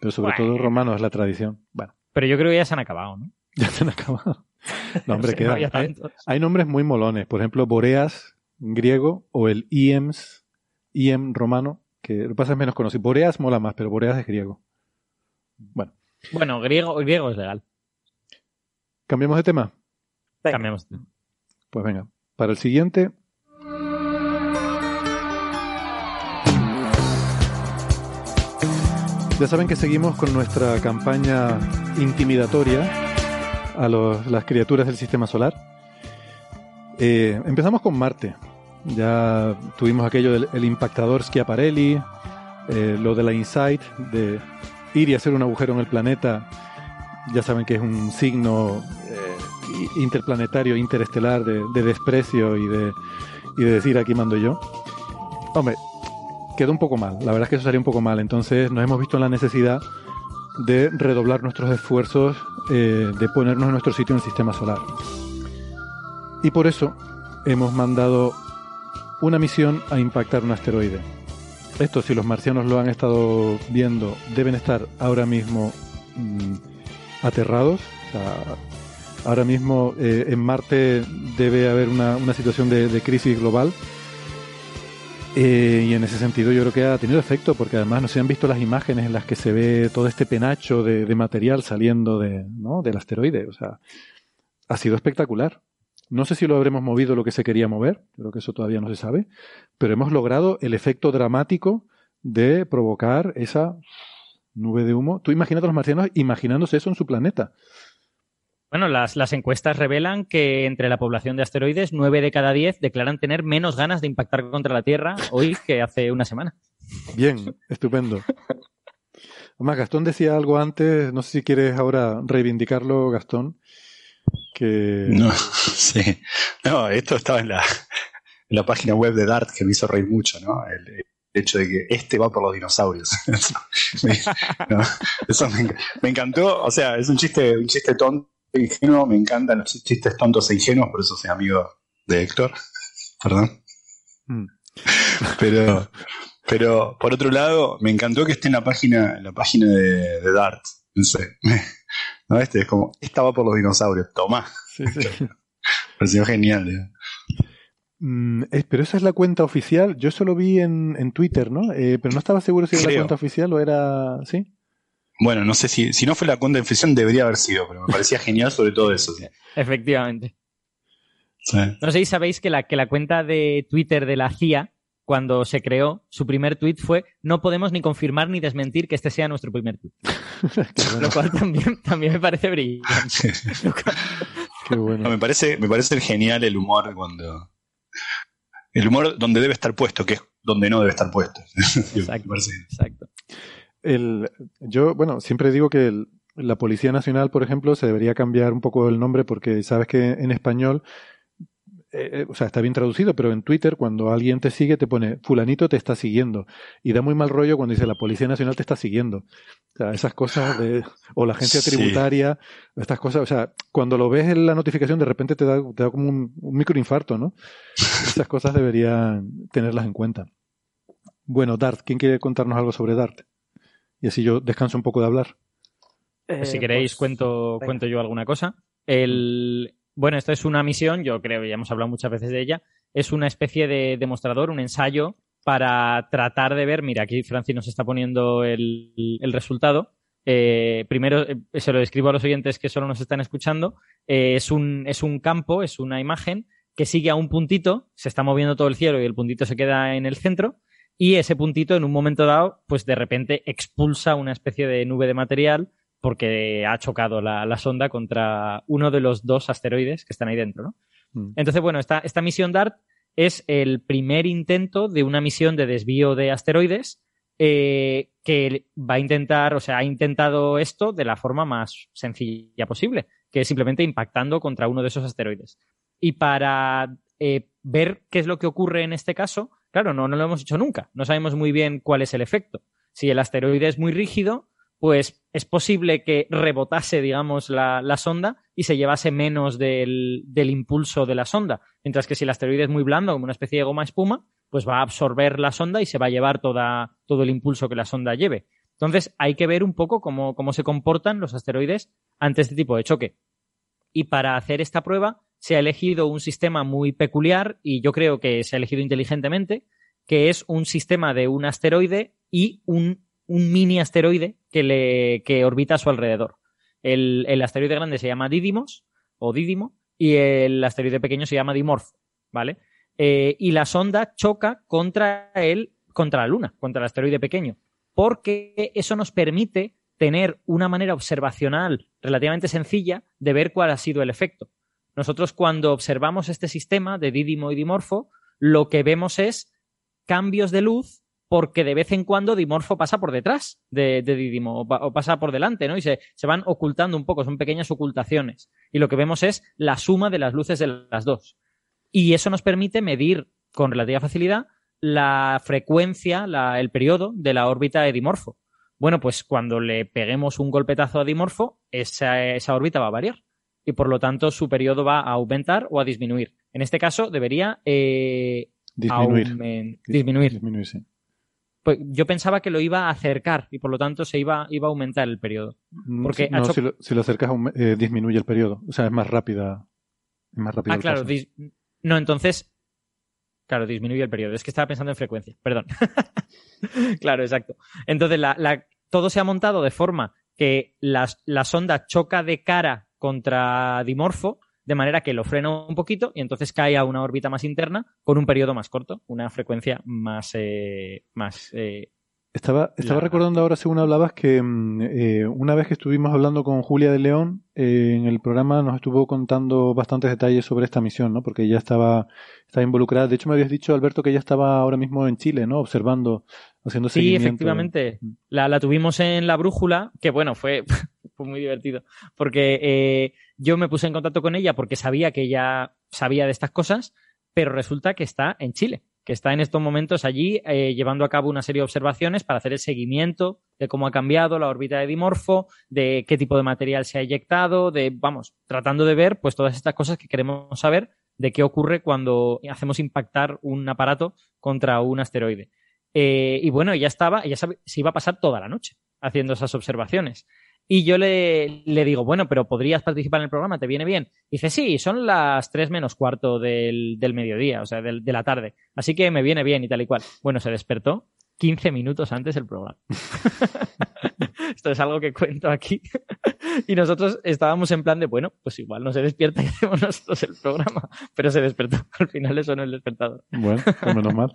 pero sobre todo romanos es la tradición. Bueno. Pero yo creo que ya se han acabado, ¿no? (laughs) Ya se han acabado. (laughs) No, hombre, queda. Hay, nombres muy molones. Por ejemplo, Boreas, griego, o el Iems, Iem romano, que lo pasa es menos conocido. Boreas mola más, pero Boreas es griego. Bueno. Bueno, griego, griego es legal. ¿Cambiamos de tema? Cambiamos de tema. Pues venga. Para el siguiente, Ya saben que seguimos con nuestra campaña intimidatoria a las criaturas del sistema solar. Eh, empezamos con Marte. Ya tuvimos aquello del impactador Schiaparelli, eh, lo de la Insight, de ir y hacer un agujero en el planeta. Ya saben que es un signo interplanetario, interestelar de, desprecio y de, y de decir aquí mando yo. Hombre, quedó un poco mal. La verdad es que eso sería un poco mal. Entonces nos hemos visto en la necesidad de redoblar nuestros esfuerzos eh, de ponernos en nuestro sitio en el sistema solar. Y por eso hemos mandado una misión a impactar un asteroide. Esto, si los marcianos lo han estado viendo, deben estar ahora mismo mm, aterrados. Ahora mismo eh, en Marte debe haber una, situación de crisis global eh, y en ese sentido yo creo que ha tenido efecto, porque además no se han visto las imágenes en las que se ve todo este penacho de, material saliendo de, ¿no? del asteroide. O sea, ha sido espectacular. No sé si lo habremos movido lo que se quería mover, creo que eso todavía no se sabe, pero hemos logrado el efecto dramático de provocar esa nube de humo. Tú imagínate a los marcianos imaginándose eso en su planeta. Bueno, las, las, encuestas revelan que entre la población de asteroides, 9 de cada 10 declaran tener menos ganas de impactar contra la Tierra hoy que hace una semana. Bien, estupendo. Además, Gastón decía algo antes, no sé si quieres ahora reivindicarlo, Gastón, que... No, (laughs) sí. No, esto estaba en la, en la página web de Dart que me hizo reír mucho, ¿no? El, hecho de que este va por los dinosaurios. (laughs) eso me, me, encantó, o sea, es un chiste, un chiste tonto ingenuo, me encantan los chistes tontos e ingenuos, por eso soy amigo de Héctor. Perdón. Mm. Pero, pero por otro lado, me encantó que esté en la página, en la página de, Dart. No sé. (laughs) ¿No? Este es como, esta va por los dinosaurios, toma. Sí, sí. (laughs) Pareció genial. Mm, pero esa es la cuenta oficial. Yo solo vi en, en Twitter, ¿no? Eh, pero no estaba seguro si era la cuenta oficial o era. ¿Sí? Bueno, no sé si, si no fue la cuenta de infección, debería haber sido, pero me parecía genial sobre todo eso. Efectivamente. No sé si sabéis que la, que la cuenta de Twitter de la CIA, cuando se creó, su primer tweet fue no podemos ni confirmar ni desmentir que este sea nuestro primer tweet. (laughs) Lo cual también, también me parece brillante. (laughs) Qué bueno. me, parece, me parece genial el humor cuando... El humor donde debe estar puesto, que es donde no debe estar puesto. (laughs) Exacto. exacto. El, yo, bueno, siempre digo que la Policía Nacional, por ejemplo, se debería cambiar un poco el nombre porque sabes que en español eh, eh, o sea, está bien traducido, pero en Twitter cuando alguien te sigue te pone fulanito te está siguiendo y da muy mal rollo cuando dice la Policía Nacional te está siguiendo. O sea, esas cosas de o la agencia tributaria, estas cosas, o sea, cuando lo ves en la notificación de repente te da, te da como un, microinfarto, ¿no? Esas cosas deberían tenerlas en cuenta. Bueno, Dart, ¿quién quiere contarnos algo sobre Dart? Y así yo descanso un poco de hablar. si queréis, pues, cuento, cuento yo alguna cosa. El, bueno, esto es una misión, yo creo que ya hemos hablado muchas veces de ella, es una especie de demostrador, un ensayo para tratar de ver, mira, aquí Francis nos está poniendo el, resultado. Eh, primero, eh, se lo describo a los oyentes que solo nos están escuchando. Eh, es, un, es un campo, es una imagen que sigue a un puntito, se está moviendo todo el cielo y el puntito se queda en el centro. Y ese puntito, en un momento dado, pues de repente expulsa una especie de nube de material porque ha chocado la, sonda contra uno de los dos asteroides que están ahí dentro, ¿no? Mm. Entonces, bueno, esta, esta misión DART es el primer intento de una misión de desvío de asteroides eh, que va a intentar, o sea, ha intentado esto de la forma más sencilla posible, que es simplemente impactando contra uno de esos asteroides. Y para eh, ver qué es lo que ocurre en este caso, claro, no, no lo hemos hecho nunca, no sabemos muy bien cuál es el efecto. Si el asteroide es muy rígido, pues es posible que rebotase, digamos, la, sonda y se llevase menos del, impulso de la sonda. Mientras que si el asteroide es muy blando, como una especie de goma espuma, pues va a absorber la sonda y se va a llevar todo el impulso que la sonda lleve. Entonces hay que ver un poco cómo se comportan los asteroides ante este tipo de choque. Y para hacer esta prueba se ha elegido un sistema muy peculiar y yo creo que se ha elegido inteligentemente, que es un sistema de un asteroide y un mini asteroide que, le, orbita a su alrededor. El, asteroide grande se llama Didymos o Didimo y el asteroide pequeño se llama Dimorpho, ¿vale? Eh, y la sonda choca contra él, contra la Luna, contra el asteroide pequeño, porque eso nos permite tener una manera observacional relativamente sencilla de ver cuál ha sido el efecto. Nosotros cuando observamos este sistema de Didimo y Dimorfo, lo que vemos es cambios de luz porque de vez en cuando Dimorfo pasa por detrás de, Didimo o, pasa por delante, ¿no? Y se, van ocultando un poco, son pequeñas ocultaciones. Y lo que vemos es la suma de las luces de las dos. Y eso nos permite medir con relativa facilidad la frecuencia, el periodo de la órbita de Dimorfo. Bueno, pues cuando le peguemos un golpetazo a Dimorfo, esa órbita va a variar. Y por lo tanto, su periodo va a aumentar o a disminuir. En este caso, debería eh, disminuir. disminuir. Pues yo pensaba que lo iba a acercar y por lo tanto se iba, iba a aumentar el periodo. Mm, Porque no, si, lo, acercas eh, disminuye el periodo. O sea, es más rápida. Es más rápida ah, claro. No, entonces. Claro, disminuye el periodo. Es que estaba pensando en frecuencia. Perdón. (laughs) claro, exacto. Entonces, la, todo se ha montado de forma que la sonda choca de cara contra Dimorfo de manera que lo frena un poquito y entonces cae a una órbita más interna con un periodo más corto, una frecuencia más... Eh, más eh, estaba, estaba recordando ahora, según hablabas, que mm, eh, una vez que estuvimos hablando con Julia de León, en el programa nos estuvo contando bastantes detalles sobre esta misión, ¿no? Porque ella estaba, estaba involucrada. De hecho, me habías dicho, Alberto, que ella estaba ahora mismo en Chile, ¿no? Observando, haciendo seguimiento. Sí, efectivamente. La, la tuvimos en la brújula, que bueno, fue, fue muy divertido. Porque yo me puse en contacto con ella porque sabía que ella sabía de estas cosas, pero resulta que está en Chile, que está en estos momentos allí eh, llevando a cabo una serie de observaciones para hacer el seguimiento de cómo ha cambiado la órbita de Dimorfo, de qué tipo de material se ha eyectado, de, vamos, tratando de ver pues todas estas cosas que queremos saber de qué ocurre cuando hacemos impactar un aparato contra un asteroide. Eh, y bueno, ella estaba, ella se iba a pasar toda la noche haciendo esas observaciones. Y yo le, le, digo, bueno, pero podrías participar en el programa, ¿te viene bien? dice, sí, son las tres menos cuarto del, del mediodía, o sea, del, de la tarde. Así que me viene bien y tal y cual. Bueno, se despertó 15 minutos antes del programa. (laughs) Esto es algo que cuento aquí. y nosotros estábamos en plan de, bueno, pues igual no se despierta y (laughs) hacemos nosotros el programa. Pero se despertó. Al final eso no es el despertador. Bueno, pues menos mal.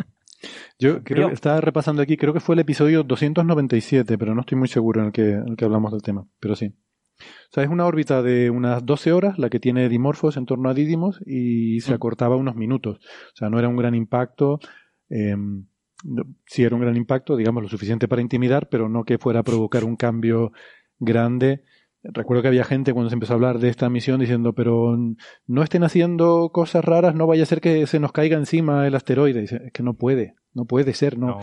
Yo creo que estaba repasando aquí, creo que fue el episodio 297, pero no estoy muy seguro en el que, en el que hablamos del tema, pero sí. O sea, es una órbita de unas 12 horas, la que tiene Dimorphos en torno a Didymos, y se mm. acortaba unos minutos. O sea, no era un gran impacto. Eh, sí era un gran impacto, digamos, lo suficiente para intimidar, pero no que fuera a provocar un cambio grande Recuerdo que había gente cuando se empezó a hablar de esta misión diciendo, pero no estén haciendo cosas raras, no vaya a ser que se nos caiga encima el asteroide. es que no puede, no puede ser, no.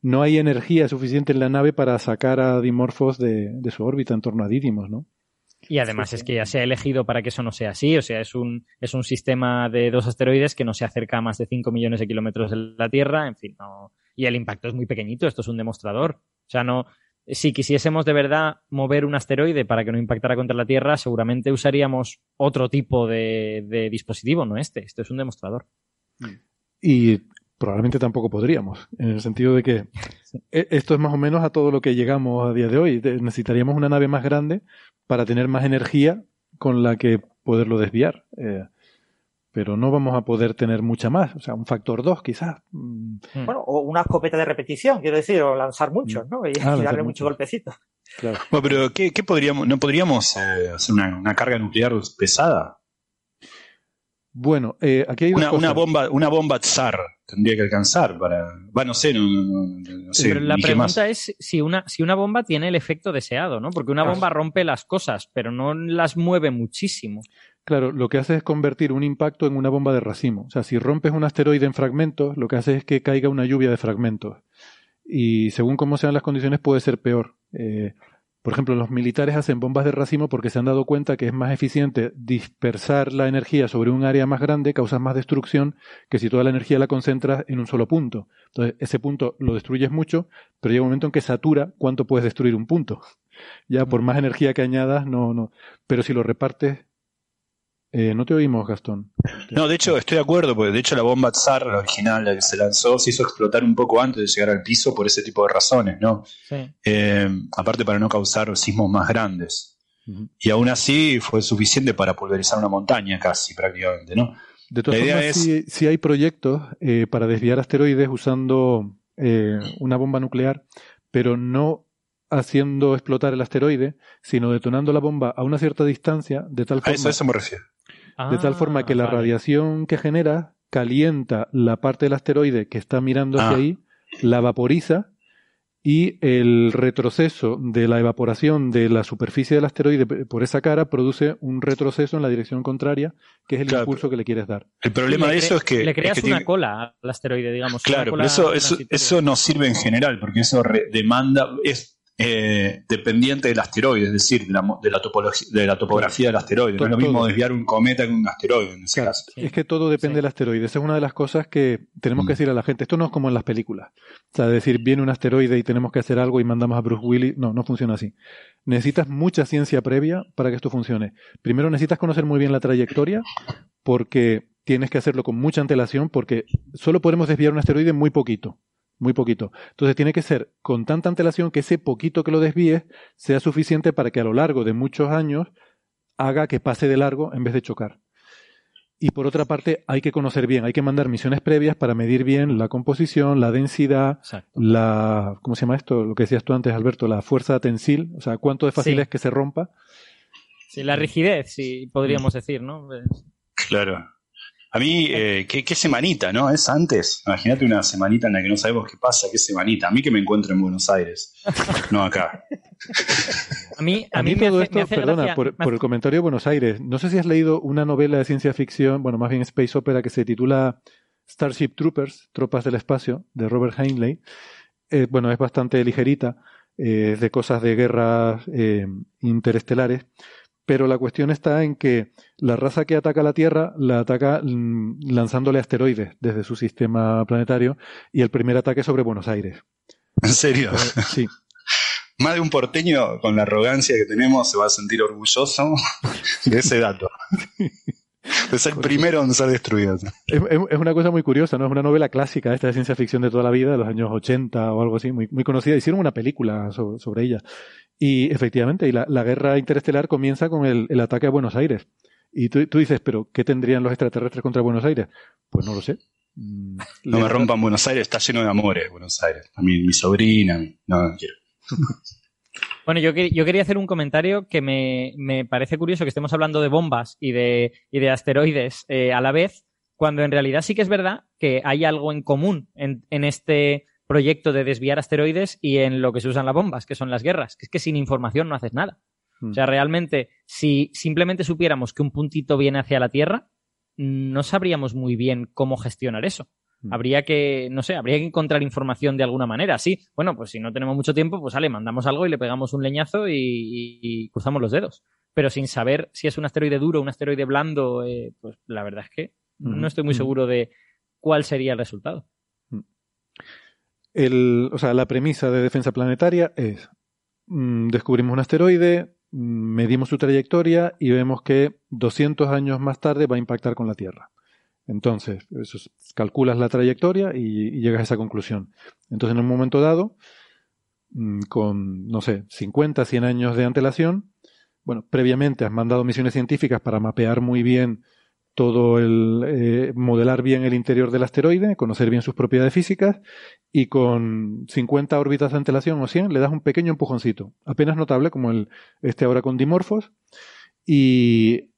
no. hay energía suficiente en la nave para sacar a Dimorphos de, de su órbita en torno a Didymos, ¿no? Y además es que ya se ha elegido para que eso no sea así, o sea, es un, es un sistema de dos asteroides que no se acerca a más de 5 millones de kilómetros de la Tierra, en fin, no. Y el impacto es muy pequeñito, esto es un demostrador. O sea, no, si quisiésemos de verdad mover un asteroide para que no impactara contra la Tierra, seguramente usaríamos otro tipo de, de dispositivo, no este. Esto es un demostrador. Y probablemente tampoco podríamos, en el sentido de que e, esto es más o menos a todo lo que llegamos a día de hoy. Necesitaríamos una nave más grande para tener más energía con la que poderlo desviar. Eh, pero no vamos a poder tener mucha más, o sea, un factor 2 quizás. Mm. Bueno, o una escopeta de repetición, quiero decir, o lanzar muchos, ¿no? Y, ah, darle muchos golpecitos. Claro. Bueno, pero ¿qué, podríamos, no podríamos eh, hacer una, carga nuclear pesada? Bueno, eh, aquí hay una, una, bomba, una bomba tsar tendría que alcanzar para, va, no sé, no, sé. Pero la pregunta es si una, si una bomba tiene el efecto deseado, ¿no? Porque una bomba rompe las cosas, pero no las mueve muchísimo. Claro, lo que hace es convertir un impacto en una bomba de racimo. O sea, si rompes un asteroide en fragmentos, lo que hace es que caiga una lluvia de fragmentos. Y según cómo sean las condiciones puede ser peor. Eh, por ejemplo, los militares hacen bombas de racimo porque se han dado cuenta que es más eficiente dispersar la energía sobre un área más grande, causas más destrucción que si toda la energía la concentras en un solo punto. Entonces, ese punto lo destruyes mucho, pero llega un momento en que satura cuánto puedes destruir un punto. (laughs) Ya por más energía que añadas, no, no. Pero si lo repartes eh, no te oímos, Gastón. No, de hecho estoy de acuerdo, porque de hecho la bomba Tsar, la original, la que se lanzó, se hizo explotar un poco antes de llegar al piso por ese tipo de razones, ¿no? Sí. Eh, aparte para no causar sismos más grandes. Y aún así fue suficiente para pulverizar una montaña casi prácticamente, ¿no? De todas formas, sí, hay proyectos eh, para desviar asteroides usando una bomba nuclear, pero no haciendo explotar el asteroide, sino detonando la bomba a una cierta distancia, de tal forma. A eso, me refiero de tal forma que la ah, radiación que genera calienta la parte del asteroide que está mirando hacia ah. ahí, la vaporiza y el retroceso de la evaporación de la superficie del asteroide por esa cara produce un retroceso en la dirección contraria, que es el impulso que le quieres dar. El problema de eso es que... Le creas una cola al asteroide, digamos. Claro, pero eso, eso, eso, no sirve en general, porque eso demanda... Es, eh, dependiente del asteroide, es decir, de la, de la, topología, de la topografía del asteroide. no es lo mismo desviar un cometa que un asteroide en ese caso. Es que todo depende del asteroide. Esa es una de las cosas que tenemos que mm. decir a la gente. Esto no es como en las películas. O sea, decir, viene un asteroide y tenemos que hacer algo y mandamos a Bruce Willis. No, no funciona así. Necesitas mucha ciencia previa para que esto funcione. Primero necesitas conocer muy bien la trayectoria porque tienes que hacerlo con mucha antelación porque solo podemos desviar un asteroide muy poquito muy poquito. Entonces tiene que ser con tanta antelación que ese poquito que lo desvíes sea suficiente para que a lo largo de muchos años haga que pase de largo en vez de chocar. Y por otra parte, hay que conocer bien, hay que mandar misiones previas para medir bien la composición, la densidad, la, ¿cómo se llama esto? Lo que decías tú antes, Alberto, la fuerza tensil, o sea, cuánto de fácil es que se rompa. Sí, la rigidez, sí, podríamos decir, ¿no? Claro. A mí, eh, ¿qué, semanita, ¿no? Es antes. Imagínate una semanita en la que no sabemos qué pasa, qué semanita. A mí que me encuentro en Buenos Aires, no acá. (laughs) A mí, a, mí, todo esto, perdona, por, el comentario de Buenos Aires. No sé si has leído una novela de ciencia ficción, bueno, más bien space opera, que se titula Starship Troopers, Tropas del Espacio, de Robert Heinlein. Eh, bueno, es bastante ligerita, eh, de cosas de guerras eh, interestelares pero la cuestión está en que la raza que ataca la Tierra la ataca mm, lanzándole asteroides desde su sistema planetario y el primer ataque sobre Buenos Aires. ¿En serio? Eh, sí. (laughs) Más de un porteño con la arrogancia que tenemos se va a sentir orgulloso (laughs) de ese dato. (laughs) Es el primero en ser destruido. Es, una cosa muy curiosa, ¿no? Es una novela clásica esta de ciencia ficción de toda la vida, de los años 80 o algo así, muy, muy conocida. Hicieron una película sobre ella. Y efectivamente, y la, guerra interestelar comienza con el, ataque a Buenos Aires. Y tú, dices, pero ¿qué tendrían los extraterrestres contra Buenos Aires? Pues no lo sé. Mm, no me rompan Buenos Aires, está lleno de amores Buenos Aires. A mí, mi sobrina, no, no quiero. (laughs) Bueno, yo, yo, quería hacer un comentario que me, parece curioso que estemos hablando de bombas y de, y de asteroides eh, a la vez, cuando en realidad sí que es verdad que hay algo en común en, en este proyecto de desviar asteroides y en lo que se usan las bombas, que son las guerras. Que es que sin información no haces nada. O sea, realmente, si simplemente supiéramos que un puntito viene hacia la Tierra, no sabríamos muy bien cómo gestionar eso. Mm. Habría que, no sé, habría que encontrar información de alguna manera. Sí, bueno, pues si no tenemos mucho tiempo, pues sale, mandamos algo y le pegamos un leñazo y, cruzamos los dedos. Pero sin saber si es un asteroide duro o un asteroide blando, eh, pues la verdad es que no estoy muy seguro de cuál sería el resultado. El, o sea, la premisa de defensa planetaria es mm, descubrimos un asteroide, mm, medimos su trayectoria y vemos que 200 años más tarde va a impactar con la Tierra. Entonces, calculas la trayectoria y, llegas a esa conclusión. Entonces, en un momento dado, mm, con, no sé, 50, 100 años de antelación, bueno, previamente has mandado misiones científicas para mapear muy bien todo el eh, modelar bien el interior del asteroide, conocer bien sus propiedades físicas y con 50 órbitas de antelación o 100 le das un pequeño empujoncito, apenas notable como el este ahora con Dimorphos y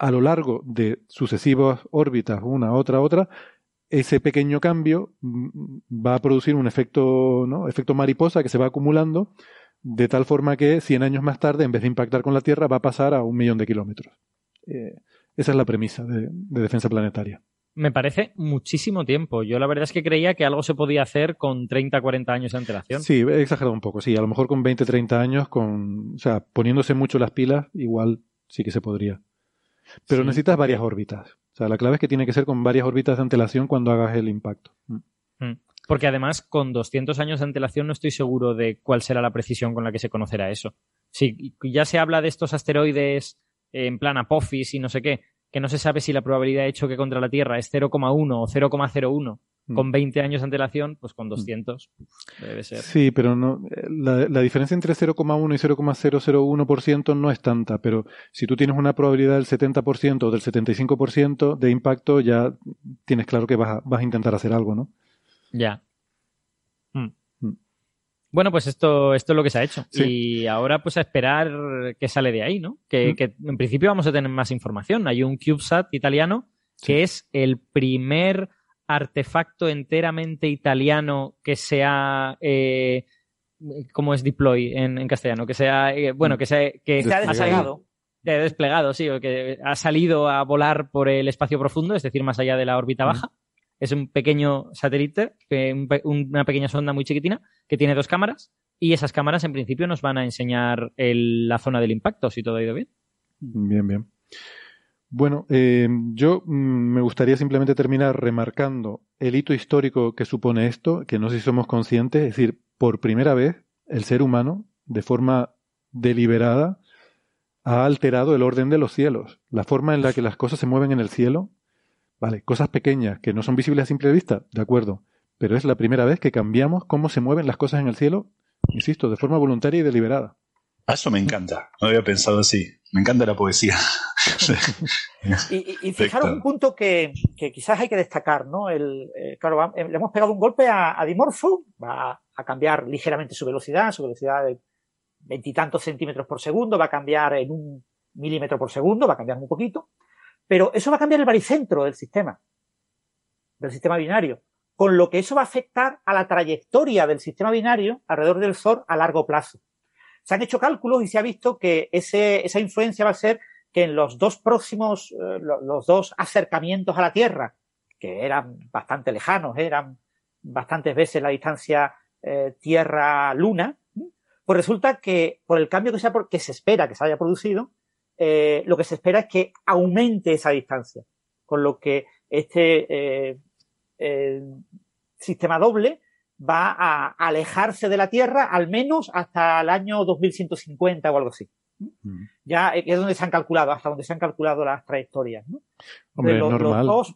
a lo largo de sucesivas órbitas, una, otra, otra, ese pequeño cambio mm, va a producir un efecto, ¿no? efecto mariposa que se va acumulando, de tal forma que 100 años más tarde, en vez de impactar con la Tierra, va a pasar a un millón de kilómetros. Eh, esa es la premisa de, defensa planetaria. Me parece muchísimo tiempo. Yo la verdad es que creía que algo se podía hacer con 30, 40 años de antelación. Sí, he exagerado un poco. Sí, a lo mejor con 20, 30 años, con, o sea, poniéndose mucho las pilas, igual sí que se podría. Pero necesitas varias órbitas. O sea, la clave es que tiene que ser con varias órbitas de antelación cuando hagas el impacto. Mm. Mm. Porque además, con 200 años de antelación no estoy seguro de cuál será la precisión con la que se conocerá eso. Si ya se habla de estos asteroides en plan Apophis y no sé qué, que no se sabe si la probabilidad de choque contra la Tierra es 0,1 o 0,01 Mm. con 20 años de antelación, pues con 200 mm. debe ser. Sí, pero no la, la diferencia entre 0,1 y 0,001% no es tanta, pero si tú tienes una probabilidad del 70% o del 75% de impacto, ya tienes claro que vas a, vas a intentar hacer algo, ¿no? Ya. Bueno, pues esto, esto es lo que se ha hecho. Y ahora pues a esperar qué sale de ahí, ¿no? Que, que, en principio vamos a tener más información. Hay un CubeSat italiano que es el primer artefacto enteramente italiano que sea eh, ¿cómo es deploy en, castellano? Que sea, eh, bueno, que sea, que ha desplegado. desplegado, sí, o que ha salido a volar por el espacio profundo, es decir, más allá de la órbita baja. Es un pequeño satélite, una pequeña sonda muy chiquitina, que tiene dos cámaras, y esas cámaras en principio nos van a enseñar la zona del impacto, si todo ha ido bien. Bien, bien. Bueno, eh, yo mm, me gustaría simplemente terminar remarcando el hito histórico que supone esto, que no sé si somos conscientes, es decir, por primera vez el ser humano, de forma deliberada, ha alterado el orden de los cielos, la forma en la que las cosas se mueven en el cielo. Vale, cosas pequeñas que no son visibles a simple vista, de acuerdo, pero es la primera vez que cambiamos cómo se mueven las cosas en el cielo, insisto, de forma voluntaria y deliberada. Eso me encanta, no había pensado así, me encanta la poesía. y, fijaros un punto que, quizás hay que destacar, ¿no? El, eh, claro, eh, le hemos pegado un golpe a, Dimorfo, va a cambiar ligeramente su velocidad, su velocidad de veintitantos centímetros por segundo, va a cambiar en un milímetro por segundo, va a cambiar un poquito, pero eso va a cambiar el baricentro del sistema, del sistema binario, con lo que eso va a afectar a la trayectoria del sistema binario alrededor del Sol a largo plazo. Se han hecho cálculos y se ha visto que esa influencia va a ser que en los dos próximos, eh, los dos acercamientos a la Tierra, que eran bastante lejanos, eran bastantes veces la distancia eh, Tierra-Luna, pues resulta que por el cambio que se, que se espera que se haya producido, eh, lo que se espera es que aumente esa distancia, con lo que este sistema doble va a alejarse de la Tierra al menos hasta el año 2150 o algo así. Mm. Ya es donde se han calculado, hasta donde se han calculado las trayectorias. ¿no? los, dos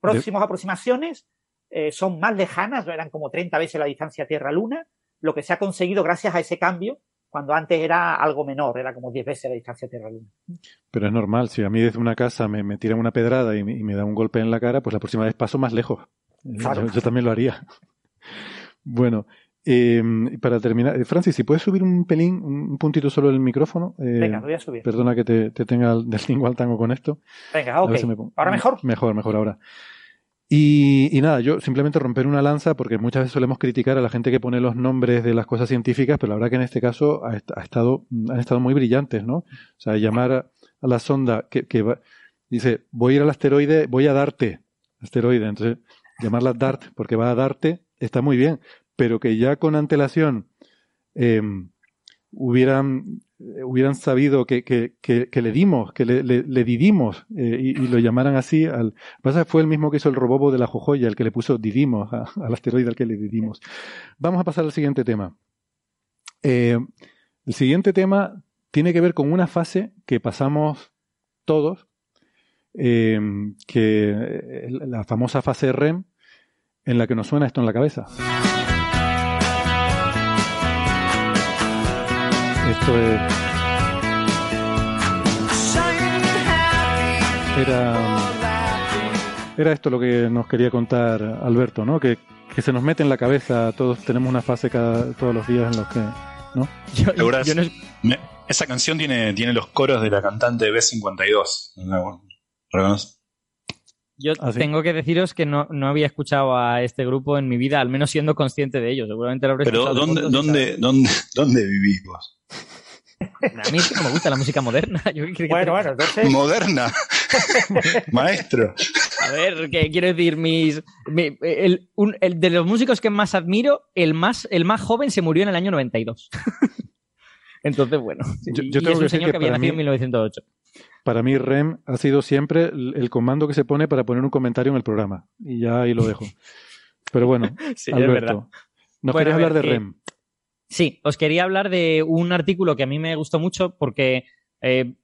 próximos aproximaciones eh, son más lejanas, eran como 30 veces la distancia Tierra-Luna, lo que se ha conseguido gracias a ese cambio, cuando antes era algo menor, era como 10 veces la distancia Tierra-Luna. Pero es normal, si a mí desde una casa me, me tiran una pedrada y me, da un golpe en la cara, pues la próxima vez paso más lejos. yo también lo haría. (laughs) Bueno, eh, para terminar, eh, Francis, si puedes subir un pelín, un puntito solo el micrófono. Eh, Venga, voy a subir. Perdona que te, tenga (laughs) del lingua al tango con esto. Venga, ok. ¿Ahora mejor? Mejor, mejor ahora. Y, nada, yo simplemente romper una lanza porque muchas veces solemos criticar a la gente que pone los nombres de las cosas científicas, pero la verdad que en este caso ha, estado, han estado muy brillantes, ¿no? O sea, llamar a, la sonda que, que dice, voy a ir al asteroide, voy a darte, asteroide, entonces llamarla DART porque va a darte, está muy bien, pero que ya con antelación eh, hubieran, hubieran sabido que, que, que, le dimos, que le, le, didimos eh, y, lo llamaran así. Al, pasa fue el mismo que hizo el robobo de la Jojoya, el que le puso didimos al asteroide al que le didimos. Vamos a pasar al siguiente tema. Eh, el siguiente tema tiene que ver con una fase que pasamos todos, eh, que la famosa fase REM, en la que nos suena esto en la cabeza. Esto es. Era. Era esto lo que nos quería contar Alberto, ¿no? Que, se nos mete en la cabeza, todos tenemos una fase cada, todos los días en los que. ¿No? esa canción tiene, tiene los coros de la cantante B52. Yo ¿Ah, tengo que deciros que no, no, había escuchado a este grupo en mi vida, al menos siendo consciente de ello. Seguramente lo habré Pero ¿dónde, ¿dónde, dónde, ¿dónde vivís vos? A mí es que no me gusta la música moderna. (laughs) bueno, bueno, entonces... Moderna. (laughs) Maestro. A ver, ¿qué quiero decir? Mis, el, el, de los músicos que más admiro, el más, el más joven se murió en el año 92. (laughs) Entonces, bueno. Yo, yo tengo que señor que, había nacido en 1908. Para mí, REM ha sido siempre el, comando que se pone para poner un comentario en el programa. Y ya ahí lo dejo. Pero bueno, (laughs) Alberto, ¿nos querías hablar de REM? Sí, os quería hablar de un artículo que a mí me gustó mucho porque eh,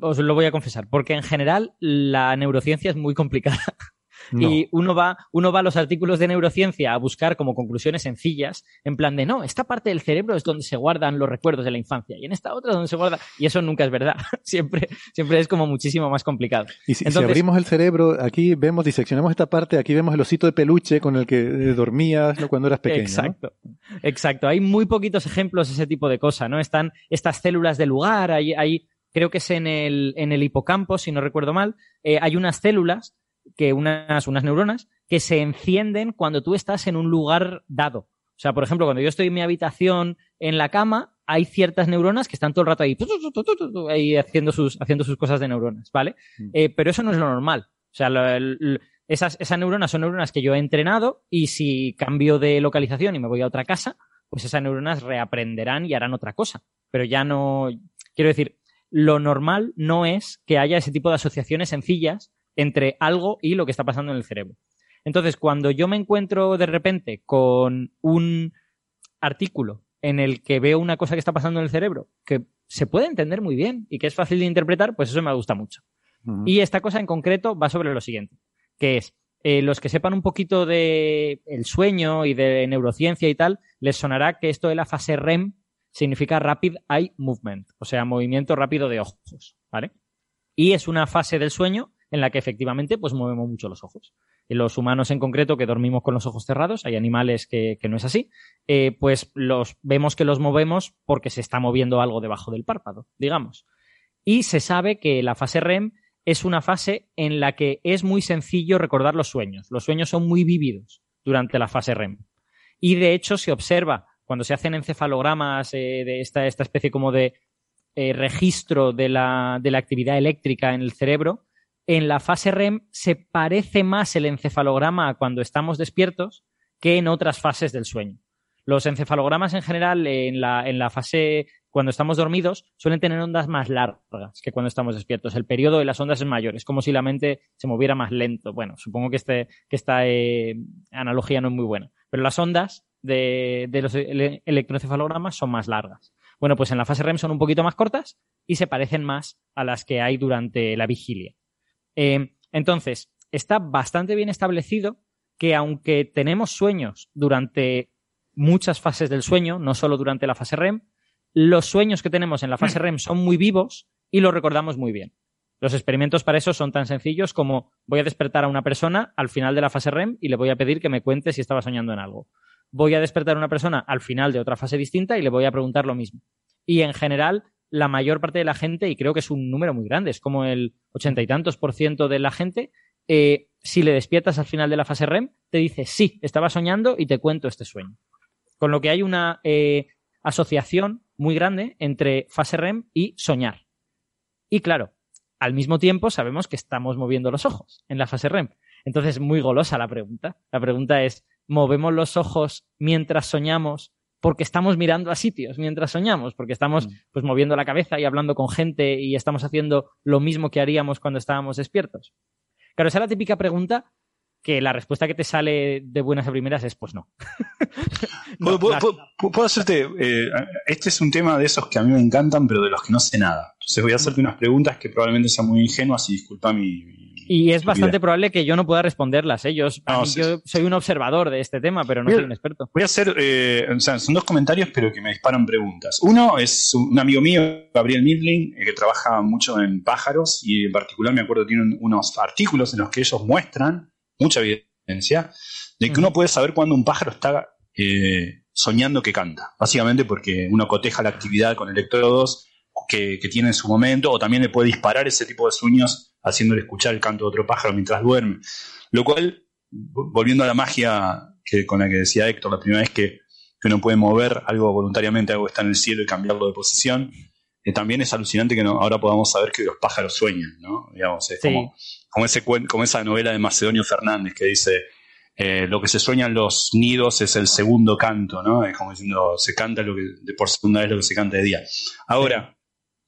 os lo voy a confesar, porque en general la neurociencia es muy complicada. (laughs) Y uno va, uno va a los artículos de neurociencia a buscar como conclusiones sencillas, en plan de no, esta parte del cerebro es donde se guardan los recuerdos de la infancia, y en esta otra es donde se guarda. Y eso nunca es verdad. (laughs) siempre, siempre es como muchísimo más complicado. Y si, abrimos el cerebro, aquí vemos, diseccionamos esta parte, aquí vemos el osito de peluche con el que eh, dormías cuando eras pequeño. Exacto. Exacto. Hay muy poquitos ejemplos de ese tipo de cosas, ¿no? Están estas células de lugar, hay, hay creo que es en el, en el hipocampo, si no recuerdo mal, eh, hay unas células que unas, unas neuronas que se encienden cuando tú estás en un lugar dado. O sea, por ejemplo, cuando yo estoy en mi habitación en la cama, hay ciertas neuronas que están todo el rato ahí, ahí haciendo, sus, haciendo sus cosas de neuronas, ¿vale? Mm. Eh, pero eso no es lo normal. O sea, esas, esas neuronas son neuronas que yo he entrenado y si cambio de localización y me voy a otra casa, pues esas neuronas reaprenderán y harán otra cosa. Pero ya no. Quiero decir, lo normal no es que haya ese tipo de asociaciones sencillas entre algo y lo que está pasando en el cerebro. Entonces, cuando yo me encuentro de repente con un artículo en el que veo una cosa que está pasando en el cerebro que se puede entender muy bien y que es fácil de interpretar, pues eso me gusta mucho. Y esta cosa en concreto va sobre lo siguiente, que es eh, los que sepan un poquito de el sueño y de neurociencia y tal, les sonará que esto de la fase REM significa Rapid Eye Movement, o sea, movimiento rápido de ojos, ¿vale? Y es una fase del sueño en la que efectivamente pues movemos mucho los ojos. Los humanos en concreto que dormimos con los ojos cerrados, hay animales que, no es así, eh, pues los vemos que los movemos porque se está moviendo algo debajo del párpado, digamos. Y se sabe que la fase REM es una fase en la que es muy sencillo recordar los sueños. Los sueños son muy vívidos durante la fase REM. Y de hecho se observa cuando se hacen encefalogramas eh, de esta, esta, especie como de eh, registro de la, de la actividad eléctrica en el cerebro, en la fase REM se parece más el encefalograma cuando estamos despiertos que en otras fases del sueño. Los encefalogramas en general en la, en la fase cuando estamos dormidos suelen tener ondas más largas que cuando estamos despiertos. El periodo de las ondas es mayor, es como si la mente se moviera más lento. Bueno, supongo que, este, que esta eh, analogía no es muy buena, pero las ondas de, de los electroencefalogramas son más largas. Bueno, pues en la fase REM son un poquito más cortas y se parecen más a las que hay durante la vigilia. Eh, entonces, está bastante bien establecido que aunque tenemos sueños durante muchas fases del sueño, no solo durante la fase REM, los sueños que tenemos en la fase REM son muy vivos y los recordamos muy bien. Los experimentos para eso son tan sencillos como voy a despertar a una persona al final de la fase REM y le voy a pedir que me cuente si estaba soñando en algo. Voy a despertar a una persona al final de otra fase distinta y le voy a preguntar lo mismo. Y en general la mayor parte de la gente, y creo que es un número muy grande, es como el ochenta y tantos por ciento de la gente, eh, si le despiertas al final de la fase REM, te dice, sí, estaba soñando y te cuento este sueño. Con lo que hay una eh, asociación muy grande entre fase REM y soñar. Y claro, al mismo tiempo sabemos que estamos moviendo los ojos en la fase REM. Entonces, muy golosa la pregunta. La pregunta es, ¿movemos los ojos mientras soñamos porque estamos mirando a sitios mientras soñamos? Porque estamos mm. pues moviendo la cabeza y hablando con gente y estamos haciendo lo mismo que haríamos cuando estábamos despiertos. Claro, esa es la típica pregunta que la respuesta que te sale de buenas a primeras es pues no. (laughs) ¿Puedo, hacerte, eh, este es un tema de esos que a mí me encantan, pero de los que no sé nada. Entonces voy a hacerte unas preguntas que probablemente sean muy ingenuas y disculpa mi... y es bastante probable que yo no pueda responderlas. ¿eh? Yo, soy un observador de este tema, pero no soy un experto. Voy a hacer, eh, o sea, son dos comentarios, pero que me disparan preguntas. Uno es un amigo mío, Gabriel Midling, que trabaja mucho en pájaros y en particular me acuerdo tiene unos artículos en los que ellos muestran mucha evidencia de que uno puede saber cuando un pájaro está eh, soñando que canta. Básicamente porque uno coteja la actividad con electrodos que, tiene en su momento, o también le puede disparar ese tipo de sueños haciéndole escuchar el canto de otro pájaro mientras duerme. Lo cual, volviendo a la magia que, con la que decía Héctor la primera vez que, uno puede mover algo voluntariamente, algo que está en el cielo y cambiarlo de posición, eh, también es alucinante que ahora podamos saber que los pájaros sueñan, ¿no? Digamos, es como como, ese, como esa novela de Macedonio Fernández que dice, eh, lo que se sueña en los nidos es el segundo canto, ¿no? Es como diciendo, se canta lo que, por segunda vez lo que se canta de día. Ahora,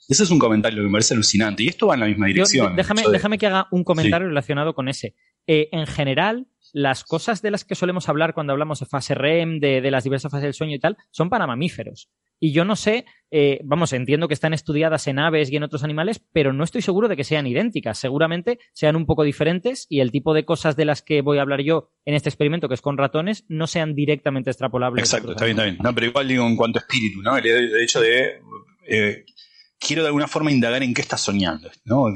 ese es un comentario que me parece alucinante y esto va en la misma dirección. déjame, déjame que haga un comentario relacionado con ese. Eh, en general, las cosas de las que solemos hablar cuando hablamos de fase REM, de, de, las diversas fases del sueño y tal, son para mamíferos. Y yo no sé, eh, vamos, entiendo que están estudiadas en aves y en otros animales, pero no estoy seguro de que sean idénticas. Seguramente sean un poco diferentes y el tipo de cosas de las que voy a hablar yo en este experimento, que es con ratones, no sean directamente extrapolables. Exacto, está bien, está bien. No, pero igual digo en cuanto a espíritu, ¿no? El, hecho de... Eh, quiero de alguna forma indagar en qué estás soñando, ¿no?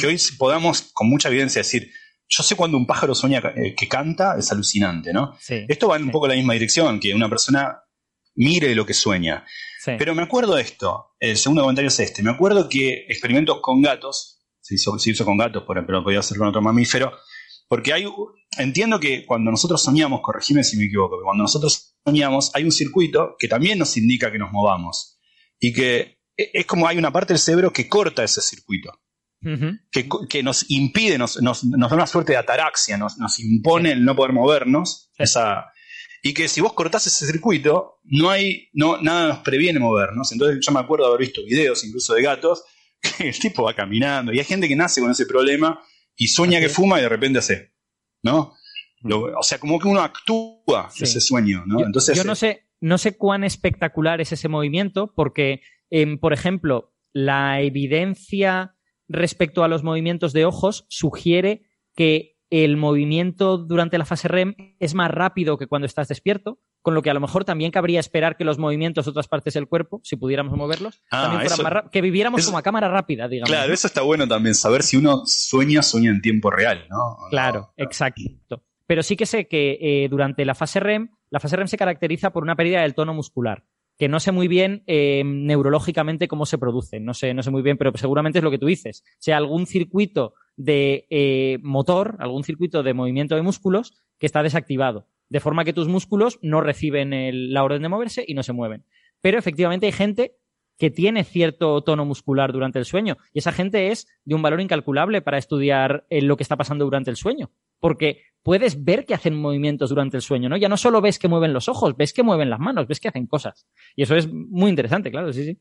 Que hoy podamos con mucha evidencia decir, yo sé cuando un pájaro sueña eh, que canta, es alucinante, ¿no? Esto va en un poco la misma dirección, que una persona mire lo que sueña. Pero me acuerdo esto, el segundo comentario es este, me acuerdo que experimentos con gatos, se hizo, con gatos, pero podía hacer con otro mamífero, porque hay, entiendo que cuando nosotros soñamos, corregime si me equivoco, que cuando nosotros soñamos hay un circuito que también nos indica que nos movamos y que e, es como hay una parte del cerebro que corta ese circuito que, nos impide, nos, nos, da una suerte de ataraxia, nos, nos impone el no poder movernos. Esa, y que si vos cortás ese circuito, no hay, no, nada nos previene movernos. Entonces yo me acuerdo de haber visto videos incluso de gatos, (laughs) que el tipo va caminando. Y hay gente que nace con ese problema y sueña que fuma y de repente hace. ¿No? o sea, como que uno actúa ese sueño, ¿no? Yo, Entonces, yo no sé, no sé cuán espectacular es ese movimiento, porque, em, por ejemplo, la evidencia respecto a los movimientos de ojos sugiere que el movimiento durante la fase REM es más rápido que cuando estás despierto, con lo que a lo mejor también cabría esperar que los movimientos de otras partes del cuerpo, si pudiéramos moverlos, ah, también fueran más que viviéramos como a cámara rápida, digamos. Claro, eso está bueno también, saber si uno sueña, sueña en tiempo real, ¿no? Claro, exacto. Pero sí que sé que eh, durante la fase REM, la fase REM se caracteriza por una pérdida del tono muscular que no sé muy bien eh, neurológicamente cómo se produce, no sé, no sé muy bien, pero seguramente es lo que tú dices. sea, algún circuito de eh, motor, algún circuito de movimiento de músculos que está desactivado, de forma que tus músculos no reciben la orden de moverse y no se mueven. Pero efectivamente hay gente que tiene cierto tono muscular durante el sueño y esa gente es de un valor incalculable para estudiar eh, lo que está pasando durante el sueño, porque puedes ver que hacen movimientos durante el sueño, ¿no? Ya no solo ves que mueven los ojos, ves que mueven las manos, ves que hacen cosas. Y eso es muy interesante, claro, sí, sí.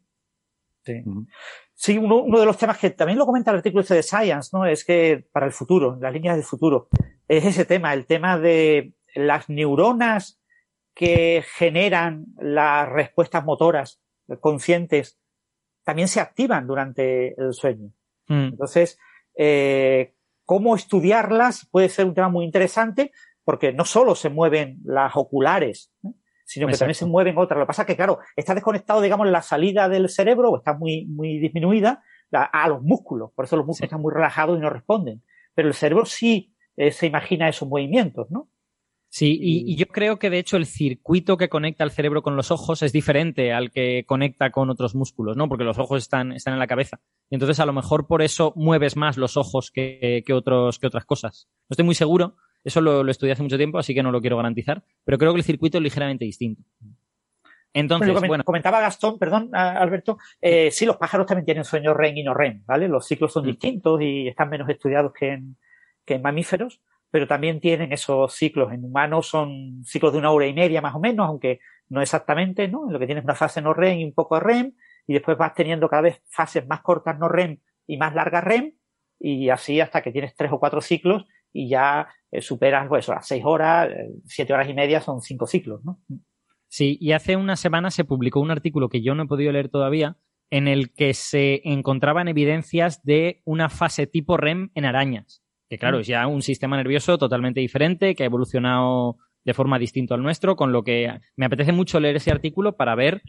Sí, uno, de los temas que también lo comenta el artículo este de Science, ¿no? Es que para el futuro, las líneas del futuro, es ese tema, el tema de las neuronas que generan las respuestas motoras conscientes también se activan durante el sueño. Mm. Entonces, eh, cómo estudiarlas puede ser un tema muy interesante porque no solo se mueven las oculares, ¿eh? sino que también se mueven otras. Lo que pasa es que, claro, está desconectado, digamos, la salida del cerebro, o está muy, muy disminuida, a, los músculos. Por eso los músculos están muy relajados y no responden. Pero el cerebro sí eh, se imagina esos movimientos, ¿no? Sí, y, yo creo que de hecho el circuito que conecta el cerebro con los ojos es diferente al que conecta con otros músculos, ¿no? Porque los ojos están, están en la cabeza. Y entonces a lo mejor por eso mueves más los ojos que, otros, que otras cosas. No estoy muy seguro, eso lo, lo, estudié hace mucho tiempo, así que no lo quiero garantizar, pero creo que el circuito es ligeramente distinto. Entonces, bueno, comentaba Gastón, perdón, Alberto, eh, sí, los pájaros también tienen sueños REM y no REM, ¿vale? Los ciclos son mm. distintos y están menos estudiados que en, que en mamíferos, pero también tienen esos ciclos. En humanos son ciclos de una hora y media más o menos, aunque no exactamente, ¿no? En lo que tienes una fase no REM y un poco REM, y después vas teniendo cada vez fases más cortas no REM y más largas REM, y así hasta que tienes tres o cuatro ciclos y ya eh, superas, pues, las seis horas, eh, siete horas y media son cinco ciclos, ¿no? Sí, y hace una semana se publicó un artículo que yo no he podido leer todavía, en el que se encontraban evidencias de una fase tipo REM en arañas. Que claro, mm. es ya un sistema nervioso totalmente diferente, que ha evolucionado de forma distinta al nuestro, con lo que me apetece mucho leer ese artículo para ver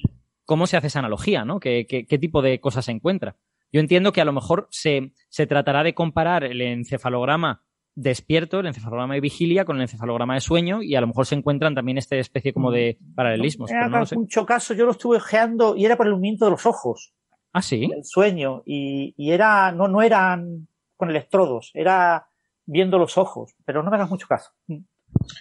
cómo se hace esa analogía, ¿no? ¿Qué, qué, tipo de cosas se encuentra? Yo entiendo que a lo mejor se, se tratará de comparar el encefalograma despierto, el encefalograma de vigilia, con el encefalograma de sueño y a lo mejor se encuentran también esta especie como de paralelismos. En mucho caso yo lo estuve ojeando y era por el movimiento de los ojos. Ah, sí. El sueño. Y, y, era, no, no eran con electrodos, era viendo los ojos, pero no me hagas mucho caso. en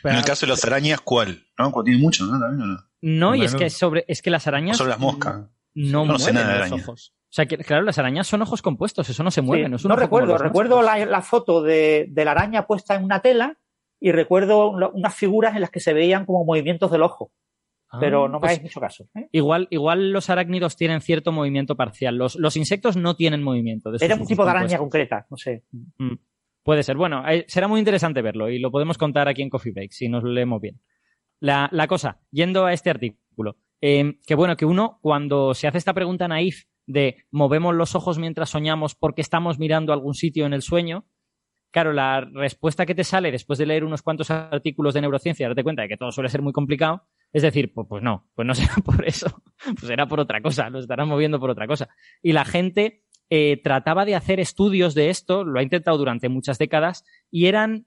el caso de las arañas, ¿cuál? ¿No? Tiene mucho, ¿no? no? No, y es que sobre, es que las arañas. Son las moscas. No, no mueven los ojos. O sea, que, claro, las arañas son ojos compuestos, eso no se mueve. no, recuerdo, recuerdo la, foto de, la araña puesta en una tela y recuerdo unas figuras en las que se veían como movimientos del ojo. Ah, pero no me pues mucho caso. ¿eh? Igual, igual los arácnidos tienen cierto movimiento parcial. Los, los insectos no tienen movimiento. Era un tipo de araña concreta, no sé. Mm, puede ser. Bueno, será muy interesante verlo y lo podemos contar aquí en Coffee Break si nos leemos bien. La, cosa, yendo a este artículo, eh, que bueno, que uno cuando se hace esta pregunta naif de movemos los ojos mientras soñamos porque estamos mirando algún sitio en el sueño, claro, la respuesta que te sale después de leer unos cuantos artículos de neurociencia darte cuenta de que todo suele ser muy complicado, es decir, pues, no, pues no (laughs) será por eso, pues será por otra cosa, lo estarán moviendo por otra cosa. Y la gente eh, trataba de hacer estudios de esto, lo ha intentado durante muchas décadas, y eran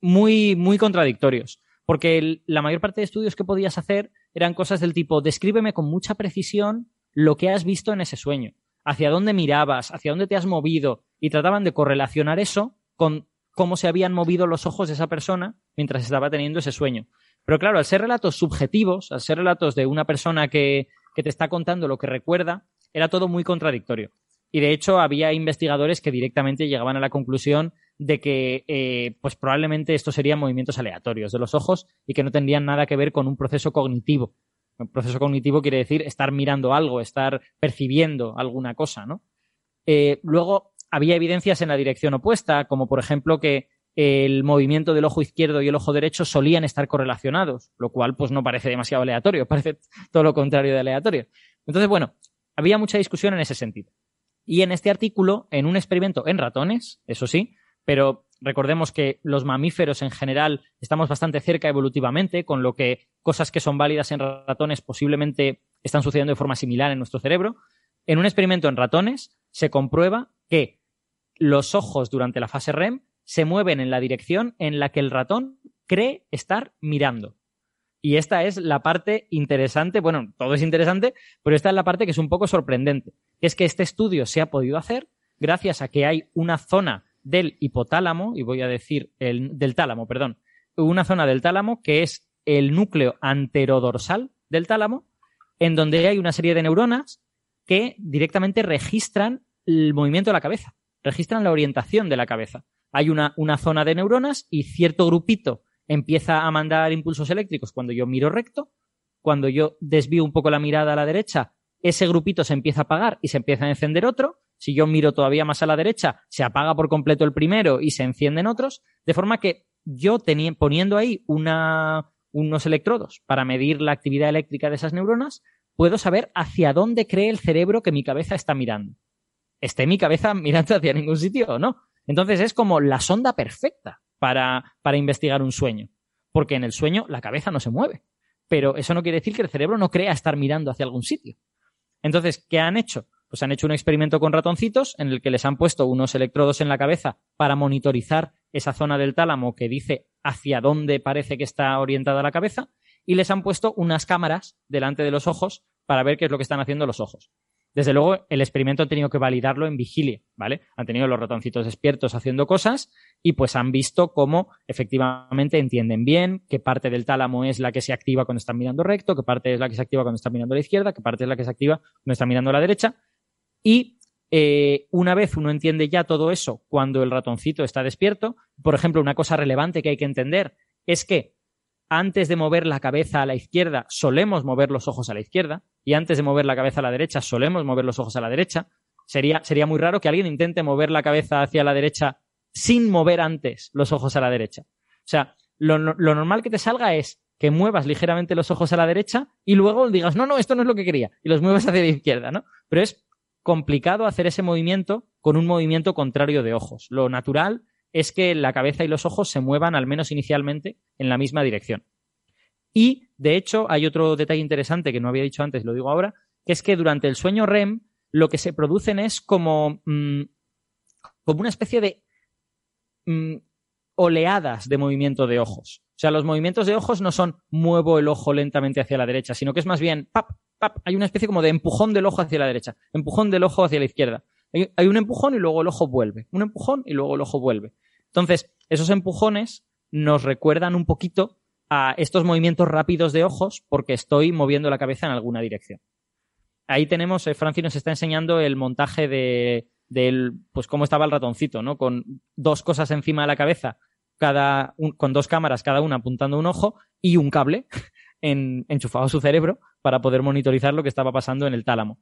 muy, muy contradictorios. Porque la mayor parte de estudios que podías hacer eran cosas del tipo, descríbeme con mucha precisión lo que has visto en ese sueño, hacia dónde mirabas, hacia dónde te has movido, y trataban de correlacionar eso con cómo se habían movido los ojos de esa persona mientras estaba teniendo ese sueño. Pero claro, al ser relatos subjetivos, al ser relatos de una persona que, que te está contando lo que recuerda, era todo muy contradictorio. Y de hecho había investigadores que directamente llegaban a la conclusión de que eh, pues probablemente estos serían movimientos aleatorios de los ojos y que no tendrían nada que ver con un proceso cognitivo el proceso cognitivo quiere decir estar mirando algo, estar percibiendo alguna cosa, ¿no? Eh, luego había evidencias en la dirección opuesta, como por ejemplo que el movimiento del ojo izquierdo y el ojo derecho solían estar correlacionados, lo cual pues no parece demasiado aleatorio, (laughs) parece todo lo contrario de aleatorio. Entonces, bueno, había mucha discusión en ese sentido. Y en este artículo, en un experimento en ratones, eso sí, pero recordemos que los mamíferos en general estamos bastante cerca evolutivamente, con lo que cosas que son válidas en ratones posiblemente están sucediendo de forma similar en nuestro cerebro. En un experimento en ratones se comprueba que los ojos durante la fase REM se mueven en la dirección en la que el ratón cree estar mirando. Y esta es la parte interesante, bueno, todo es interesante, pero esta es la parte que es un poco sorprendente, es que este estudio se ha podido hacer gracias a que hay una zona del hipotálamo, y voy a decir el, del tálamo, perdón, una zona del tálamo que es el núcleo anterodorsal del tálamo, en donde hay una serie de neuronas que directamente registran el movimiento de la cabeza, registran la orientación de la cabeza. Hay una, zona de neuronas y cierto grupito empieza a mandar impulsos eléctricos cuando yo miro recto, cuando yo desvío un poco la mirada a la derecha, ese grupito se empieza a apagar y se empieza a encender otro, si yo miro todavía más a la derecha, se apaga por completo el primero y se encienden otros, de forma que yo poniendo ahí unos electrodos para medir la actividad eléctrica de esas neuronas, puedo saber hacia dónde cree el cerebro que mi cabeza está mirando. ¿Esté mi cabeza mirando hacia ningún sitio o no? Entonces es como la sonda perfecta para, para investigar un sueño. Porque en el sueño la cabeza no se mueve. Pero eso no quiere decir que el cerebro no crea estar mirando hacia algún sitio. Entonces, ¿qué han hecho? Pues han hecho un experimento con ratoncitos en el que les han puesto unos electrodos en la cabeza para monitorizar esa zona del tálamo que dice hacia dónde parece que está orientada la cabeza y les han puesto unas cámaras delante de los ojos para ver qué es lo que están haciendo los ojos. Desde luego, el experimento han tenido que validarlo en vigilia, ¿vale? Han tenido los ratoncitos despiertos haciendo cosas y pues han visto cómo efectivamente entienden bien qué parte del tálamo es la que se activa cuando están mirando recto, qué parte es la que se activa cuando están mirando a la izquierda, qué parte es la que se activa cuando están mirando a la derecha. Y eh, una vez uno entiende ya todo eso cuando el ratoncito está despierto, por ejemplo, una cosa relevante que hay que entender es que antes de mover la cabeza a la izquierda solemos mover los ojos a la izquierda y antes de mover la cabeza a la derecha solemos mover los ojos a la derecha. Sería, sería muy raro que alguien intente mover la cabeza hacia la derecha sin mover antes los ojos a la derecha. O sea, lo, lo normal que te salga es que muevas ligeramente los ojos a la derecha y luego digas, no, no, esto no es lo que quería, y los muevas hacia la izquierda, ¿no? Pero es complicado hacer ese movimiento con un movimiento contrario de ojos. Lo natural es que la cabeza y los ojos se muevan, al menos inicialmente, en la misma dirección. Y, de hecho, hay otro detalle interesante que no había dicho antes, lo digo ahora, que es que durante el sueño REM lo que se producen es como, mm, como una especie de mm, oleadas de movimiento de ojos. O sea, los movimientos de ojos no son muevo el ojo lentamente hacia la derecha, sino que es más bien, pap, pap, hay una especie como de empujón del ojo hacia la derecha, empujón del ojo hacia la izquierda. Hay, un empujón y luego el ojo vuelve. Un empujón y luego el ojo vuelve. Entonces, esos empujones nos recuerdan un poquito a estos movimientos rápidos de ojos porque estoy moviendo la cabeza en alguna dirección. Ahí tenemos, eh, Franci nos está enseñando el montaje de, del, pues cómo estaba el ratoncito, ¿no? Con dos cosas encima de la cabeza, cada, con dos cámaras, cada una apuntando un ojo y un cable (laughs) en, enchufado a su cerebro para poder monitorizar lo que estaba pasando en el tálamo.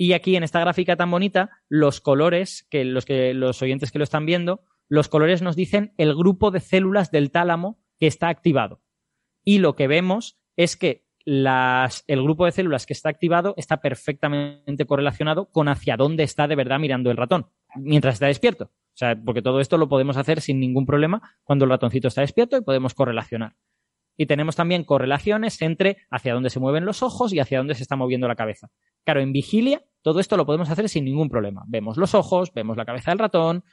Y aquí en esta gráfica tan bonita, los colores, que los, que los oyentes que lo están viendo, los colores nos dicen el grupo de células del tálamo que está activado. Y lo que vemos es que el grupo de células que está activado está perfectamente correlacionado con hacia dónde está de verdad mirando el ratón, mientras está despierto. O sea, porque todo esto lo podemos hacer sin ningún problema cuando el ratoncito está despierto y podemos correlacionar. Y tenemos también correlaciones entre hacia dónde se mueven los ojos y hacia dónde se está moviendo la cabeza. Claro, en vigilia todo esto lo podemos hacer sin ningún problema. Vemos los ojos, vemos la cabeza del ratón,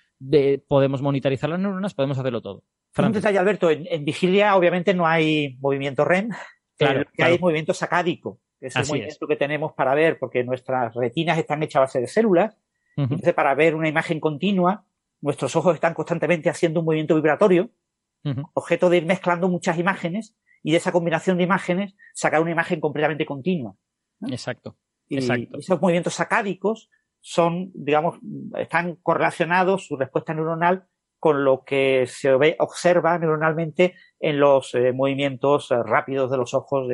podemos monitorizar las neuronas, podemos hacerlo todo. Un detalle, Alberto. En, vigilia obviamente no hay movimiento REM, claro, hay movimiento sacádico, que es el movimiento que tenemos para ver, porque nuestras retinas están hechas a base de células. Entonces, para ver una imagen continua, nuestros ojos están constantemente haciendo un movimiento vibratorio objeto de ir mezclando muchas imágenes y de esa combinación de imágenes sacar una imagen completamente continua. Exacto. Y esos movimientos sacádicos son, digamos, están correlacionados, su respuesta neuronal, con lo que se observa neuronalmente en los eh, movimientos eh, rápidos de los ojos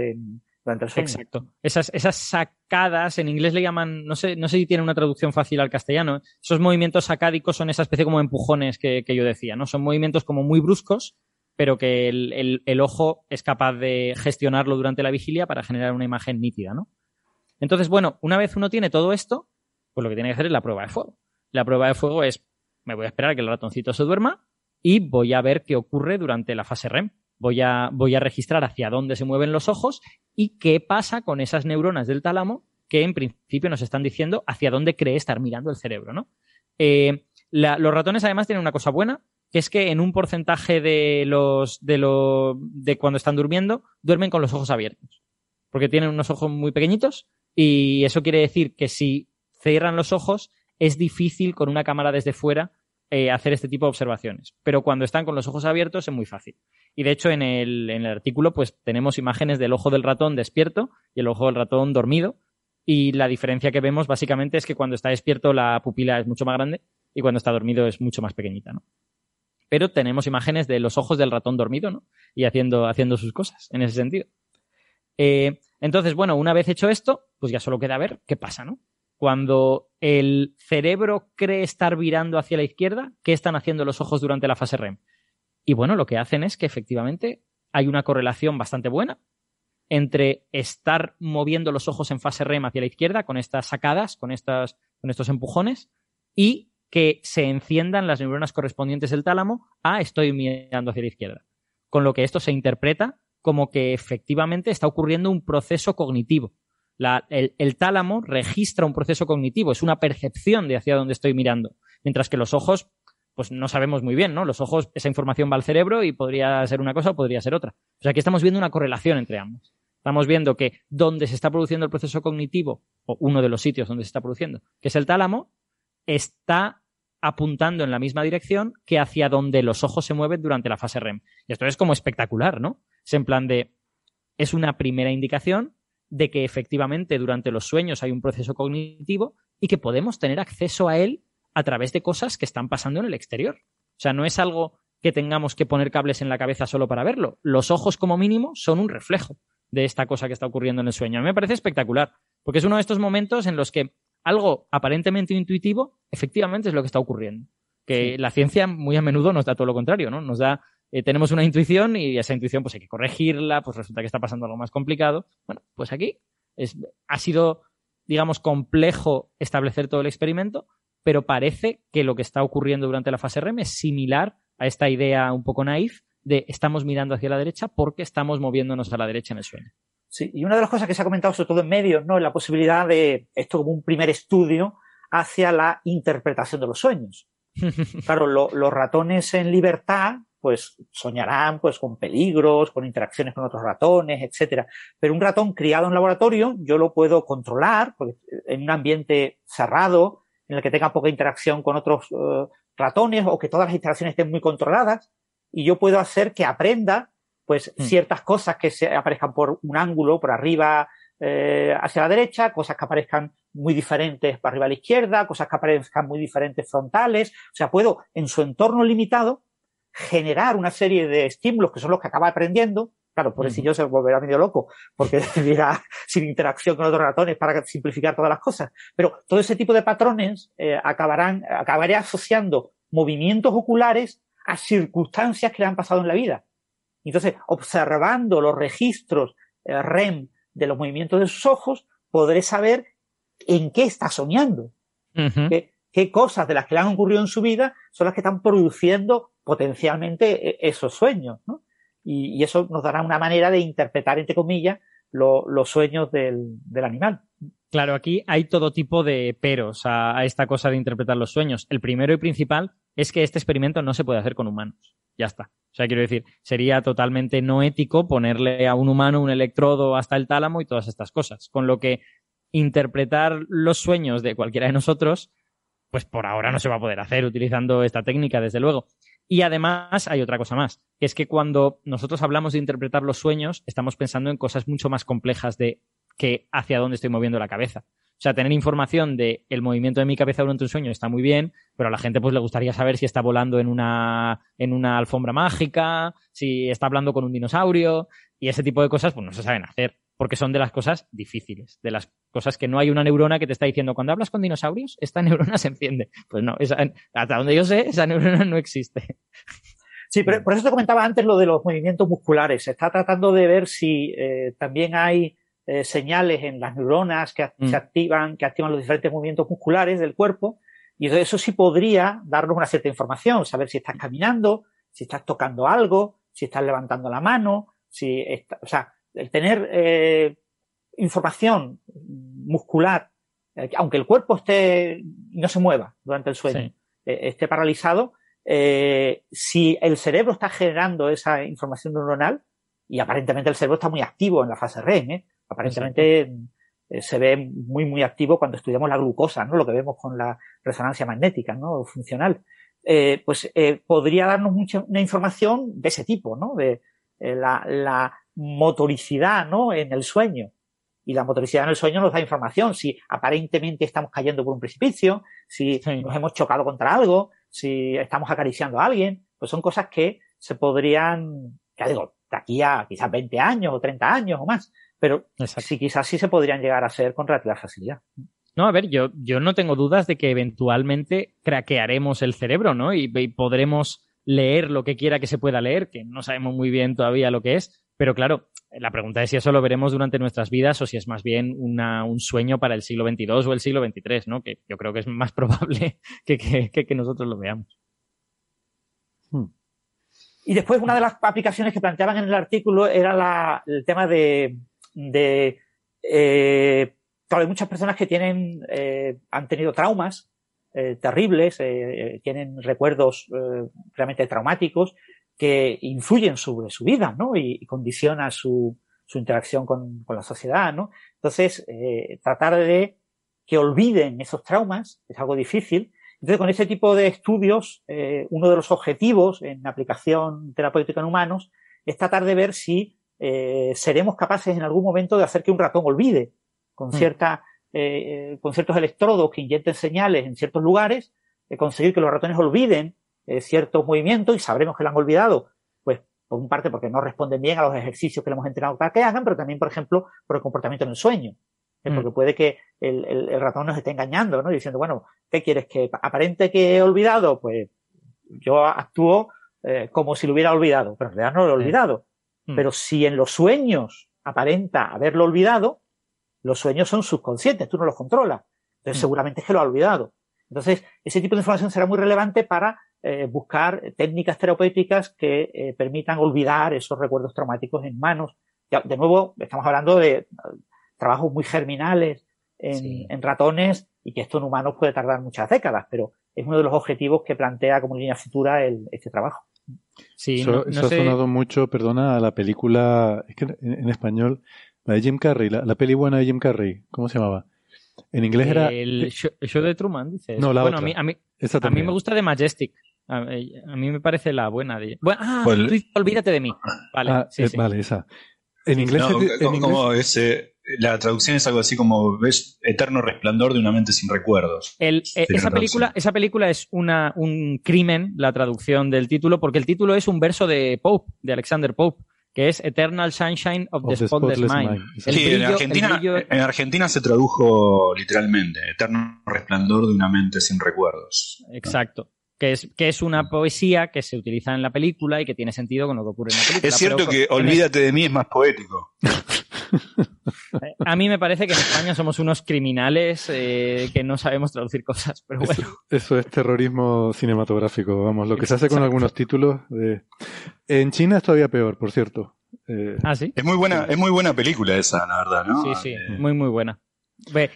durante el sueño. Exacto. Esas, esas sacadas, en inglés le llaman, no sé, no sé si tiene una traducción fácil al castellano, esos movimientos sacádicos son esa especie como empujones que, que yo decía, ¿no? Son movimientos como muy bruscos, pero que el, el, ojo es capaz de gestionarlo durante la vigilia para generar una imagen nítida, ¿no? Entonces, bueno, una vez uno tiene todo esto, pues lo que tiene que hacer es la prueba de fuego. La prueba de fuego es, me voy a esperar a que el ratoncito se duerma y voy a ver qué ocurre durante la fase REM. Voy a, voy a registrar hacia dónde se mueven los ojos y qué pasa con esas neuronas del tálamo que en principio nos están diciendo hacia dónde cree estar mirando el cerebro, ¿no? Eh, los ratones además tienen una cosa buena, que es que en un porcentaje de los de lo de cuando están durmiendo duermen con los ojos abiertos, porque tienen unos ojos muy pequeñitos y eso quiere decir que si cierran los ojos es difícil con una cámara desde fuera eh, hacer este tipo de observaciones. Pero cuando están con los ojos abiertos es muy fácil. Y de hecho en el, artículo pues tenemos imágenes del ojo del ratón despierto y el ojo del ratón dormido. Y la diferencia que vemos básicamente es que cuando está despierto la pupila es mucho más grande y cuando está dormido es mucho más pequeñita, ¿no? Pero tenemos imágenes de los ojos del ratón dormido, ¿no? Y haciendo, haciendo sus cosas en ese sentido. Eh, entonces, bueno, una vez hecho esto, pues ya solo queda ver qué pasa, ¿no? Cuando el cerebro cree estar virando hacia la izquierda, ¿qué están haciendo los ojos durante la fase REM? Y bueno, lo que hacen es que efectivamente hay una correlación bastante buena entre estar moviendo los ojos en fase REM hacia la izquierda con estas sacadas, con, estas, con estos empujones, y que se enciendan las neuronas correspondientes del tálamo a estoy mirando hacia la izquierda. Con lo que esto se interpreta como que efectivamente está ocurriendo un proceso cognitivo. El, tálamo registra un proceso cognitivo, es una percepción de hacia dónde estoy mirando, mientras que los ojos pues no sabemos muy bien, ¿no? Los ojos, esa información va al cerebro y podría ser una cosa o podría ser otra. O sea, aquí estamos viendo una correlación entre ambos. Estamos viendo que donde se está produciendo el proceso cognitivo, o uno de los sitios donde se está produciendo, que es el tálamo, está apuntando en la misma dirección que hacia donde los ojos se mueven durante la fase REM. Y esto es como espectacular, ¿no? Es en plan de, es una primera indicación de que efectivamente durante los sueños hay un proceso cognitivo y que podemos tener acceso a él a través de cosas que están pasando en el exterior. O sea, no es algo que tengamos que poner cables en la cabeza solo para verlo. Los ojos, como mínimo, son un reflejo de esta cosa que está ocurriendo en el sueño. A mí me parece espectacular, porque es uno de estos momentos en los que algo aparentemente intuitivo efectivamente es lo que está ocurriendo. Que la ciencia muy a menudo nos da todo lo contrario, ¿no? Nos da, eh, tenemos una intuición y esa intuición pues hay que corregirla, pues resulta que está pasando algo más complicado. Bueno, pues aquí es, ha sido, digamos, complejo establecer todo el experimento, pero parece que lo que está ocurriendo durante la fase REM es similar a esta idea un poco naif de estamos mirando hacia la derecha porque estamos moviéndonos a la derecha en el sueño. Sí, y una de las cosas que se ha comentado sobre todo en medios, ¿no? Es la posibilidad de esto como un primer estudio hacia la interpretación de los sueños. (laughs) Claro, los ratones en libertad, pues soñarán pues con peligros, con interacciones con otros ratones, etcétera. Pero un ratón criado en laboratorio, yo lo puedo controlar, porque en un ambiente cerrado, en el que tenga poca interacción con otros eh, ratones o que todas las interacciones estén muy controladas, y yo puedo hacer que aprenda pues mm. ciertas cosas que se aparezcan por un ángulo, por arriba eh, hacia la derecha, cosas que aparezcan muy diferentes para arriba a la izquierda, cosas que aparezcan muy diferentes frontales. O sea, puedo en su entorno limitado generar una serie de estímulos que son los que acaba aprendiendo. Claro, por eso yo se volverá medio loco, porque (laughs) decidirá sin interacción con otros ratones para simplificar todas las cosas. Pero todo ese tipo de patrones eh, acabarán, acabaré asociando movimientos oculares a circunstancias que le han pasado en la vida. Entonces, observando los registros eh, REM de los movimientos de sus ojos, podré saber en qué está soñando. qué, cosas de las que le han ocurrido en su vida son las que están produciendo potencialmente eh, esos sueños. Y, eso nos dará una manera de interpretar, entre comillas, los sueños del, animal. Claro, aquí hay todo tipo de peros a, esta cosa de interpretar los sueños. El primero y principal es que este experimento no se puede hacer con humanos. Ya está. O sea, quiero decir, sería totalmente no ético ponerle a un humano un electrodo hasta el tálamo y todas estas cosas. Con lo que interpretar los sueños de cualquiera de nosotros, pues por ahora no se va a poder hacer utilizando esta técnica, desde luego. Y además hay otra cosa más, que es que cuando nosotros hablamos de interpretar los sueños, estamos pensando en cosas mucho más complejas de que hacia dónde estoy moviendo la cabeza. O sea, tener información de el movimiento de mi cabeza durante un sueño está muy bien, pero a la gente pues le gustaría saber si está volando en una, en una alfombra mágica, si está hablando con un dinosaurio, y ese tipo de cosas pues no se saben hacer, porque son de las cosas difíciles, de las cosas que no hay una neurona que te está diciendo, cuando hablas con dinosaurios, esta (laughs) neurona se enciende. Pues no, hasta donde yo sé, esa neurona no existe. Sí, pero por eso te comentaba antes lo de los movimientos musculares. Se está tratando de ver si eh, también hay eh, señales en las neuronas que se mm. activan, que activan los diferentes movimientos musculares del cuerpo. Y eso sí podría darnos una cierta información, saber si estás caminando, si estás tocando algo, si estás levantando la mano, si o sea, el tener eh, información muscular, eh, aunque el cuerpo esté no se mueva durante el sueño, esté paralizado, si el cerebro está generando esa información neuronal, y aparentemente el cerebro está muy activo en la fase REM, ¿eh? Aparentemente eh, se ve muy, muy activo cuando estudiamos la glucosa, ¿no? Lo que vemos con la resonancia magnética, ¿no? Funcional. Eh, pues eh, podría darnos mucha, una información de ese tipo, ¿no? De la, la motoricidad, ¿no? En el sueño. Y la motoricidad en el sueño nos da información si aparentemente estamos cayendo por un precipicio, si nos hemos chocado contra algo, si estamos acariciando a alguien, pues son cosas que se podrían, ya digo, de aquí a quizás 20 años o 30 años o más, pero sí, quizás sí se podrían llegar a hacer con relativa facilidad. No, a ver, yo, yo no tengo dudas de que eventualmente craquearemos el cerebro, ¿no? Y, podremos leer lo que quiera que se pueda leer, que no sabemos muy bien todavía lo que es, pero claro, la pregunta es si eso lo veremos durante nuestras vidas o si es más bien una, un sueño para el siglo XXII o el siglo XXIII, ¿no? Que yo creo que es más (laughs) probable que, que, que nosotros lo veamos. Hmm. Y después una de las aplicaciones que planteaban en el artículo era la, el tema de de, eh, claro, hay muchas personas que tienen, eh, han tenido traumas terribles, tienen recuerdos realmente traumáticos que influyen sobre su vida, ¿no? Y, y condiciona su, su interacción con, con, la sociedad, ¿no? Entonces, tratar de que olviden esos traumas es algo difícil. Entonces, con ese tipo de estudios, uno de los objetivos en aplicación terapéutica en humanos es tratar de ver si eh, seremos capaces en algún momento de hacer que un ratón olvide con mm. cierta, eh, con ciertos electrodos que inyecten señales en ciertos lugares, de conseguir que los ratones olviden eh, ciertos movimientos y sabremos que lo han olvidado. Pues, por un parte, porque no responden bien a los ejercicios que le hemos entrenado para que hagan, pero también, por ejemplo, por el comportamiento en el sueño. Mm. Porque puede que el, el, el, ratón nos esté engañando, ¿no? Diciendo, bueno, ¿qué quieres? ¿Que aparente que he olvidado? Pues yo actúo eh, como si lo hubiera olvidado, pero en realidad no lo he olvidado. Mm. Pero si en los sueños aparenta haberlo olvidado, los sueños son subconscientes, tú no los controlas. Entonces mm. seguramente es que lo ha olvidado. Entonces, ese tipo de información será muy relevante para eh, buscar técnicas terapéuticas que eh, permitan olvidar esos recuerdos traumáticos en manos. Ya, de nuevo, estamos hablando de trabajos muy germinales en, en, ratones y que esto en humanos puede tardar muchas décadas, pero es uno de los objetivos que plantea como línea futura el, este trabajo. Sí, eso, ha sonado mucho, perdona, a la película, es que en, español, la de Jim Carrey, la, peli buena de Jim Carrey, ¿cómo se llamaba? En inglés era... El show, de Truman, dices. No, la bueno, otra. a mí, a mí, me gusta de Majestic. A, mí me parece la buena de... Bueno, ah, pues olvídate de mí. Vale, ah, sí, eh, sí. vale esa. En inglés... No, en como, inglés como ese, la traducción es algo así como ves eterno resplandor de una mente sin recuerdos. El, eh, esa, película, esa película es una, un crimen, la traducción del título, porque el título es un verso de Pope, de Alexander Pope que es Eternal Sunshine of, the, Spotless, Mind. Sí, brillo, en, Argentina, brillo... en Argentina se tradujo literalmente, Eterno resplandor de una mente sin recuerdos. Exacto. Que es, que es una poesía que se utiliza en la película y que tiene sentido con lo que ocurre en la película. Es cierto que Olvídate de mí es más poético. A mí me parece que en España somos unos criminales eh, que no sabemos traducir cosas, pero bueno. Eso, eso, es terrorismo cinematográfico, vamos, lo que se hace con algunos títulos. De... En China es todavía peor, por cierto. Eh, ah, sí. Es muy buena, es muy buena película esa, la verdad, ¿no? Sí, sí, eh... muy, muy buena.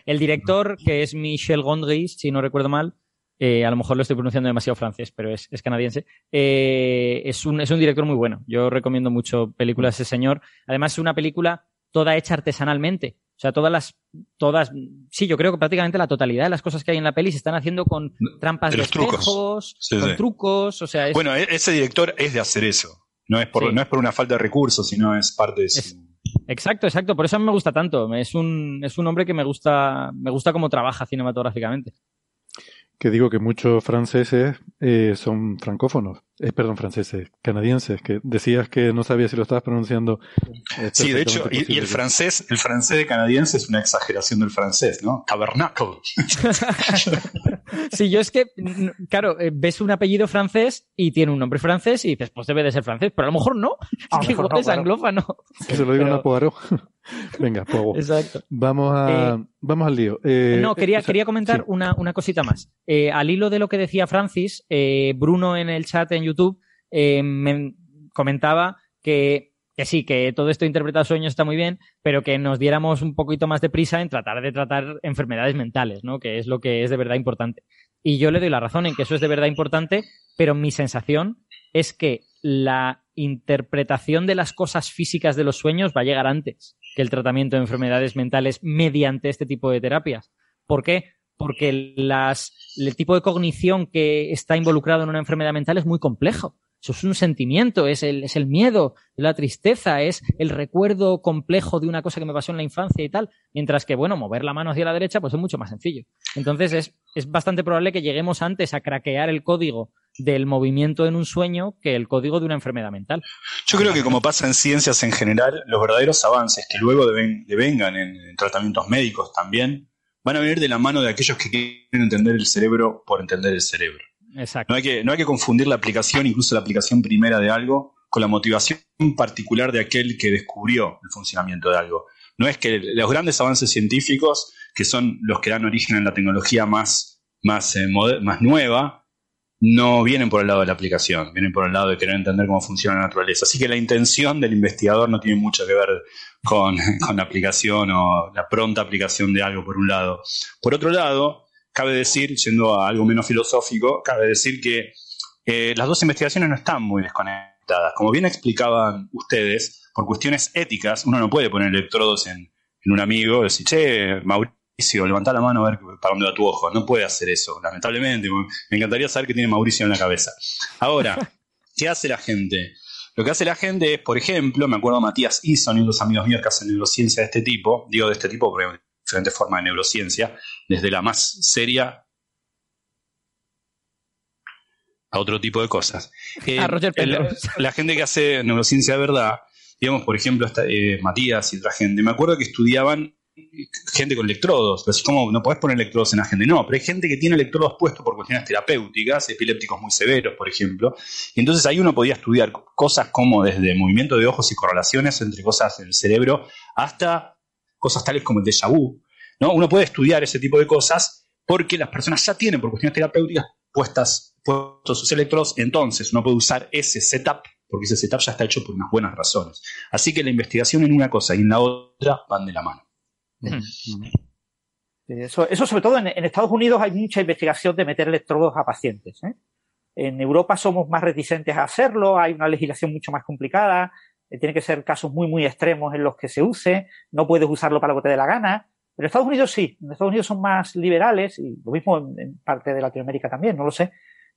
El director, que es Michel Gondry, si no recuerdo mal, eh, a lo mejor lo estoy pronunciando demasiado francés, pero es, es canadiense. Eh, es, un, es un director muy bueno. Yo recomiendo mucho películas de ese señor. Además, es una película toda hecha artesanalmente. O sea, todas las, todas, sí, yo creo que prácticamente la totalidad de las cosas que hay en la peli se están haciendo con trampas de, de espejos, trucos. Sí, con sí. trucos, o sea, es... Bueno, ese director es de hacer eso. No es por, sí. no es por una falta de recursos, sino es parte de su... Exacto, exacto. Por eso a mí me gusta tanto. Es un, es un hombre que me gusta, me gusta cómo trabaja cinematográficamente. Que digo que muchos franceses eh, son francófonos. Eh, perdón, franceses, canadienses, que decías que no sabías si lo estabas pronunciando. Eh, sí, de hecho, y, y, el francés, el francés de canadiense es una exageración del francés, ¿no? Tabernacle. (laughs) sí, yo es que, claro, ves un apellido francés y tiene un nombre francés y dices, pues debe de ser francés, pero a lo mejor no. A (laughs) que igual no, es anglófano. Que se lo digan pero... a Poirot. (laughs) Venga, Pogo. Exacto. Vamos, a, eh, vamos al lío. Eh, no, quería, o sea, quería comentar sí. una, una, cosita más. Eh, al hilo de lo que decía Francis, eh, Bruno en el chat en YouTube eh, me comentaba que, que, sí, que todo esto de interpretar sueños está muy bien, pero que nos diéramos un poquito más de prisa en tratar de tratar enfermedades mentales, ¿no? Que es lo que es de verdad importante. Y yo le doy la razón en que eso es de verdad importante, pero mi sensación es que la interpretación de las cosas físicas de los sueños va a llegar antes que el tratamiento de enfermedades mentales mediante este tipo de terapias. ¿Por qué? Porque las, el tipo de cognición que está involucrado en una enfermedad mental es muy complejo. Eso es un sentimiento, es el, es el miedo, la tristeza, es el recuerdo complejo de una cosa que me pasó en la infancia y tal. Mientras que, bueno, mover la mano hacia la derecha, pues es mucho más sencillo. Entonces es, es bastante probable que lleguemos antes a craquear el código del movimiento en un sueño que el código de una enfermedad mental. Yo creo que como pasa en ciencias en general, los verdaderos avances que luego deben, devengan en, en tratamientos médicos también, van a venir de la mano de aquellos que quieren entender el cerebro por entender el cerebro. Exacto. No hay, que, no hay que confundir la aplicación, incluso la aplicación primera de algo, con la motivación particular de aquel que descubrió el funcionamiento de algo. No es que los grandes avances científicos, que son los que dan origen a la tecnología más, más, eh, más nueva, no vienen por el lado de la aplicación, vienen por el lado de querer entender cómo funciona la naturaleza. Así que la intención del investigador no tiene mucho que ver con, (laughs) con la aplicación o la pronta aplicación de algo por un lado. Por otro lado, cabe decir, yendo a algo menos filosófico, cabe decir que eh, las dos investigaciones no están muy desconectadas. Como bien explicaban ustedes, por cuestiones éticas, uno no puede poner electrodos en, un amigo y decir, che, Mauricio, levanta la mano a ver para dónde va tu ojo. No puede hacer eso, lamentablemente. Me encantaría saber qué tiene Mauricio en la cabeza. Ahora, (laughs) ¿qué hace la gente? Lo que hace la gente es, por ejemplo, me acuerdo de Matías Eason y unos amigos míos que hacen neurociencia de este tipo, digo de este tipo porque diferentes formas de neurociencia, desde la más seria a otro tipo de cosas. (laughs) Eh, Roger (laughs) la, gente que hace neurociencia de verdad, digamos, por ejemplo, eh, Matías y otra gente, me acuerdo que estudiaban gente con electrodos. Pero como no podés poner electrodos en la gente. No, pero hay gente que tiene electrodos puestos por cuestiones terapéuticas, epilépticos muy severos, por ejemplo. Y entonces ahí uno podía estudiar cosas como desde movimiento de ojos y correlaciones entre cosas en el cerebro hasta cosas tales como el déjà vu. ¿no? Uno puede estudiar ese tipo de cosas porque las personas ya tienen por cuestiones terapéuticas puestas, puestos sus electrodos. Entonces uno puede usar ese setup porque ese setup ya está hecho por unas buenas razones. Así que la investigación en una cosa y en la otra van de la mano. Eso, eso sobre todo en, Estados Unidos hay mucha investigación de meter electrodos a pacientes. ¿eh? En Europa somos más reticentes a hacerlo, hay una legislación mucho más complicada, tiene que ser casos muy, muy extremos en los que se use, no puedes usarlo para lo que te dé la gana. Pero en Estados Unidos sí, en Estados Unidos son más liberales, y lo mismo en, parte de Latinoamérica también, no lo sé,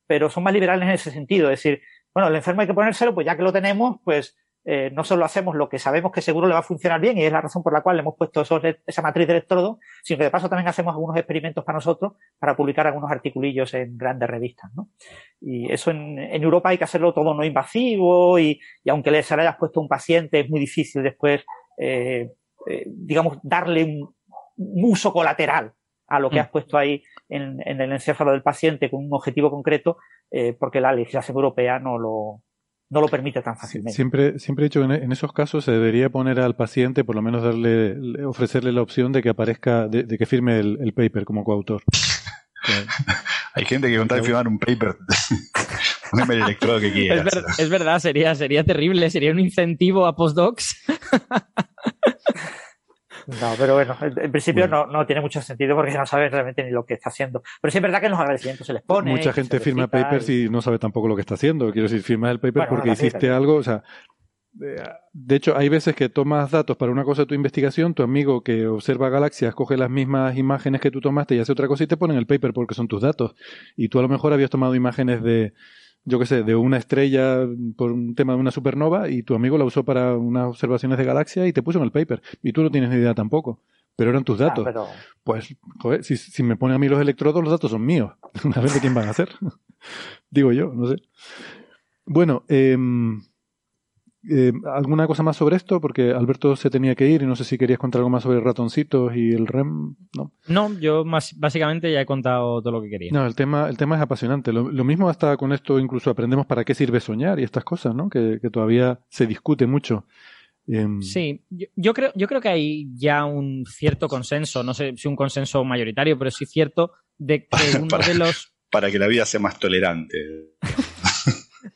pero son más liberales en ese sentido. Es decir, bueno, el enfermo hay que ponérselo, pues ya que lo tenemos, pues eh, no solo hacemos lo que sabemos que seguro le va a funcionar bien y es la razón por la cual le hemos puesto esa matriz de electrodo, sino que de paso también hacemos algunos experimentos para nosotros para publicar algunos articulillos en grandes revistas. ¿no? Y eso en, Europa hay que hacerlo todo no invasivo y, aunque le, se le hayas puesto a un paciente es muy difícil después, eh, eh, digamos, darle un, uso colateral a lo que mm. has puesto ahí en, el encéfalo del paciente con un objetivo concreto, porque la legislación europea no lo, no lo permite tan fácilmente. Siempre, siempre he dicho que en esos casos se debería poner al paciente, por lo menos darle, ofrecerle la opción de que aparezca, de, que firme el, paper como coautor. (laughs) Hay gente que con tal firmar un paper, (laughs) poneme el electrodo que quiera. Es, verdad, sería, sería terrible, sería un incentivo a postdocs. (laughs) No, pero bueno, en, principio no, no, tiene mucho sentido porque no sabe realmente ni lo que está haciendo. Pero sí es verdad que en los agradecimientos se les pone. Mucha gente firma papers y... no sabe tampoco lo que está haciendo. Quiero decir, firma el paper porque hiciste algo, o sea, de hecho, hay veces que tomas datos para una cosa de tu investigación, tu amigo que observa galaxias coge las mismas imágenes que tú tomaste y hace otra cosa y te pone en el paper porque son tus datos. Y tú a lo mejor habías tomado imágenes de, yo qué sé, de una estrella por un tema de una supernova y tu amigo la usó para unas observaciones de galaxia y te puso en el paper. Y tú no tienes ni idea tampoco. Pero eran tus datos. Pues, joder, si, si, me pone a mí los electrodos, los datos son míos. (laughs) a ver de quién van a ser. (laughs) Digo yo, no sé. Bueno, eh, eh, ¿Alguna cosa más sobre esto? Porque Alberto se tenía que ir y no sé si querías contar algo más sobre ratoncitos y el REM. No, no yo más, básicamente ya he contado todo lo que quería. No, el tema, el tema es apasionante. Lo, mismo hasta con esto incluso aprendemos para qué sirve soñar y estas cosas, ¿no? Que, todavía se discute mucho. Em, sí, yo, creo, yo creo que hay ya un cierto consenso, no sé si un consenso mayoritario, pero sí cierto de que (laughs) uno de los... Para que la vida sea más tolerante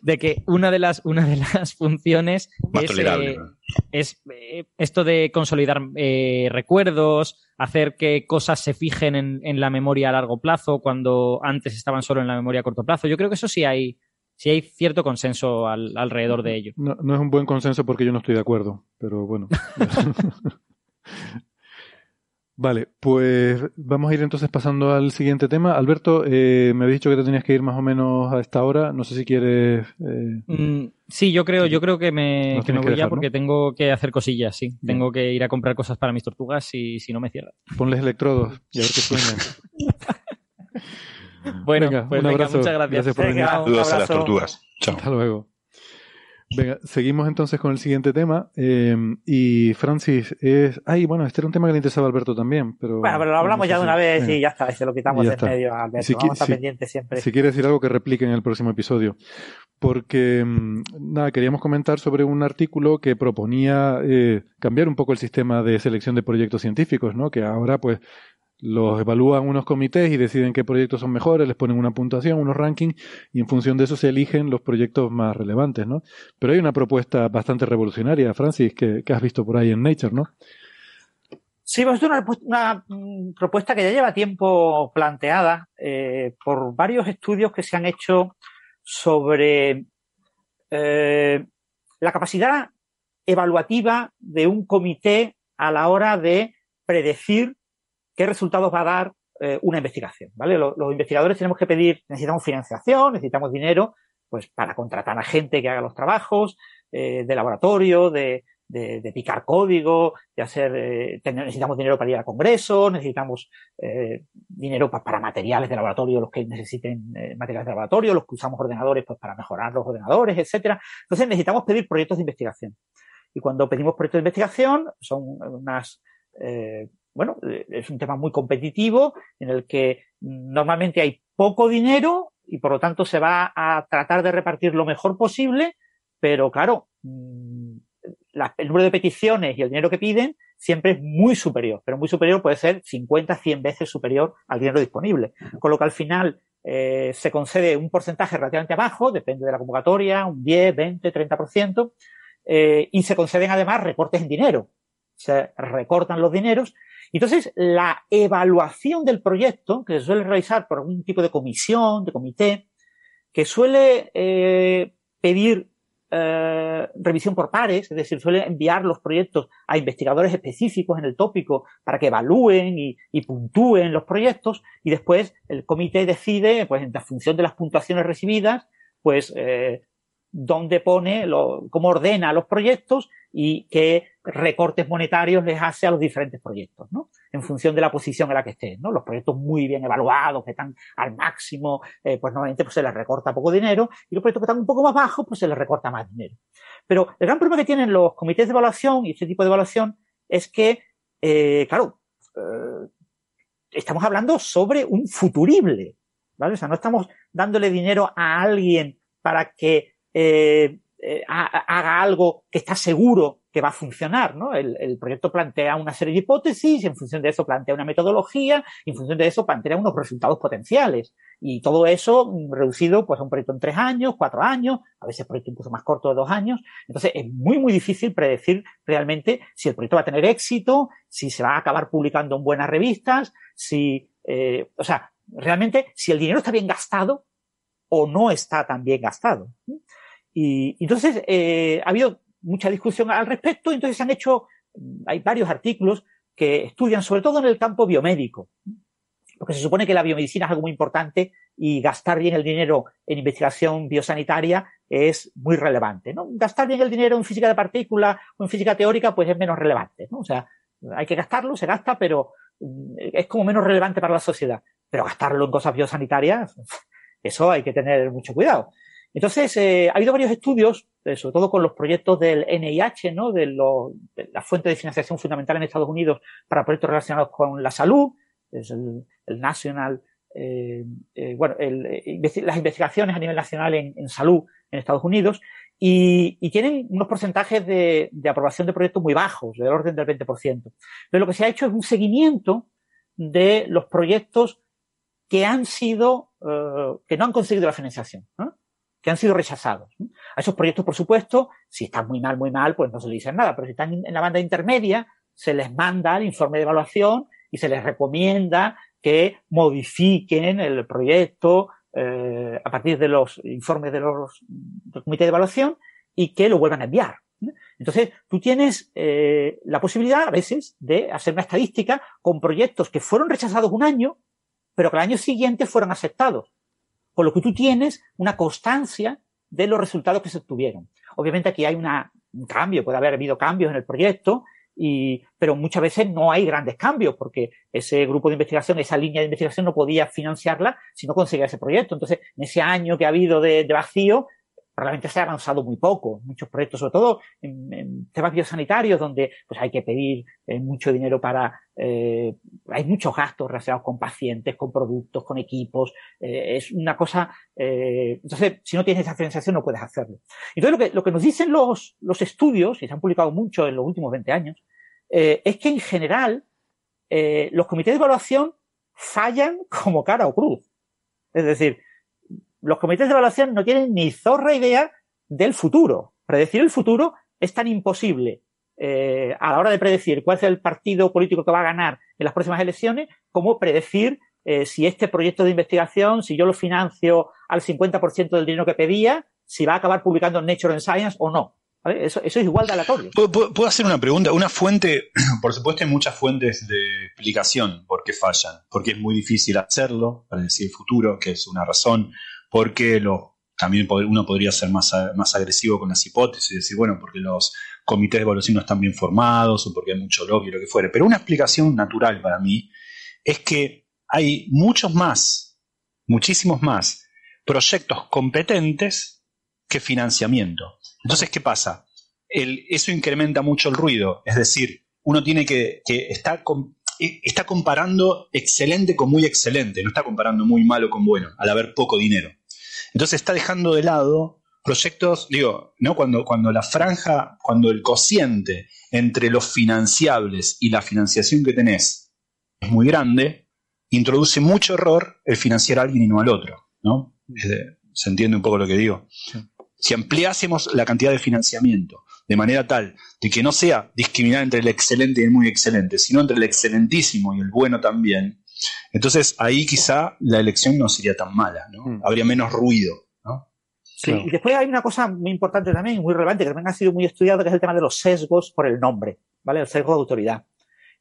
de que una de las, una de las (laughs) funciones es, eh, eh, esto de consolidar eh, recuerdos, hacer que cosas se fijen en, la memoria a largo plazo cuando antes estaban solo en la memoria a corto plazo. Yo creo que eso sí hay, sí hay cierto consenso alrededor de ello. No, no es un buen consenso porque yo no estoy de acuerdo, pero bueno. (laughs) Vale, pues vamos a ir entonces pasando al siguiente tema. Alberto, eh, me habéis dicho que te tenías que ir más o menos a esta hora. No sé si quieres. Eh, mm, sí, yo creo, yo creo que me, voy ya porque tengo que hacer cosillas, sí. Tengo que ir a comprar cosas para mis tortugas y si no me cierran. Ponles electrodos y a ver qué sueñan. (laughs) bueno, pues muchas gracias. por venir. Saludos a las tortugas. Chao. Hasta luego. Venga, seguimos entonces con el siguiente tema. Eh, y Francis, es. Ay, bueno, este era un tema que le interesaba a Alberto también. Pero, bueno, pero lo hablamos ya de una vez y ya está, y se lo quitamos de medio a Alberto. Si, Vamos a pendiente siempre. Si quiere decir algo que replique en el próximo episodio. Porque, mm, nada, queríamos comentar sobre un artículo que proponía eh, cambiar un poco el sistema de selección de proyectos científicos, ¿no? Que ahora, pues, los evalúan unos comités y deciden qué proyectos son mejores, les ponen una puntuación, unos rankings y en función de eso se eligen los proyectos más relevantes, ¿no? Pero hay una propuesta bastante revolucionaria, Francis, que, has visto por ahí en Nature, ¿no? Sí, pues es una, una, mm, propuesta que ya lleva tiempo planteada eh, por varios estudios que se han hecho sobre eh, la capacidad evaluativa de un comité a la hora de predecir qué resultados va a dar eh, una investigación, ¿vale? Los, investigadores tenemos que pedir, necesitamos financiación, necesitamos dinero, pues para contratar a gente que haga los trabajos, eh, de laboratorio, de, de, picar código, de hacer, eh, necesitamos dinero para ir a congresos, necesitamos eh, dinero para materiales de laboratorio, los que necesiten eh, materiales de laboratorio, los que usamos ordenadores pues para mejorar los ordenadores, etcétera. Entonces necesitamos pedir proyectos de investigación. Y cuando pedimos proyectos de investigación, son unas, eh, bueno, es un tema muy competitivo en el que normalmente hay poco dinero y por lo tanto se va a tratar de repartir lo mejor posible, pero claro, mm, el número de peticiones y el dinero que piden siempre es muy superior, pero muy superior puede ser 50, 100 veces superior al dinero disponible. Con lo que al final eh, se concede un porcentaje relativamente bajo, depende de la convocatoria, un 10, 20, 30%, eh, y se conceden además recortes en dinero. Se recortan los dineros. Entonces, la evaluación del proyecto, que se suele realizar por algún tipo de comisión, de comité, que suele eh, pedir eh, revisión por pares, es decir, suele enviar los proyectos a investigadores específicos en el tópico para que evalúen y, puntúen los proyectos y después el comité decide, pues en función de las puntuaciones recibidas, pues eh, dónde pone, lo, cómo ordena los proyectos y qué recortes monetarios les hace a los diferentes proyectos, ¿no? En función de la posición en la que estén, ¿no? Los proyectos muy bien evaluados, que están al máximo, eh, pues normalmente pues, se les recorta poco dinero, y los proyectos que están un poco más bajos, pues se les recorta más dinero. Pero el gran problema que tienen los comités de evaluación y este tipo de evaluación es que, eh, claro, eh, estamos hablando sobre un futurible, ¿vale? O sea, no estamos dándole dinero a alguien para que eh, eh, haga algo que está seguro que va a funcionar, ¿no? El, proyecto plantea una serie de hipótesis, en función de eso plantea una metodología, en función de eso plantea unos resultados potenciales. Y todo eso reducido pues a un proyecto en tres años, cuatro años, a veces proyecto incluso más corto de dos años. Entonces es muy, muy difícil predecir realmente si el proyecto va a tener éxito, si se va a acabar publicando en buenas revistas, si, eh, o sea, realmente si el dinero está bien gastado o no está tan bien gastado. Y entonces eh, ha habido mucha discusión al respecto, entonces se han hecho, hay varios artículos que estudian sobre todo en el campo biomédico, porque se supone que la biomedicina es algo muy importante y gastar bien el dinero en investigación biosanitaria es muy relevante. ¿no? Gastar bien el dinero en física de partículas o en física teórica pues es menos relevante. ¿no? O sea, hay que gastarlo, se gasta, pero mm, es como menos relevante para la sociedad. Pero gastarlo en cosas biosanitarias, (laughs) eso hay que tener mucho cuidado. Entonces, eh, ha habido varios estudios, eh, sobre todo con los proyectos del NIH, ¿no? De, la fuente de financiación fundamental en Estados Unidos para proyectos relacionados con la salud, es el, National, eh, bueno, las investigaciones a nivel nacional en, salud en Estados Unidos, y, tienen unos porcentajes de, aprobación de proyectos muy bajos, del orden del 20%. Pero lo que se ha hecho es un seguimiento de los proyectos que han sido, que no han conseguido la financiación. ¿no? Que han sido rechazados. A esos proyectos, por supuesto, si están muy mal, muy mal, pues no se les dice nada, pero si están en la banda intermedia, se les manda el informe de evaluación y se les recomienda que modifiquen el proyecto eh, a partir de los informes de los comités de evaluación y que lo vuelvan a enviar. Entonces, tú tienes eh, la posibilidad a veces de hacer una estadística con proyectos que fueron rechazados un año, pero que al año siguiente fueron aceptados. Con lo que tú tienes una constancia de los resultados que se obtuvieron. Obviamente aquí hay un cambio, puede haber habido cambios en el proyecto, pero muchas veces no hay grandes cambios porque ese grupo de investigación, esa línea de investigación no podía financiarla si no conseguía ese proyecto. Entonces, en ese año que ha habido de vacío, probablemente se ha avanzado muy poco. Muchos proyectos, sobre todo en, temas biosanitarios, donde pues hay que pedir eh, mucho dinero para, eh, hay muchos gastos relacionados con pacientes, con productos, con equipos. Eh, es una cosa, entonces, si no tienes esa financiación no puedes hacerlo. Entonces, lo que, lo que nos dicen los, los estudios, y se han publicado mucho en los últimos 20 años, es que en general, los comités de evaluación fallan como cara o cruz. Es decir, los comités de evaluación no tienen ni zorra idea del futuro. Predecir el futuro es tan imposible eh, a la hora de predecir cuál es el partido político que va a ganar en las próximas elecciones, como predecir eh, si este proyecto de investigación, si yo lo financio al 50% del dinero que pedía, si va a acabar publicando en Nature and Science o no. Eso, es igual de aleatorio. ¿Puedo, hacer una pregunta? Una fuente, (clears throat) por supuesto hay muchas fuentes de explicación por qué fallan, porque es muy difícil hacerlo, para decir el futuro, que es una razón, porque lo, también uno podría ser más, más agresivo con las hipótesis y decir, bueno, porque los comités de evaluación no están bien formados o porque hay mucho lobby o lo que fuere. Pero una explicación natural para mí es que hay muchos más, muchísimos más proyectos competentes que financiamiento. Entonces, ¿qué pasa? eso incrementa mucho el ruido, es decir, uno tiene que, que está, e, está comparando excelente con muy excelente, no está comparando muy malo con bueno, al haber poco dinero. Entonces está dejando de lado proyectos, digo, ¿no? Cuando, cuando la franja, cuando el cociente entre los financiables y la financiación que tenés es muy grande, introduce mucho error el financiar a alguien y no al otro, ¿no? ¿Se entiende un poco lo que digo? Si ampliásemos la cantidad de financiamiento de manera tal de que no sea discriminar entre el excelente y el muy excelente, sino entre el excelentísimo y el bueno también, entonces ahí quizá la elección no sería tan mala, ¿no? Mm. Habría menos ruido, ¿no? Sí, y después hay una cosa muy importante también, muy relevante, que también ha sido muy estudiado, que es el tema de los sesgos por el nombre, ¿vale? El sesgo de autoridad.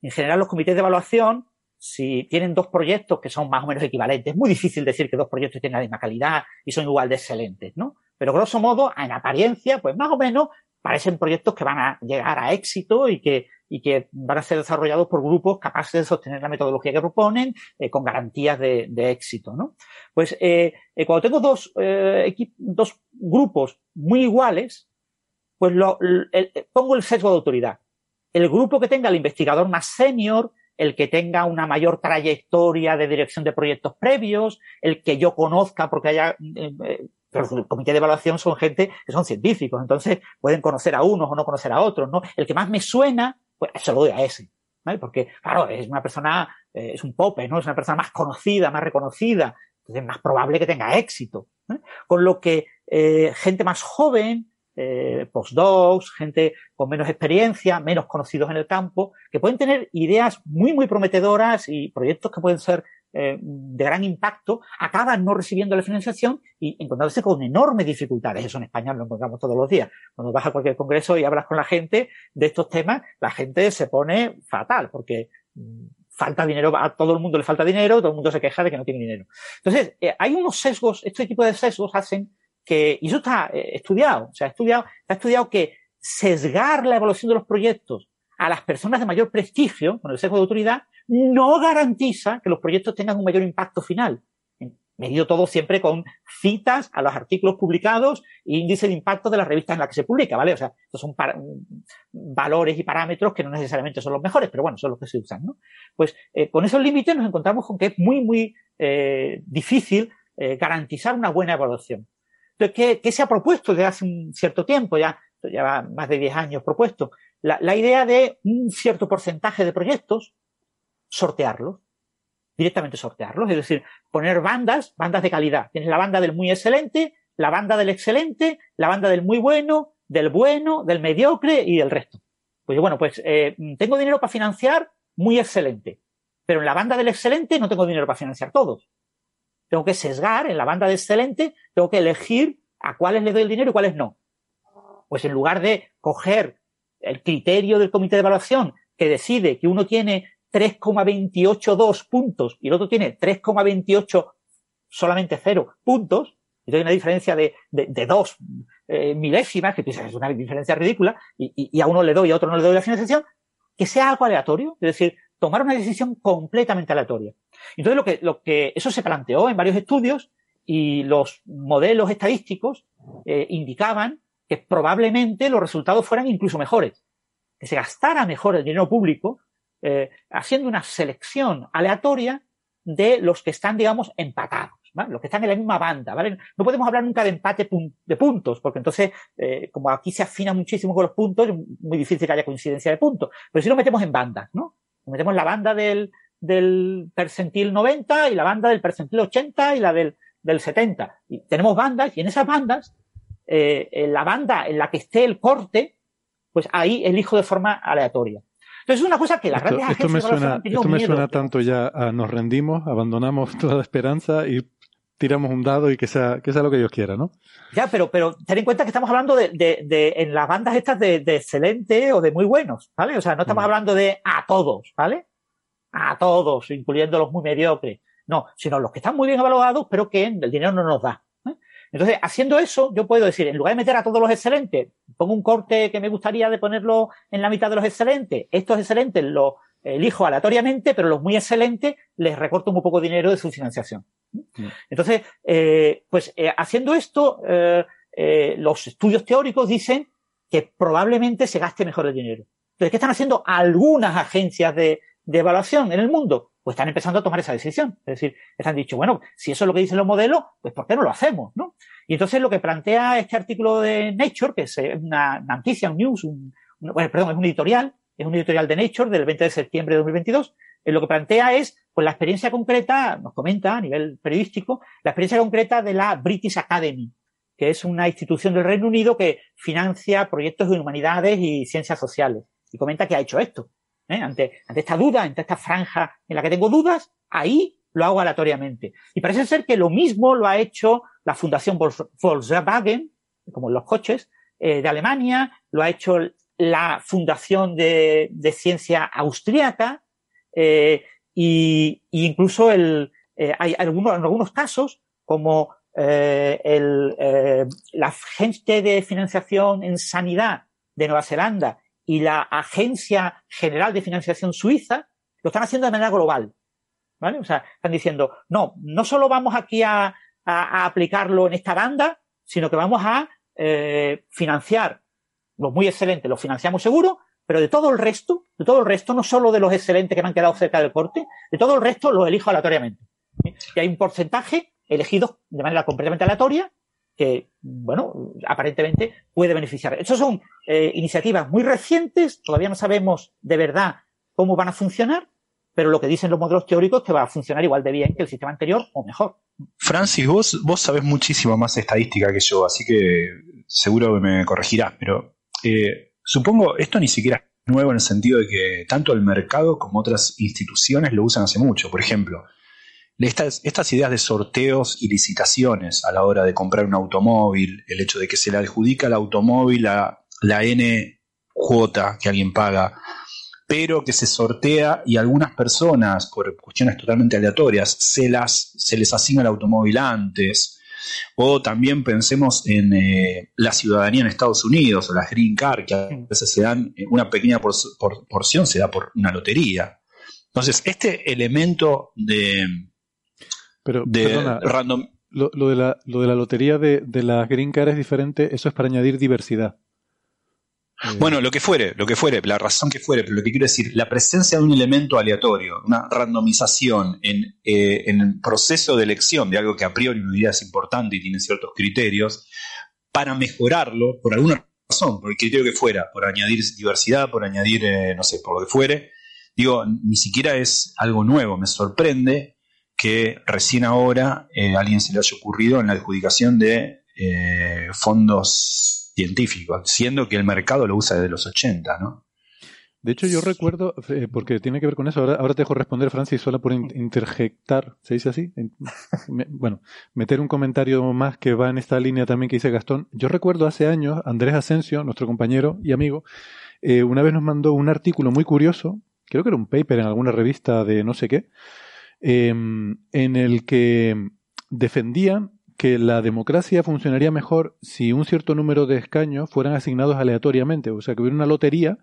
En general, los comités de evaluación si tienen dos proyectos que son más o menos equivalentes, es muy difícil decir que dos proyectos tienen la misma calidad y son igual de excelentes, ¿no? Pero grosso modo, en apariencia, pues más o menos parecen proyectos que van a llegar a éxito y que, y que van a ser desarrollados por grupos capaces de sostener la metodología que proponen eh, con garantías de, de, éxito, ¿no? Pues eh, eh cuando tengo dos, eh, dos grupos muy iguales, pues lo, el, pongo el sesgo de autoridad. El grupo que tenga el investigador más senior, el que tenga una mayor trayectoria de dirección de proyectos previos, el que yo conozca porque haya eh, pero el comité de evaluación son gente que son científicos, entonces pueden conocer a unos o no conocer a otros, ¿no? El que más me suena, pues se lo doy a ese, ¿vale? Porque, claro, es una persona, eh, es un pope, ¿no? Es una persona más conocida, más reconocida, entonces es más probable que tenga éxito. Con lo que eh, gente más joven, eh, postdocs, gente con menos experiencia, menos conocidos en el campo, que pueden tener ideas muy, muy prometedoras y proyectos que pueden ser eh, de gran impacto, acaban no recibiendo la financiación y encontrándose con enormes dificultades. Eso en España lo encontramos todos los días. Cuando vas a cualquier congreso y hablas con la gente de estos temas, la gente se pone fatal porque mm, falta dinero, a todo el mundo le falta dinero, todo el mundo se queja de que no tiene dinero. Entonces, eh, hay unos sesgos, este tipo de sesgos hacen que, y eso está eh, estudiado, o sea, estudiado, está estudiado que sesgar la evaluación de los proyectos a las personas de mayor prestigio, con el sesgo de autoridad, no garantiza que los proyectos tengan un mayor impacto final. Medido todo siempre con citas a los artículos publicados e índice de impacto de las revistas en las que se publica, ¿vale? O sea, estos son valores y parámetros que no necesariamente son los mejores, pero bueno, son los que se usan, ¿no? Pues eh, con esos límites nos encontramos con que es muy, muy eh, difícil eh, garantizar una buena evaluación. Entonces, ¿qué, ¿qué, se ha propuesto desde hace un cierto tiempo? Ya, ya más de 10 años propuesto. La, la idea de un cierto porcentaje de proyectos sortearlos, directamente sortearlos, es decir, poner bandas, bandas de calidad. Tienes la banda del muy excelente, la banda del excelente, la banda del muy bueno, del bueno, del mediocre y del resto. Pues bueno, pues eh, tengo dinero para financiar muy excelente, pero en la banda del excelente no tengo dinero para financiar todos. Tengo que sesgar en la banda de excelente, tengo que elegir a cuáles le doy el dinero y cuáles no. Pues en lugar de coger el criterio del comité de evaluación que decide que uno tiene 3,282 puntos y el otro tiene 3,28 solamente cero puntos, y hay una diferencia de, de, dos eh, milésimas, que es una diferencia ridícula, y, y, a uno le doy y a otro no le doy la financiación, que sea algo aleatorio, es decir, tomar una decisión completamente aleatoria. Entonces lo que, lo que eso se planteó en varios estudios y los modelos estadísticos eh, indicaban que probablemente los resultados fueran incluso mejores, que se gastara mejor el dinero público eh, haciendo una selección aleatoria de los que están, digamos, empatados, ¿vale? los que están en la misma banda. ¿vale? No podemos hablar nunca de empate de puntos, porque entonces, eh, como aquí se afina muchísimo con los puntos, es muy difícil que haya coincidencia de puntos. Pero si nos metemos en bandas, ¿no? Metemos la banda del, del percentil 90 y la banda del percentil 80 y la del, del 70. Y tenemos bandas y en esas bandas, eh, en la banda en la que esté el corte, pues ahí elijo de forma aleatoria. Entonces es una cosa que las esto, grandes esto me suena, esto me miedo. suena tanto ya a nos rendimos, abandonamos (laughs) toda la esperanza y tiramos un dado y que sea, que sea lo que Dios quiera, ¿no? Ya, pero, pero ten en cuenta que estamos hablando de, de, de en las bandas estas de, de, excelente o de muy buenos, ¿vale? O sea, no estamos mm. hablando de a todos, ¿vale? A todos, incluyendo los muy mediocres. No, sino los que están muy bien evaluados, pero que el dinero no nos da. Entonces, haciendo eso, yo puedo decir, en lugar de meter a todos los excelentes, pongo un corte que me gustaría de ponerlo en la mitad de los excelentes. Estos excelentes los elijo aleatoriamente, pero los muy excelentes les recorto un poco de dinero de su financiación. Mm. Entonces, eh, pues eh, haciendo esto, eh, los estudios teóricos dicen que probablemente se gaste mejor el dinero. Entonces, ¿qué están haciendo algunas agencias de, de evaluación en el mundo? Pues están empezando a tomar esa decisión. Es decir, les han dicho, bueno, si eso es lo que dicen los modelos, pues ¿por qué no lo hacemos? ¿no? Y entonces lo que plantea este artículo de Nature, que es una noticia, un news, un, bueno, perdón, es un editorial, es un editorial de Nature del 20 de septiembre de 2022, en lo que plantea es pues la experiencia concreta, nos comenta a nivel periodístico, la experiencia concreta de la British Academy, que es una institución del Reino Unido que financia proyectos de humanidades y ciencias sociales. Y comenta que ha hecho esto. ¿Eh? Ante, esta duda, ante esta franja en la que tengo dudas, ahí lo hago aleatoriamente. Y parece ser que lo mismo lo ha hecho la Fundación Volkswagen, como en los coches, eh, de Alemania, lo ha hecho la Fundación de, Ciencia Austríaca, eh, y, incluso eh, hay algunos, en algunos casos, como el, la Agencia de Financiación en Sanidad de Nueva Zelanda y la Agencia General de Financiación Suiza, lo están haciendo de manera global. ¿Vale? O sea, están diciendo, no, no solo vamos aquí a, aplicarlo en esta banda, sino que vamos a eh, financiar los muy excelentes, los financiamos seguro, pero de todo el resto, de todo el resto, no solo de los excelentes que me han quedado cerca del corte, de todo el resto los elijo aleatoriamente. Y hay un porcentaje elegido de manera completamente aleatoria que, bueno, aparentemente puede beneficiar. Esas son eh, iniciativas muy recientes, todavía no sabemos de verdad cómo van a funcionar, pero lo que dicen los modelos teóricos es que va a funcionar igual de bien que el sistema anterior o mejor. Francis, vos, vos sabés muchísimo más estadística que yo, así que seguro que me corregirás, pero eh, supongo, esto ni siquiera es nuevo en el sentido de que tanto el mercado como otras instituciones lo usan hace mucho. Por ejemplo, estas, estas ideas de sorteos y licitaciones a la hora de comprar un automóvil, el hecho de que se le adjudica al automóvil la, la N cuota que alguien paga, pero que se sortea y algunas personas, por cuestiones totalmente aleatorias, se, las, se les asigna el automóvil antes o también pensemos en eh, la ciudadanía en Estados Unidos o las green card, que a veces se dan eh, una pequeña porción, se da por una lotería. Entonces, este elemento de, Pero, random... Lo, de la, lo de la lotería de, de las green card es diferente, eso es para añadir diversidad. Eh, bueno, lo que fuere, lo que fuere, la razón que fuere, pero lo que quiero decir, la presencia de un elemento aleatorio, una randomización en, eh, en el proceso de elección de algo que a priori uno diría es importante y tiene ciertos criterios, para mejorarlo, por alguna razón, por el criterio que fuera, por añadir diversidad, por añadir, eh, no sé, por lo que fuere, digo, ni siquiera es algo nuevo, me sorprende que recién ahora a alguien se le haya ocurrido en la adjudicación de fondos científico, siendo que el mercado lo usa desde los 80, ¿no? De hecho, yo recuerdo, eh, porque tiene que ver con eso, ahora, ahora te dejo responder, Francis, solo por interjectar, ¿se dice así? (laughs) bueno, meter un comentario más que va en esta línea también que dice Gastón. Yo recuerdo hace años, Andrés Asensio, nuestro compañero y amigo, eh, una vez nos mandó un artículo muy curioso, creo que era un paper en alguna revista de no sé qué, em, en el que defendían que la democracia funcionaría mejor si un cierto número de escaños fueran asignados aleatoriamente, o sea, que hubiera una lotería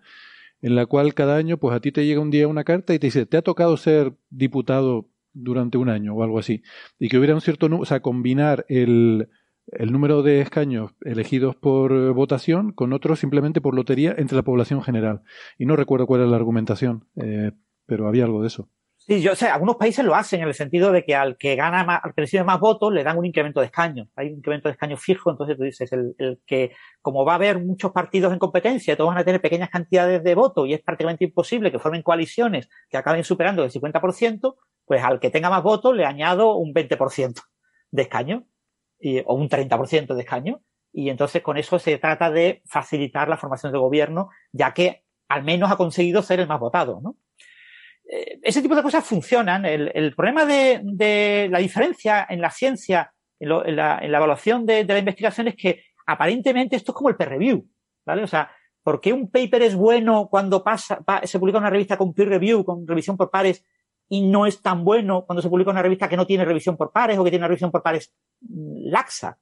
en la cual cada año, pues a ti te llega un día una carta y te dice, te ha tocado ser diputado durante un año o algo así, y que hubiera un cierto número, o sea, combinar el, el número de escaños elegidos por votación con otros simplemente por lotería entre la población general. Y no recuerdo cuál era la argumentación, eh, pero había algo de eso. Sí, yo sé, algunos países lo hacen en el sentido de que al que gana más, al que recibe más votos le dan un incremento de escaños. Hay un incremento de escaños fijo, entonces tú dices, el, que, como va a haber muchos partidos en competencia, todos van a tener pequeñas cantidades de votos y es prácticamente imposible que formen coaliciones que acaben superando el 50%, pues al que tenga más votos le añado un 20% de escaños y, o un 30% de escaños y entonces con eso se trata de facilitar la formación de gobierno, ya que al menos ha conseguido ser el más votado, ¿no? Ese tipo de cosas funcionan. El, problema de, la diferencia en la ciencia, en, la, evaluación de, la investigación es que aparentemente esto es como el peer review, ¿vale? O sea, ¿por qué un paper es bueno cuando pasa, se publica en una revista con peer review, con revisión por pares, y no es tan bueno cuando se publica en una revista que no tiene revisión por pares o que tiene una revisión por pares mm, laxa?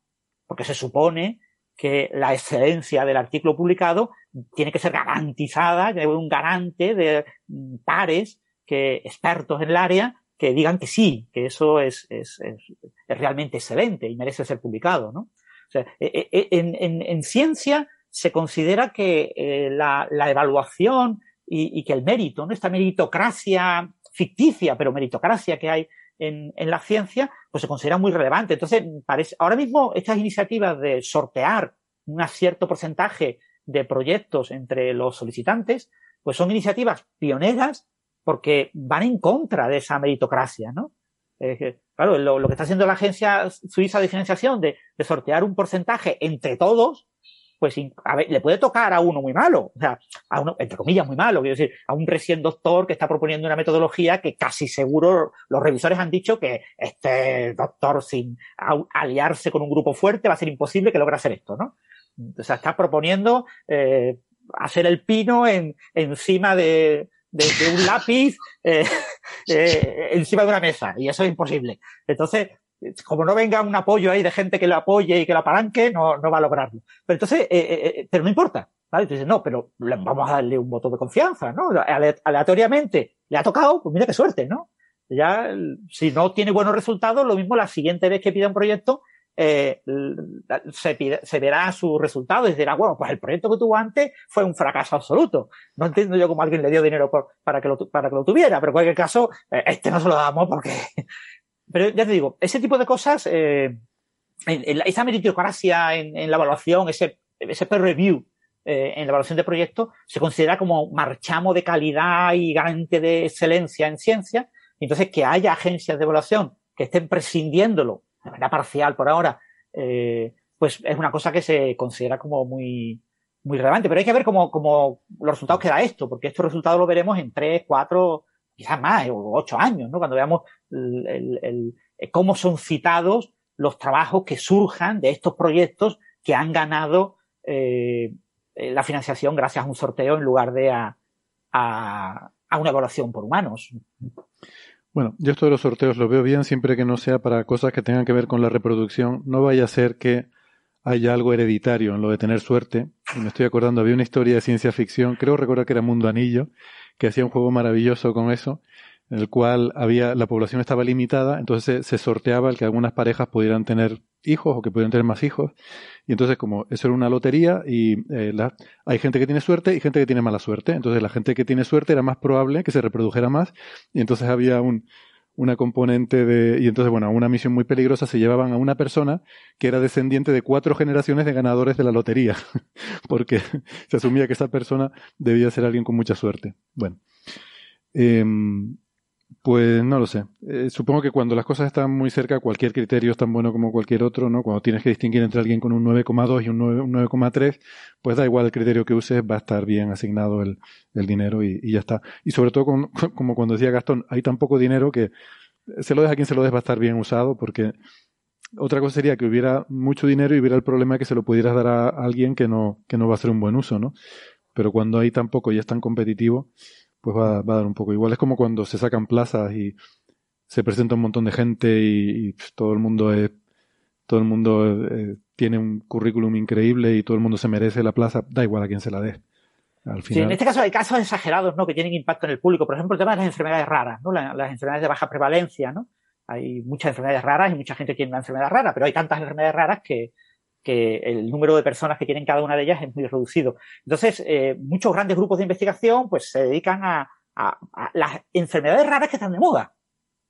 Porque se supone que la excelencia del artículo publicado tiene que ser garantizada, que debe un garante de mm, pares que expertos en el área que digan que sí, que eso es, es, es, realmente excelente y merece ser publicado, ¿no? O sea, e, e, e, en, en, en ciencia se considera que eh, la, la, evaluación y, y, que el mérito, ¿no? esta meritocracia ficticia, pero meritocracia que hay en, en, la ciencia, pues se considera muy relevante. Entonces, parece, ahora mismo estas iniciativas de sortear un cierto porcentaje de proyectos entre los solicitantes, pues son iniciativas pioneras porque van en contra de esa meritocracia, ¿no? claro, lo, que está haciendo la Agencia Suiza de Financiación de, sortear un porcentaje entre todos, pues le puede tocar a uno muy malo, o sea, a uno, entre comillas, muy malo, quiero decir, a un recién doctor que está proponiendo una metodología que casi seguro los revisores han dicho que este doctor sin aliarse con un grupo fuerte va a ser imposible que logre hacer esto, ¿no? O sea, está proponiendo eh, hacer el pino en, encima de, de, un lápiz eh, eh, encima de una mesa y eso es imposible. Entonces, como no venga un apoyo ahí de gente que lo apoye y que lo apalanque, no, no va a lograrlo. Pero entonces, eh, pero no importa. ¿vale? Entonces, no, pero vamos a darle un voto de confianza, ¿no? Aleatoriamente le ha tocado, pues mira qué suerte, ¿no? Ya, si no tiene buenos resultados, lo mismo la siguiente vez que pida un proyecto, eh, se, se, verá su resultado y dirá, bueno, pues el proyecto que tuvo antes fue un fracaso absoluto. No entiendo yo cómo alguien le dio dinero para, que lo, para que lo tuviera, pero en cualquier caso, eh, este no se lo damos porque... (laughs) pero ya te digo, ese tipo de cosas, eh, esa meritocracia en, en, la evaluación, ese, ese peer review eh, en la evaluación de proyectos, se considera como marchamo de calidad y garante de excelencia en ciencia. Entonces, que haya agencias de evaluación que estén prescindiéndolo de manera parcial por ahora, eh, pues es una cosa que se considera como muy, muy relevante. Pero hay que ver cómo, cómo los resultados que da esto, porque estos resultados los veremos en tres, cuatro, quizás más, o ocho años, ¿no? Cuando veamos el, el, cómo son citados los trabajos que surjan de estos proyectos que han ganado eh, la financiación gracias a un sorteo en lugar de a, a una evaluación por humanos. Bueno, yo esto de los sorteos lo veo bien siempre que no sea para cosas que tengan que ver con la reproducción. No vaya a ser que haya algo hereditario en lo de tener suerte. Y me estoy acordando, había una historia de ciencia ficción, creo recordar que era Mundo Anillo, que hacía un juego maravilloso con eso, en el cual había, la población estaba limitada, entonces se, sorteaba el que algunas parejas pudieran tener hijos o que pudieran tener más hijos. Y entonces como eso era una lotería y eh, hay gente que tiene suerte y gente que tiene mala suerte. Entonces la gente que tiene suerte era más probable que se reprodujera más y entonces había un, una componente de... Y entonces, bueno, una misión muy peligrosa se llevaban a una persona que era descendiente de cuatro generaciones de ganadores de la lotería, (laughs) porque se asumía que esa persona debía ser alguien con mucha suerte. Bueno. Eh, pues no lo sé. Eh, supongo que cuando las cosas están muy cerca, cualquier criterio es tan bueno como cualquier otro, ¿no? Cuando tienes que distinguir entre alguien con un 9,2 y un 9,3, pues da igual el criterio que uses, va a estar bien asignado el, el dinero y, ya está. Y sobre todo, con, (laughs) como cuando decía Gastón, hay tan poco dinero que se lo deja a quien se lo des va a estar bien usado, porque otra cosa sería que hubiera mucho dinero y hubiera el problema que se lo pudieras dar a alguien que no, que no va a hacer un buen uso, ¿no? Pero cuando hay tan poco y es tan competitivo, pues va, va, a dar un poco igual. Es como cuando se sacan plazas y se presenta un montón de gente y, todo el mundo es, todo el mundo eh, tiene un currículum increíble y todo el mundo se merece la plaza, da igual a quién se la dé. Al final... Sí, en este caso hay casos exagerados, ¿no? Que tienen impacto en el público. Por ejemplo, el tema de las enfermedades raras, ¿no? las enfermedades de baja prevalencia, ¿no? Hay muchas enfermedades raras y mucha gente tiene una enfermedad rara, pero hay tantas enfermedades raras que, que el número de personas que tienen cada una de ellas es muy reducido. Entonces, eh, muchos grandes grupos de investigación pues se dedican a, las enfermedades raras que están de moda.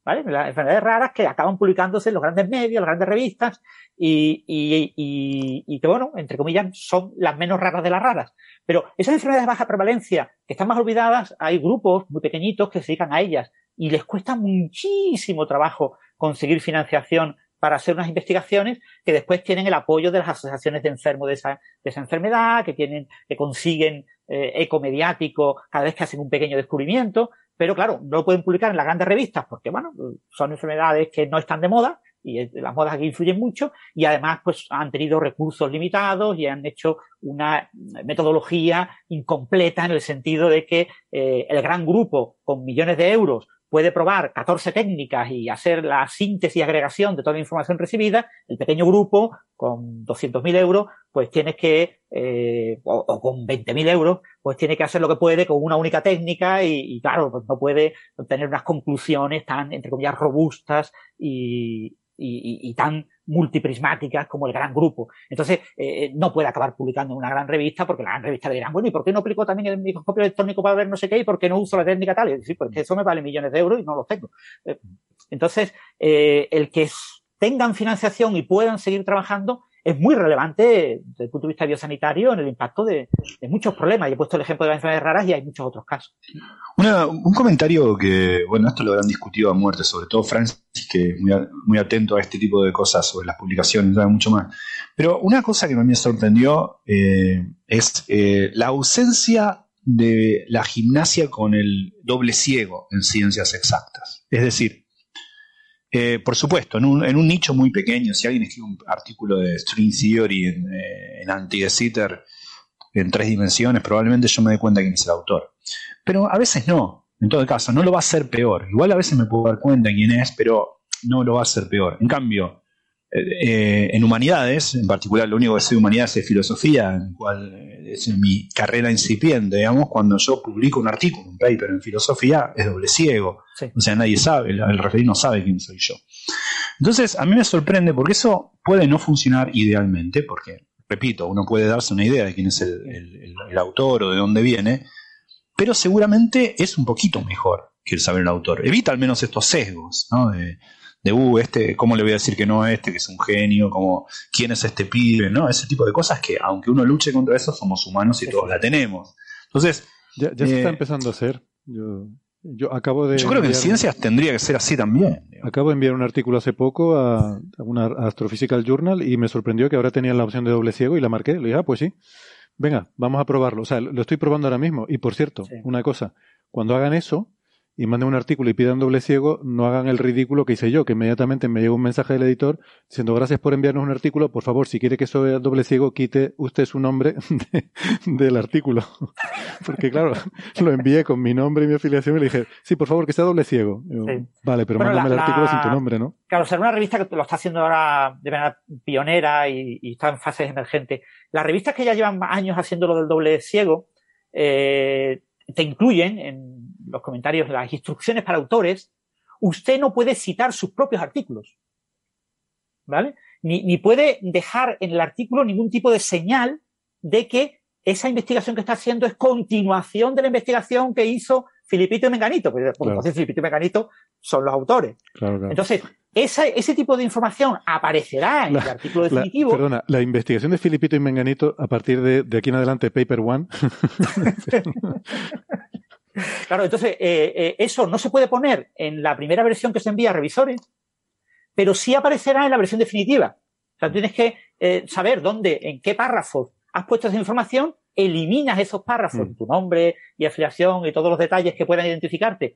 Las enfermedades raras que acaban publicándose en los grandes medios, las grandes revistas, y, y, que, bueno, entre comillas, son las menos raras de las raras. Pero esas enfermedades de baja prevalencia, que están más olvidadas, hay grupos muy pequeñitos que se dedican a ellas, y les cuesta muchísimo trabajo conseguir financiación para hacer unas investigaciones que después tienen el apoyo de las asociaciones de enfermos de esa, de esa enfermedad, que tienen, que consiguen eh, eco mediático cada vez que hacen un pequeño descubrimiento, pero claro, no lo pueden publicar en las grandes revistas porque, bueno, son enfermedades que no están de moda y las modas aquí influyen mucho y además pues han tenido recursos limitados y han hecho una metodología incompleta en el sentido de que eh, el gran grupo con millones de euros puede probar 14 técnicas y hacer la síntesis y agregación de toda la información recibida, el pequeño grupo con 200.000 euros, pues tiene que, eh, o, con 20.000 euros, pues tiene que hacer lo que puede con una única técnica y, y claro, pues no puede obtener unas conclusiones tan, entre comillas, robustas y, y, y, tan multiprismáticas como el gran grupo. Entonces, eh, no puede acabar publicando en una gran revista porque la gran revista le dirán, bueno, ¿y por qué no aplico también el microscopio electrónico para ver no sé qué y por qué no uso la técnica tal? Y decir, porque eso me vale millones de euros y no los tengo. Eh, entonces, eh, el que tengan financiación y puedan seguir trabajando es muy relevante desde el punto de vista biosanitario en el impacto de, muchos problemas. Y he puesto el ejemplo de las enfermedades raras y hay muchos otros casos. un comentario que, bueno, esto lo habrán discutido a muerte, sobre todo Francis, que es muy, muy atento a este tipo de cosas sobre las publicaciones, sabe mucho más. Pero una cosa que a me sorprendió eh, es eh, la ausencia de la gimnasia con el doble ciego en ciencias exactas. Es decir, eh, por supuesto, en un, en un, nicho muy pequeño, si alguien escribe un artículo de String Theory en, eh, en anti en tres dimensiones, probablemente yo me dé cuenta quién es el autor. Pero a veces no, en todo caso, no lo va a hacer peor. Igual a veces me puedo dar cuenta quién es, pero no lo va a hacer peor. En cambio, eh, en humanidades, en particular lo único que sé de humanidades es filosofía, en cual eh, es mi carrera incipiente, digamos, cuando yo publico un artículo, un paper en filosofía, es doble ciego. O sea, nadie sabe, el, el no sabe quién soy yo. Entonces, a mí me sorprende porque eso puede no funcionar idealmente, porque, repito, uno puede darse una idea de quién es el, el autor o de dónde viene, pero seguramente es un poquito mejor que el saber el autor. Evita al menos estos sesgos, ¿no? De, de, uh, este, ¿cómo le voy a decir que no a este, que es un genio? Como, ¿Quién es este pibe? ¿no? Ese tipo de cosas que, aunque uno luche contra eso, somos humanos y todos la tenemos. Entonces... Ya, se está eh, empezando a hacer. Yo, yo acabo de... Yo creo que en ciencias tendría que ser así también. Acabo de enviar un artículo hace poco a, una Astrophysical Journal y me sorprendió que ahora tenía la opción de doble ciego y la marqué. Le dije, ah, pues sí. Venga, vamos a probarlo. O sea, lo estoy probando ahora mismo. Y por cierto, una cosa, cuando hagan eso, y manden un artículo y pidan doble ciego, no hagan el ridículo que hice yo, que inmediatamente me llegó un mensaje del editor diciendo gracias por enviarnos un artículo, por favor, si quiere que eso vea doble ciego, quite usted su nombre (laughs) del artículo. (laughs) Porque claro, (laughs) lo envié con mi nombre y mi afiliación y le dije, sí, por favor, que sea doble ciego. Vale, pero mándame el artículo sin tu nombre, ¿no? Claro, ser una revista que lo está haciendo ahora de manera pionera y, está en fases emergentes. Las revistas que ya llevan años haciendo lo del doble ciego, eh, te incluyen en los comentarios las instrucciones para autores, usted no puede citar sus propios artículos. ¿Vale? Ni, ni puede dejar en el artículo ningún tipo de señal de que esa investigación que está haciendo es continuación de la investigación que hizo Filipito y Menganito, porque entonces Filipito y Menganito son los autores. Entonces, ese tipo de información aparecerá en el artículo definitivo. perdona, la investigación de Filipito y Menganito a partir de, de aquí en adelante, Paper One. (laughs) claro, entonces, eh, eh, eso no se puede poner en la primera versión que se envía a revisores, pero sí aparecerá en la versión definitiva. O sea, tienes que eh, saber dónde, en qué párrafos has puesto esa información, eliminas esos párrafos, mm. tu nombre y afiliación y todos los detalles que puedan identificarte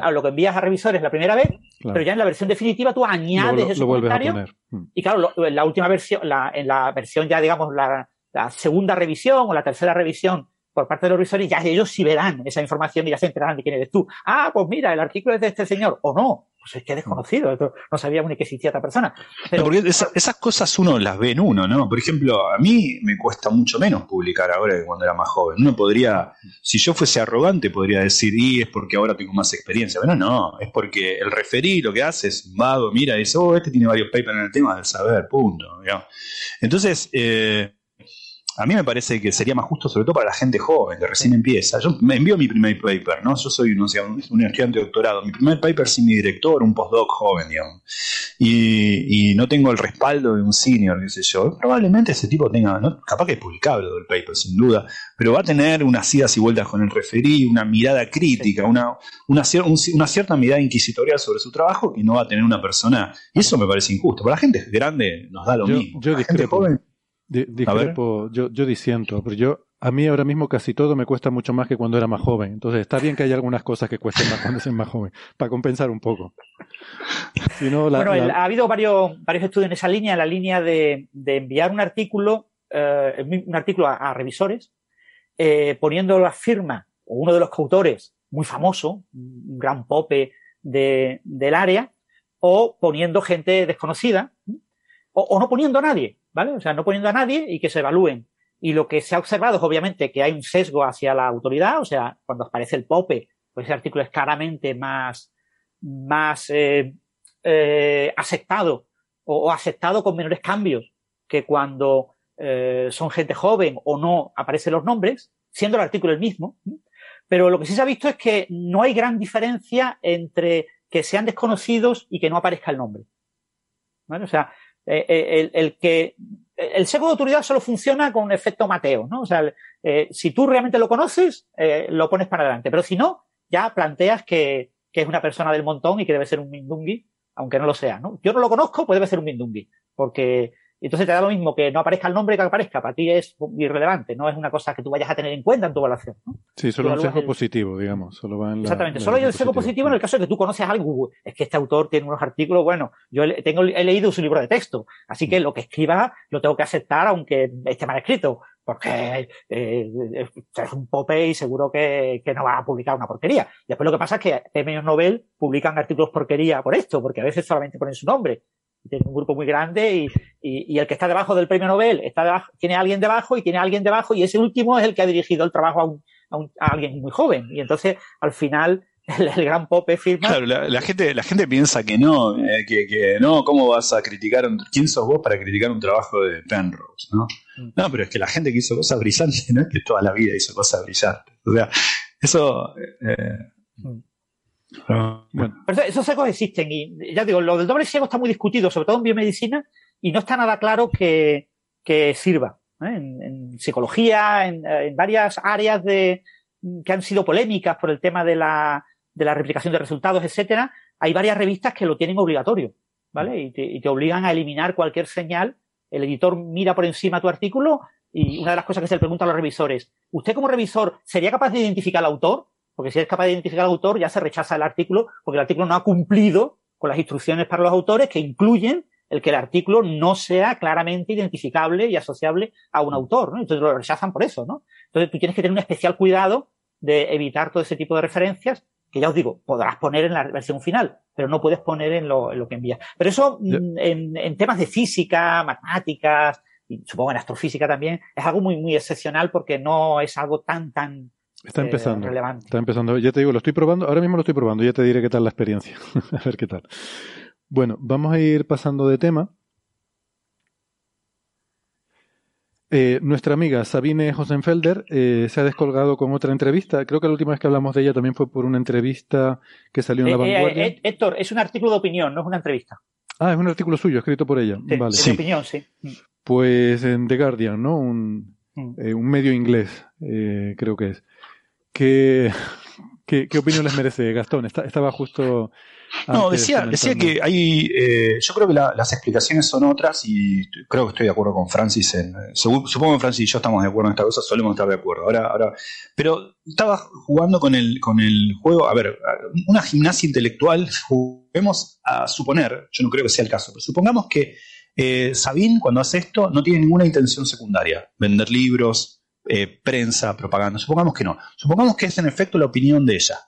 a lo que envías a revisores la primera vez, pero ya en la versión definitiva tú añades esos comentarios. Mm. Y claro, en la última versión, la, en la versión ya, digamos, la, la, segunda revisión o la tercera revisión por parte de los revisores, ya ellos sí verán esa información y ya se enterarán de quién eres tú. Ah, pues mira, el artículo es de este señor, o no pues es que desconocido, no sabía ni que existía esta persona. Pero, porque esas cosas uno las ve en uno, ¿no? Por ejemplo, a mí me cuesta mucho menos publicar ahora que cuando era más joven. Uno podría, si yo fuese arrogante, podría decir, y es porque ahora tengo más experiencia. Pero no, es porque el referí lo que hace es vago, mira, y dice, oh, este tiene varios papers en el tema del saber, punto. Entonces, eh, a mí me parece que sería más justo, sobre todo para la gente joven que recién empieza. Yo me envío mi primer paper, ¿no? Yo soy un, estudiante de doctorado. Mi primer paper sin mi director, un postdoc joven, digamos. Y, no tengo el respaldo de un senior, qué sé yo. Probablemente ese tipo tenga, capaz que es publicable el paper, sin duda, pero va a tener unas idas y vueltas con el referí, una mirada crítica, una, una, cierta mirada inquisitorial sobre su trabajo que no va a tener una persona. Y eso me parece injusto. Para la gente grande nos da lo mismo. Yo joven discrepo, yo, yo disiento, pero yo, a mí ahora mismo casi todo me cuesta mucho más que cuando era más joven. Entonces está bien que haya algunas cosas que cuesten más cuando seas más joven, (laughs) para compensar un poco. bueno, ha habido varios, varios estudios en esa línea, en la línea de, enviar un artículo, eh, un artículo a, revisores, eh, poniendo la firma o uno de los coautores muy famoso, un gran pope de, del área, o poniendo gente desconocida, o, o no poniendo a nadie. ¿Vale? O sea, no poniendo a nadie y que se evalúen. Y lo que se ha observado es obviamente que hay un sesgo hacia la autoridad, o sea, cuando aparece el POPE, pues ese artículo es claramente más, más eh, eh, aceptado o, aceptado con menores cambios que cuando eh, son gente joven o no aparecen los nombres, siendo el artículo el mismo. Pero lo que sí se ha visto es que no hay gran diferencia entre que sean desconocidos y que no aparezca el nombre. ¿Vale? O sea, eh, eh, el, que el sesgo de autoridad solo funciona con un efecto Mateo, ¿no? O sea, eh, si tú realmente lo conoces, lo pones para adelante, pero si no, ya planteas que, que, es una persona del montón y que debe ser un Mindungi, aunque no lo sea, ¿no? Yo no lo conozco, pues debe ser un Mindungi, porque entonces te da lo mismo que no aparezca el nombre que aparezca, para ti es irrelevante, no es una cosa que tú vayas a tener en cuenta en tu evaluación. ¿no? Sí, solo un sesgo positivo, digamos. Solo va en Exactamente, solo hay el sesgo positivo en el caso de que tú conoces algo. Es que este autor tiene unos artículos, bueno, yo tengo, he leído su libro de texto, así que lo que escriba lo tengo que aceptar aunque esté mal escrito, porque eh, es un pope y seguro que, que, no va a publicar una porquería. Después lo que pasa es que premios Nobel publican artículos porquería por esto, porque a veces solamente ponen su nombre tiene un grupo muy grande y, y, el que está debajo del premio Nobel está debajo, tiene a alguien debajo y tiene a alguien debajo y ese último es el que ha dirigido el trabajo a, un, a, un, a alguien muy joven. Y entonces, al final, (laughs) el, gran Pope firma. Claro, la, gente, la gente piensa que no, eh, que, que, no, ¿cómo vas a criticar? Un, ¿Quién sos vos para criticar un trabajo de Penrose? ¿no? Mm. no, pero es que la gente que hizo cosas brillantes, no es que toda la vida hizo cosas brillantes. O sea, eso. Eh, mm. Bueno. esos secos existen y ya digo, lo del doble ciego está muy discutido, sobre todo en biomedicina, y no está nada claro que, que sirva. ¿eh? En, psicología, en, varias áreas de, que han sido polémicas por el tema de la, de la replicación de resultados, etcétera, hay varias revistas que lo tienen obligatorio, ¿vale? Y te, y te obligan a eliminar cualquier señal. El editor mira por encima tu artículo y una de las cosas que se le pregunta a los revisores, ¿usted como revisor sería capaz de identificar al autor? Porque si es capaz de identificar al autor, ya se rechaza el artículo, porque el artículo no ha cumplido con las instrucciones para los autores que incluyen el que el artículo no sea claramente identificable y asociable a un autor, ¿no? Entonces lo rechazan por eso, ¿no? Entonces tú tienes que tener un especial cuidado de evitar todo ese tipo de referencias que ya os digo, podrás poner en la versión final, pero no puedes poner en lo, en lo que envías. Pero eso mm, en, en, temas de física, matemáticas, y supongo en astrofísica también, es algo muy, muy excepcional porque no es algo tan, tan Está empezando. Está empezando. Ya te digo, lo estoy probando. Ahora mismo lo estoy probando. Ya te diré qué tal la experiencia. (laughs) a ver qué tal. Bueno, vamos a ir pasando de tema. Eh, nuestra amiga Sabine Hosenfelder eh, se ha descolgado con otra entrevista. Creo que la última vez que hablamos de ella también fue por una entrevista que salió en La eh, Vanguardia. Héctor, es un artículo de opinión, no es una entrevista. Ah, es un artículo suyo, escrito por ella. vale. De opinión, sí. Pues en The Guardian, ¿no? Un, mm. un medio inglés, creo que es. ¿Qué, qué, opinión les merece, Gastón? estaba justo. No, decía, decía que hay. Eh, yo creo que las explicaciones son otras y creo que estoy de acuerdo con Francis. En, supongo que Francis y yo estamos de acuerdo en esta cosa, solemos estar de acuerdo. Ahora, ahora, pero estaba jugando con el, con el juego. A ver, una gimnasia intelectual, juguemos a suponer, yo no creo que sea el caso, pero supongamos que eh, Sabine, cuando hace esto, no tiene ninguna intención secundaria: vender libros, eh, prensa, propaganda. Supongamos que no. Supongamos que es en efecto la opinión de ella.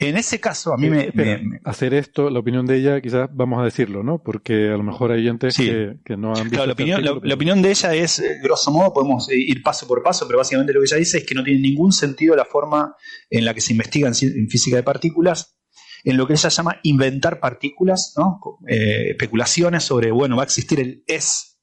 En ese caso, a mí me, Hacer esto, la opinión de ella, quizás vamos a decirlo, ¿no? Porque a lo mejor hay gente que, no han visto. la, este opinión, la, opinión, de ella es, eh, grosso modo, podemos ir paso por paso, pero básicamente lo que ella dice es que no tiene ningún sentido la forma en la que se investiga en, física de partículas, en lo que ella llama inventar partículas, ¿no? Eh, especulaciones sobre, bueno, va a existir el es,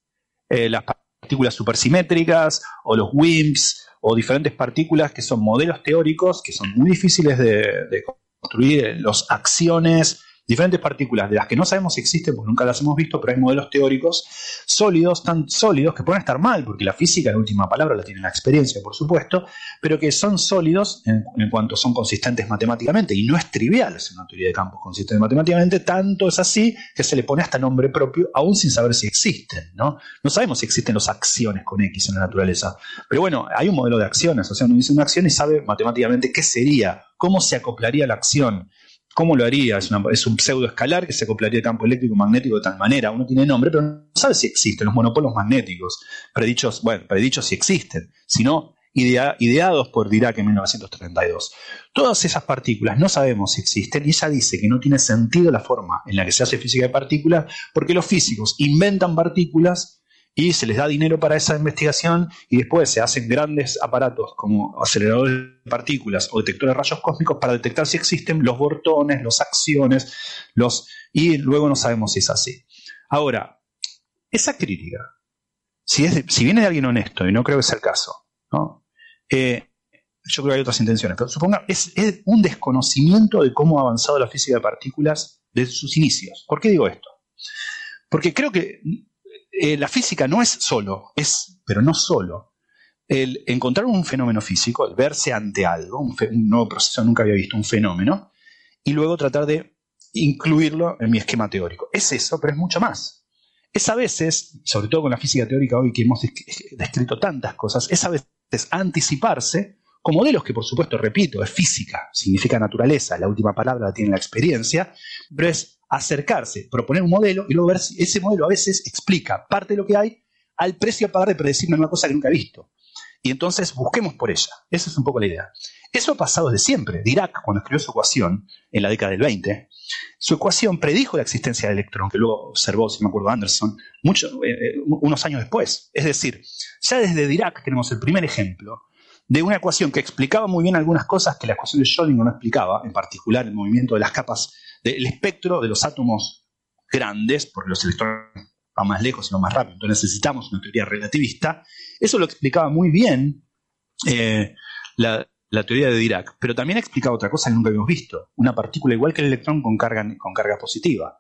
las partículas partículas supersimétricas o los WIMPs o diferentes partículas que son modelos teóricos que son muy difíciles de, construir, los acciones, diferentes partículas de las que no sabemos si existen, porque nunca las hemos visto, pero hay modelos teóricos sólidos, tan sólidos que pueden estar mal, porque la física, la última palabra, la tiene la experiencia, por supuesto, pero que son sólidos en, cuanto son consistentes matemáticamente, y no es trivial hacer una teoría de campos consistente matemáticamente, tanto es así que se le pone hasta nombre propio, aún sin saber si existen, ¿no? No sabemos si existen las acciones con X en la naturaleza, pero bueno, hay un modelo de acciones, o sea, uno dice una acción y sabe matemáticamente qué sería, cómo se acoplaría la acción, ¿Cómo lo haría? Es, un pseudo escalar que se acoplaría al campo eléctrico magnético de tal manera. Uno tiene nombre, pero no sabe si existen los monopolos magnéticos. Predichos, bueno, predichos si existen, sino ideados por Dirac en 1932. Todas esas partículas no sabemos si existen y ella dice que no tiene sentido la forma en la que se hace física de partículas porque los físicos inventan partículas y se les da dinero para esa investigación y después se hacen grandes aparatos como aceleradores de partículas o detectores de rayos cósmicos para detectar si existen los bortones, las acciones, los y luego no sabemos si es así. Ahora, esa crítica, si, es si viene de alguien honesto, y no creo que sea el caso, eh, yo creo que hay otras intenciones, pero suponga, es, es un desconocimiento de cómo ha avanzado la física de partículas desde sus inicios. ¿Por qué digo esto? Porque creo que eh, la física no es solo, es, pero no solo, el encontrar un fenómeno físico, el verse ante algo, un, nuevo proceso nunca había visto, un fenómeno, y luego tratar de incluirlo en mi esquema teórico. Es eso, pero es mucho más. Es a veces, sobre todo con la física teórica hoy que hemos descrito tantas cosas, es a veces anticiparse con modelos que por supuesto, repito, es física, significa naturaleza, la última palabra la tiene la experiencia, pero es acercarse, proponer un modelo y luego ver si ese modelo a veces explica parte de lo que hay al precio a pagar de predecirme una cosa que nunca he visto. Y entonces busquemos por ella. Esa es un poco la idea. Eso ha pasado desde siempre. Dirac, cuando escribió su ecuación en la década del 20, su ecuación predijo la existencia del electrón, que luego observó, si me acuerdo, Anderson, mucho, eh, eh, unos años después. Es decir, ya desde Dirac tenemos el primer ejemplo de una ecuación que explicaba muy bien algunas cosas que la ecuación de Schrödinger no explicaba, en particular el movimiento de las capas del espectro de los átomos grandes, porque los electrones van más lejos y no más rápido, entonces necesitamos una teoría relativista. Eso lo explicaba muy bien eh, la, teoría de Dirac, pero también explicaba otra cosa que nunca habíamos visto, una partícula igual que el electrón con carga, con carga positiva.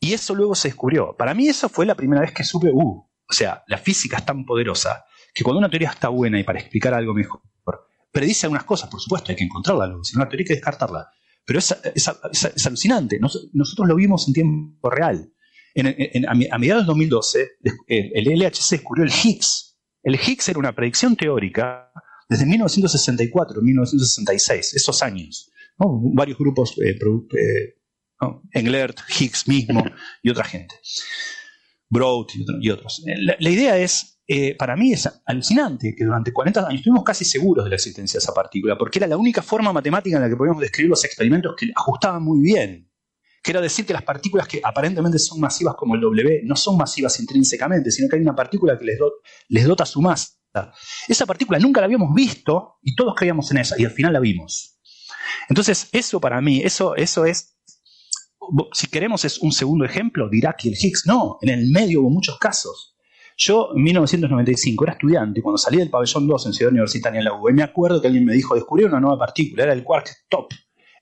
Y eso luego se descubrió. Para mí eso fue la primera vez que supe, uh, o sea, la física es tan poderosa que cuando una teoría está buena y para explicar algo mejor, predice algunas cosas, por supuesto, hay que encontrarla si no la teoría hay que descartarla. Pero es, alucinante. nosotros lo vimos en tiempo real. a, mediados de 2012, el, LHC descubrió el Higgs. El Higgs era una predicción teórica desde 1964, 1966, esos años. Varios grupos, eh, eh, Englert, Higgs mismo y otra gente. Broad y, otros. la idea es eh, para mí es alucinante que durante 40 años estuvimos casi seguros de la existencia de esa partícula, porque era la única forma matemática en la que podíamos describir los experimentos que ajustaban muy bien. Que era decir que las partículas que aparentemente son masivas como el W no son masivas intrínsecamente, sino que hay una partícula que les, dota su masa. Esa partícula nunca la habíamos visto y todos creíamos en ella y al final la vimos. Entonces, eso para mí, eso, eso es si queremos es un segundo ejemplo, Dirac y el Higgs. No, en el medio hubo muchos casos. Yo en 1995 era estudiante cuando salí del pabellón 2 en Ciudad Universitaria en la UB, me acuerdo que alguien me dijo, descubrí una nueva partícula, era el quark top.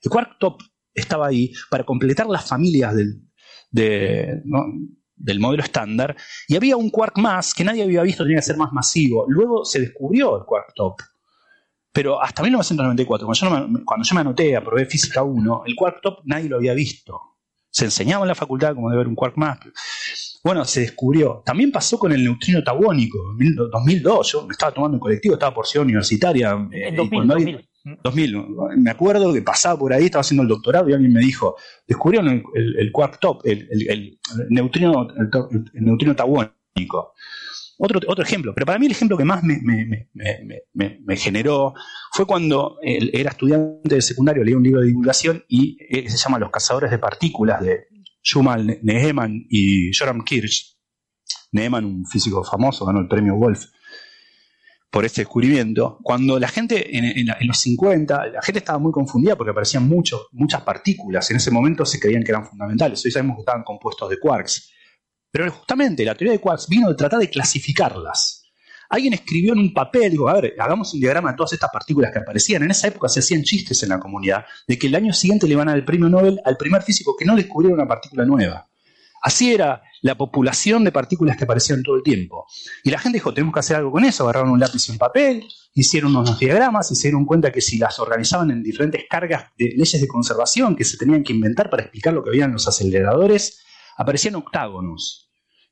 El quark top estaba ahí para completar las familias del, del modelo estándar y había un quark más que nadie había visto, tenía que ser más masivo. Luego se descubrió el quark top. Pero hasta 1994, cuando yo, me, cuando yo me anoté, aprobé física 1, el quark top nadie lo había visto. Se enseñaba en la facultad cómo debe haber un quark más. Bueno, se descubrió. También pasó con el neutrino tauónico, en 2002. Yo me estaba tomando un colectivo, estaba por ciudad universitaria. En 2000, 2000. Me acuerdo que pasaba por ahí, estaba haciendo el doctorado y alguien me dijo, descubrieron el, quark top, el, neutrino, el, neutrino tauónico. Otro, otro ejemplo, pero para mí el ejemplo que más me, me generó fue cuando era estudiante de secundario, leí un libro de divulgación y eh, se llama Los cazadores de partículas de Schumann, Neheman y Joram Kirch. Neheman, un físico famoso, ganó el premio Wolf por este descubrimiento. Cuando la gente, en, los 50, la gente estaba muy confundida porque aparecían muchas partículas. En ese momento se creían que eran fundamentales. Hoy sabemos que estaban compuestos de quarks. Pero justamente la teoría de quarks vino de tratar de clasificarlas. Alguien escribió en un papel, digo, a ver, hagamos un diagrama de todas estas partículas que aparecían. En esa época se hacían chistes en la comunidad de que el año siguiente le van a dar el premio Nobel al primer físico que no descubriera una partícula nueva. Así era la populación de partículas que aparecían todo el tiempo. Y la gente dijo, tenemos que hacer algo con eso, agarraron un lápiz y un papel, hicieron unos diagramas y se dieron cuenta que si las organizaban en diferentes cargas de leyes de conservación que se tenían que inventar para explicar lo que había en los aceleradores, aparecían octágonos.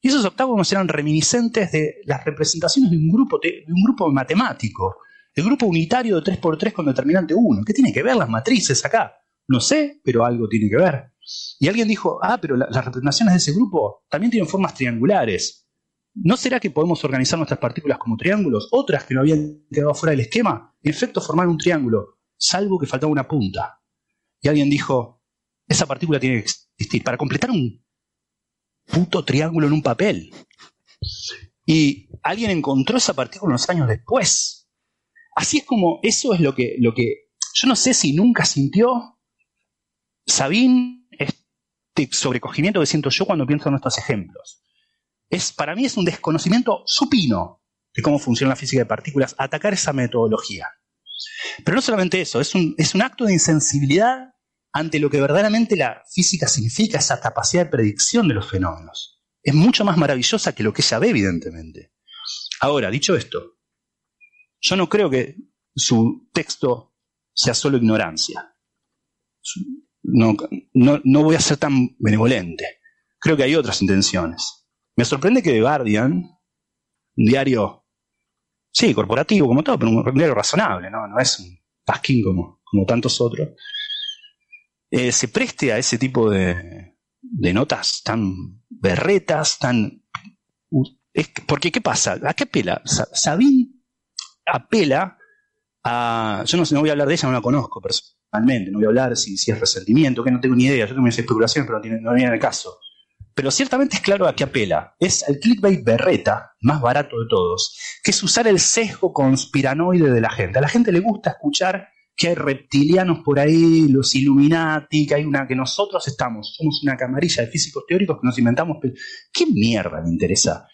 Y esos octágonos eran reminiscentes de las representaciones de un grupo, de un grupo matemático, el grupo unitario de 3x3 con determinante 1. ¿Qué tiene que ver las matrices acá? No sé, pero algo tiene que ver. Y alguien dijo, ah, pero las representaciones de ese grupo también tienen formas triangulares. ¿No será que podemos organizar nuestras partículas como triángulos? Otras que no habían quedado fuera del esquema, en efecto formaron un triángulo, salvo que faltaba una punta. Y alguien dijo, esa partícula tiene que existir. Para completar un puto triángulo en un papel. Y alguien encontró esa partícula unos años después. Así es como, eso es lo que, lo que yo no sé si nunca sintió Sabine este sobrecogimiento que siento yo cuando pienso en estos ejemplos. Es, para mí es un desconocimiento supino de cómo funciona la física de partículas atacar esa metodología. Pero no solamente eso, es un, es un acto de insensibilidad ante lo que verdaderamente la física significa, esa capacidad de predicción de los fenómenos. Es mucho más maravillosa que lo que ella ve, evidentemente. Ahora, dicho esto, yo no creo que su texto sea solo ignorancia. No, no, voy a ser tan benevolente. Creo que hay otras intenciones. Me sorprende que The Guardian, un diario, sí, corporativo como todo, pero un diario razonable, no, no es un pasquín como, como tantos otros, eh, se preste a ese tipo de, notas tan berretas, tan... porque, ¿qué pasa? ¿A qué apela? Sabine apela a... Yo no, no voy a hablar de ella, no la conozco personalmente, no voy a hablar si, si es resentimiento, que no tengo ni idea, yo tengo mis especulaciones, pero no, no viene el caso. Pero ciertamente es claro a qué apela. Es el clickbait berreta, más barato de todos, que es usar el sesgo conspiranoide de la gente. A la gente le gusta escuchar que hay reptilianos por ahí, los Illuminati, que hay una que nosotros estamos, somos una camarilla de físicos teóricos que nos inventamos. ¿Qué mierda me interesa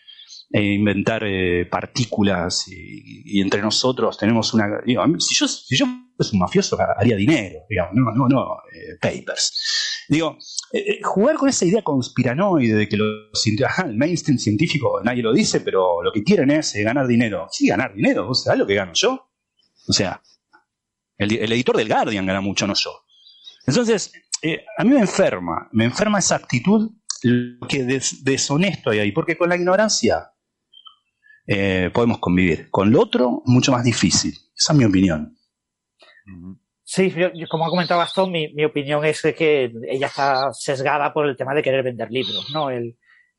eh, inventar eh, partículas y, entre nosotros tenemos una. si yo si yo fuese un mafioso haría dinero, digamos, no, no, no, eh, papers. Digo, jugar con esa idea conspiranoide de que los, el mainstream científico nadie lo dice, pero lo que quieren es ganar dinero. Sí, ganar dinero, ¿sabes lo que gano yo? O sea, el, editor del Guardian gana mucho, no yo. Entonces, eh, a mí me enferma, me enferma esa actitud que deshonesto hay ahí, porque con la ignorancia eh, podemos convivir. Con lo otro, mucho más difícil. Esa es mi opinión. Sí, como ha comentado Gastón, mi, mi, opinión es que ella está sesgada por el tema de querer vender libros, ¿no? El,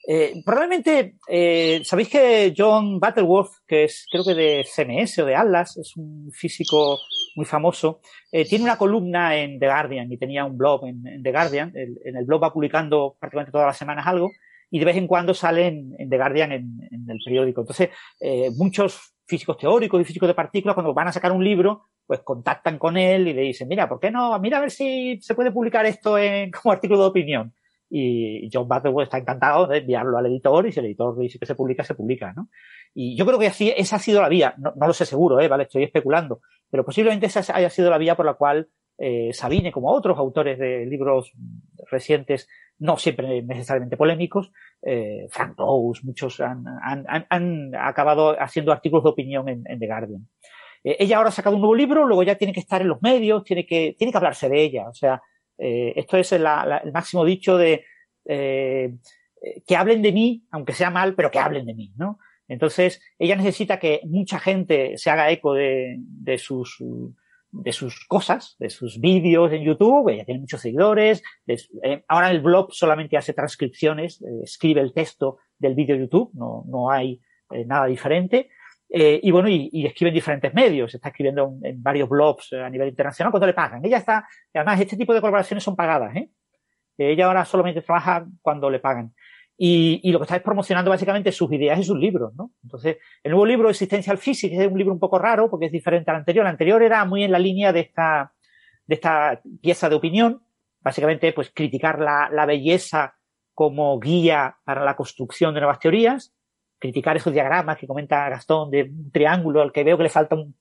eh, probablemente, eh, sabéis que John Butterworth, que es creo que de CMS o de Atlas, es un físico muy famoso, eh, tiene una columna en The Guardian y tenía un blog en, The Guardian. en el blog va publicando prácticamente todas las semanas algo y de vez en cuando sale en, The Guardian en, el periódico. Entonces, muchos físicos teóricos y físicos de partículas, cuando van a sacar un libro, pues contactan con él y le dicen, mira, ¿por qué no? Mira a ver si se puede publicar esto en, (laughs) como artículo de opinión y John Butterworth está encantado de enviarlo al editor y si el editor dice que se publica, se publica, ¿no? Y yo creo que así, esa ha sido la vía, no, lo sé seguro, ¿eh? ¿vale? Estoy especulando, pero posiblemente esa haya sido la vía por la cual eh, Sabine, como otros autores de libros recientes, no siempre necesariamente polémicos, eh, Frank Rose, muchos han, han, han, acabado haciendo artículos de opinión en, The Guardian. Eh, ella ahora ha sacado un nuevo libro, luego ya tiene que estar en los medios, tiene que, tiene que hablarse de ella, o sea, eh, esto es el máximo dicho de eh, que hablen de mí, aunque sea mal, pero que hablen de mí, ¿no? Entonces, ella necesita que mucha gente se haga eco de, sus cosas, de sus vídeos en YouTube, ella tiene muchos seguidores, eh, ahora el blog solamente hace transcripciones, escribe el texto del vídeo YouTube, no, no hay nada diferente, eh, y bueno, y, escribe en diferentes medios, está escribiendo en, varios blogs eh, a nivel internacional cuando le pagan. Ella está, además, este tipo de colaboraciones son pagadas, ¿eh? Ella ahora solamente trabaja cuando le pagan. Y, y, lo que está es promocionando básicamente sus ideas y sus libros, ¿no? Entonces, el nuevo libro, Existencial Physics, es un libro un poco raro porque es diferente al anterior. El anterior era muy en la línea de esta, de esta pieza de opinión. Básicamente, pues criticar la, la belleza como guía para la construcción de nuevas teorías, criticar esos diagramas que comenta Gastón de un triángulo al que veo que le falta un,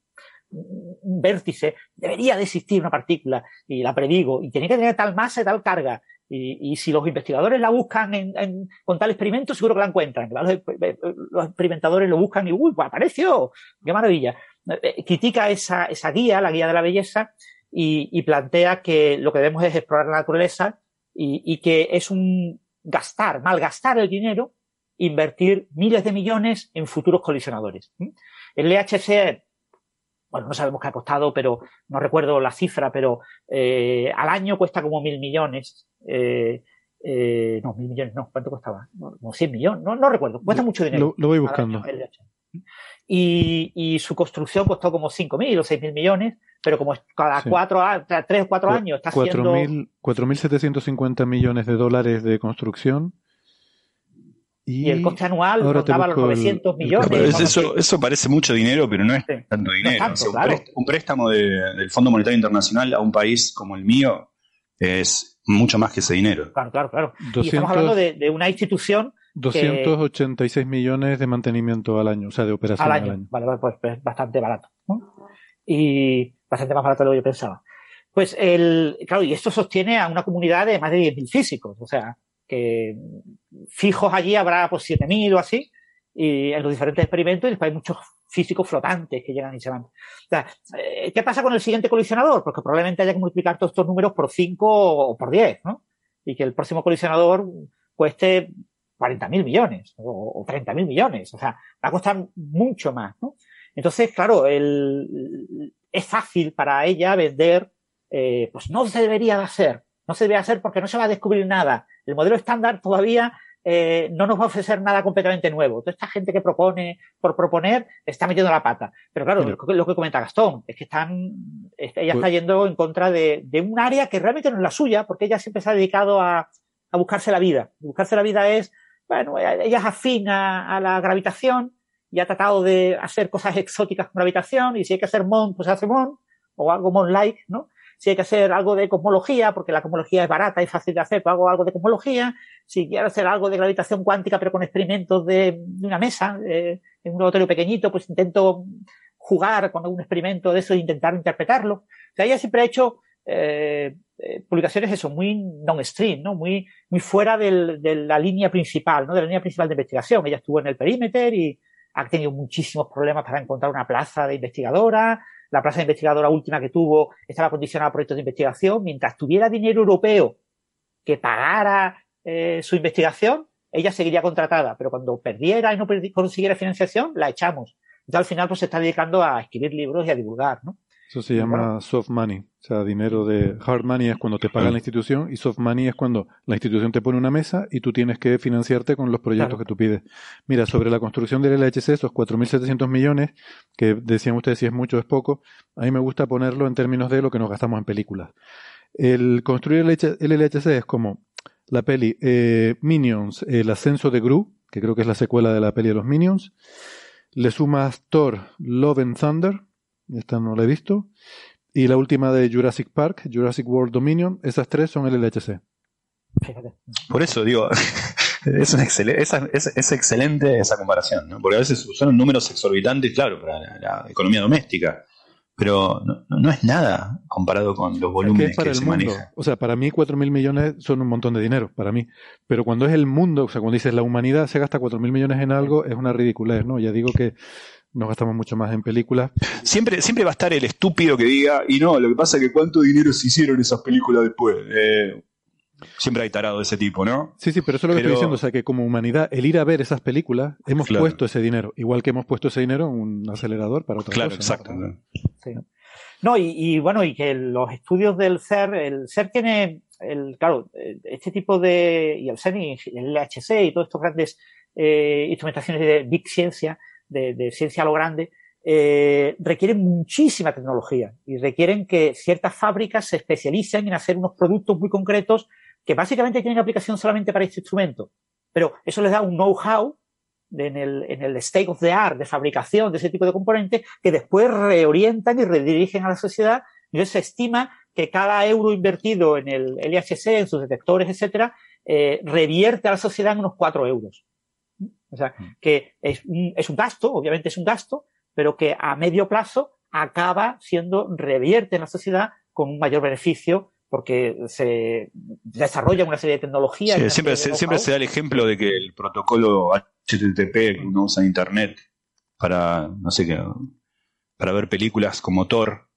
vértice, debería de existir una partícula y la predigo y tiene que tener tal masa y tal carga. Y, si los investigadores la buscan en, con tal experimento, seguro que la encuentran. Los, experimentadores lo buscan y, uy, pues apareció, qué maravilla. Eh, critica esa, esa guía, la guía de la belleza, y, plantea que lo que debemos es explorar la naturaleza y, que es un gastar, malgastar el dinero, invertir miles de millones en futuros colisionadores. El LHC, bueno, no sabemos qué ha costado, pero no recuerdo la cifra, pero eh, al año cuesta como mil millones. Eh, eh, no, mil millones, no, ¿cuánto costaba? como 100 millones, no, no recuerdo, cuesta mucho dinero. Lo, voy buscando. Y, y, su construcción costó como 5.000 o 6.000 millones, pero como cada cuatro, tres o cuatro años está haciendo... 4.750 millones de dólares de construcción. Y, el coste anual rondaba los 900 millones. eso, eso parece mucho dinero, pero no es tanto dinero. un, préstamo del Fondo Monetario Internacional a un país como el mío es mucho más que ese dinero. Claro, claro, claro. y estamos hablando de, una institución 286 millones de mantenimiento al año, o sea, de operación al año. Vale, pues, pues bastante barato. Y bastante más barato de lo que yo pensaba. Pues el, claro, y esto sostiene a una comunidad de más de 10.000 físicos, o sea, que fijos allí habrá pues 7.000 o así, y en los diferentes experimentos, y después hay muchos físicos flotantes que llegan y se van. O sea, eh, ¿qué pasa con el siguiente colisionador? Porque probablemente haya que multiplicar todos estos números por 5 o por 10, ¿no? Y que el próximo colisionador cueste 40.000 millones o, o 30.000 millones. O sea, va a costar mucho más, ¿no? Entonces, claro, el, es fácil para ella vender, eh, pues no se debería hacer, no se debe hacer porque no se va a descubrir nada. El modelo estándar todavía eh, no nos va a ofrecer nada completamente nuevo. Toda esta gente que propone por proponer está metiendo la pata. Pero claro, lo, que comenta Gastón es que están, ella está pues yendo en contra de, de, un área que realmente no es la suya, porque ella siempre se ha dedicado a, a buscarse la vida. Buscarse la vida es, bueno, ella es afín a la gravitación, y ha tratado de hacer cosas exóticas con gravitación y si hay que hacer MON, pues hace MON o algo MON-like, ¿no? Si hay que hacer algo de cosmología, porque la cosmología es barata y fácil de hacer, pues hago algo de cosmología. Si quiero hacer algo de gravitación cuántica, pero con experimentos de, una mesa, en un laboratorio pequeñito, pues intento jugar con algún experimento de eso e intentar interpretarlo. O sea, ella siempre ha hecho eh, eh, publicaciones eso, muy non-stream, ¿no? Muy, muy fuera del, de la línea principal, ¿no? De la línea principal de investigación. Ella estuvo en el perímetro y, ha tenido muchísimos problemas para encontrar una plaza de investigadora. La plaza de investigadora última que tuvo estaba condicionada a proyectos de investigación. Mientras tuviera dinero europeo que pagara eh, su investigación, ella seguiría contratada. Pero cuando perdiera y no consiguiera financiación, la echamos. Entonces al final pues se está dedicando a escribir libros y a divulgar, ¿no? Eso se llama soft money, o sea, dinero de hard money es cuando te paga la institución y soft money es cuando la institución te pone una mesa y tú tienes que financiarte con los proyectos que tú pides. Mira, sobre la construcción del LHC, esos 4.700 millones, que decían ustedes si es mucho o es poco, a mí me gusta ponerlo en términos de lo que nos gastamos en películas. El construir el LHC es como la peli eh, Minions, el ascenso de Gru, que creo que es la secuela de la peli de los Minions. Le sumas Thor, Love and Thunder, esta no la he visto. Y la última de Jurassic Park, Jurassic World Dominion, esas tres son el LHC. Por eso digo, (laughs) es, es, excelente esa comparación, ¿no? porque a veces son números exorbitantes, claro, para la, economía doméstica, pero no, es nada comparado con los volúmenes que, se manejan. O sea, para mí 4.000 mil millones son un montón de dinero, para mí. Pero cuando es el mundo, o sea, cuando dices la humanidad se gasta 4.000 mil millones en algo, es una ridiculez, ¿no? Ya digo que nos gastamos mucho más en películas. Siempre, siempre va a estar el estúpido que diga, y no, lo que pasa es que cuánto dinero se hicieron esas películas después. Eh, siempre hay tarado de ese tipo, ¿no? Sí, sí, pero eso es lo que estoy diciendo, o sea, que como humanidad, el ir a ver esas películas, hemos puesto ese dinero, igual que hemos puesto ese dinero en un acelerador para otra claro, Exacto. ¿no? y, bueno, y que los estudios del CER, el CER tiene, el, claro, este tipo de, y el CER y el LHC y todos estos grandes eh, instrumentaciones de Big Ciencia, de, ciencia a lo grande, eh, requieren muchísima tecnología y requieren que ciertas fábricas se especialicen en hacer unos productos muy concretos que básicamente tienen aplicación solamente para este instrumento. Pero eso les da un know-how en el, en el state of the art de fabricación de ese tipo de componentes que después reorientan y redirigen a la sociedad. Y se estima que cada euro invertido en el LHC, en sus detectores, etcétera, eh, revierte a la sociedad en unos 4 euros. O sea, mm. que es un, es un gasto, obviamente es un gasto, pero que a medio plazo acaba siendo, revierte en la sociedad con un mayor beneficio porque se desarrolla una serie de tecnologías. siempre, se, siempre se da el ejemplo de que el protocolo HTTP que uno usa en Internet para, no sé qué, para ver películas como Thor,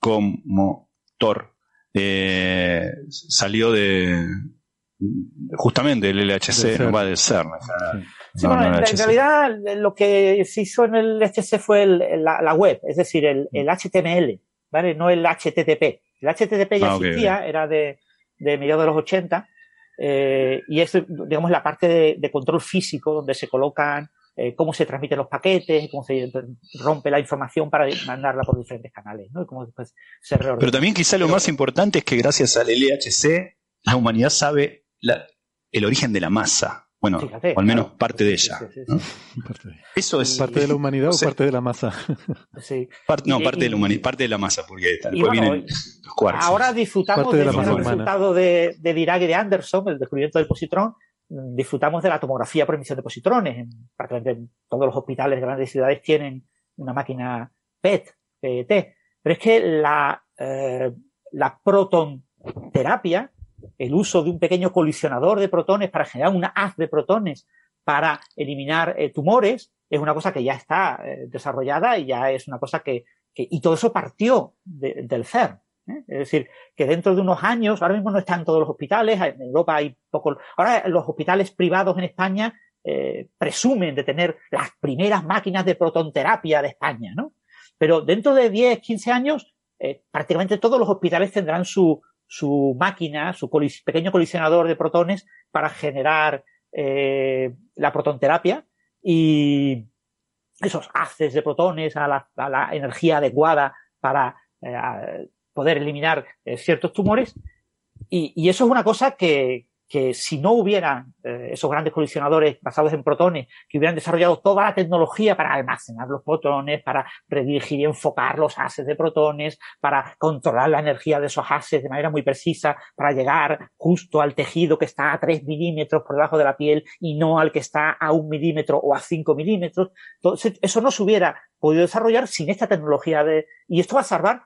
como Thor, eh, salió de justamente el LHC, no va de CERN. Sí, bueno, en, realidad lo que se hizo en el LHC fue la, web, es decir, el, HTML, ¿vale? No el HTTP. El HTTP ya ah, existía, era de, de mediados de los 80, eh, y es, digamos, la parte de, control físico donde se colocan eh, cómo se transmiten los paquetes, cómo se rompe la información para mandarla por diferentes canales, ¿no? Y cómo después se reordena. Pero también quizá lo más importante es que gracias al LHC la humanidad sabe el origen de la masa. Bueno, o al menos parte de ella. Eso es parte de la humanidad o, parte de la masa. no, parte de la humanidad, parte de la masa, porque después vienen los cuartos. Ahora disfrutamos del resultado de, de Dirac y de Anderson, el descubrimiento del positrón, disfrutamos de la tomografía por emisión de positrones. En, prácticamente todos los hospitales de grandes ciudades tienen una máquina PET, PET. Pero es que la, eh, la protonterapia, el uso de un pequeño colisionador de protones para generar una haz de protones para eliminar eh, tumores, es una cosa que ya está eh, desarrollada y ya es una cosa que, y todo eso partió del CERN. ¿eh? Es decir, que dentro de unos años, ahora mismo no están todos los hospitales, en Europa hay poco, ahora los hospitales privados en España presumen de tener las primeras máquinas de protonterapia de España, ¿no? Pero dentro de 10, 15 años, prácticamente todos los hospitales tendrán su, su máquina, su pequeño colisionador de protones para generar la protonterapia y esos haces de protones a la, energía adecuada para poder eliminar eh, ciertos tumores. Y, eso es una cosa que, que si no hubieran eh, esos grandes colisionadores basados en protones, que hubieran desarrollado toda la tecnología para almacenar los protones, para redirigir y enfocar los haces de protones, para controlar la energía de esos haces de manera muy precisa, para llegar justo al tejido que está a 3 milímetros por debajo de la piel y no al que está a un milímetro o a 5 milímetros. Entonces, eso no se hubiera podido desarrollar sin esta tecnología de, y esto va a salvar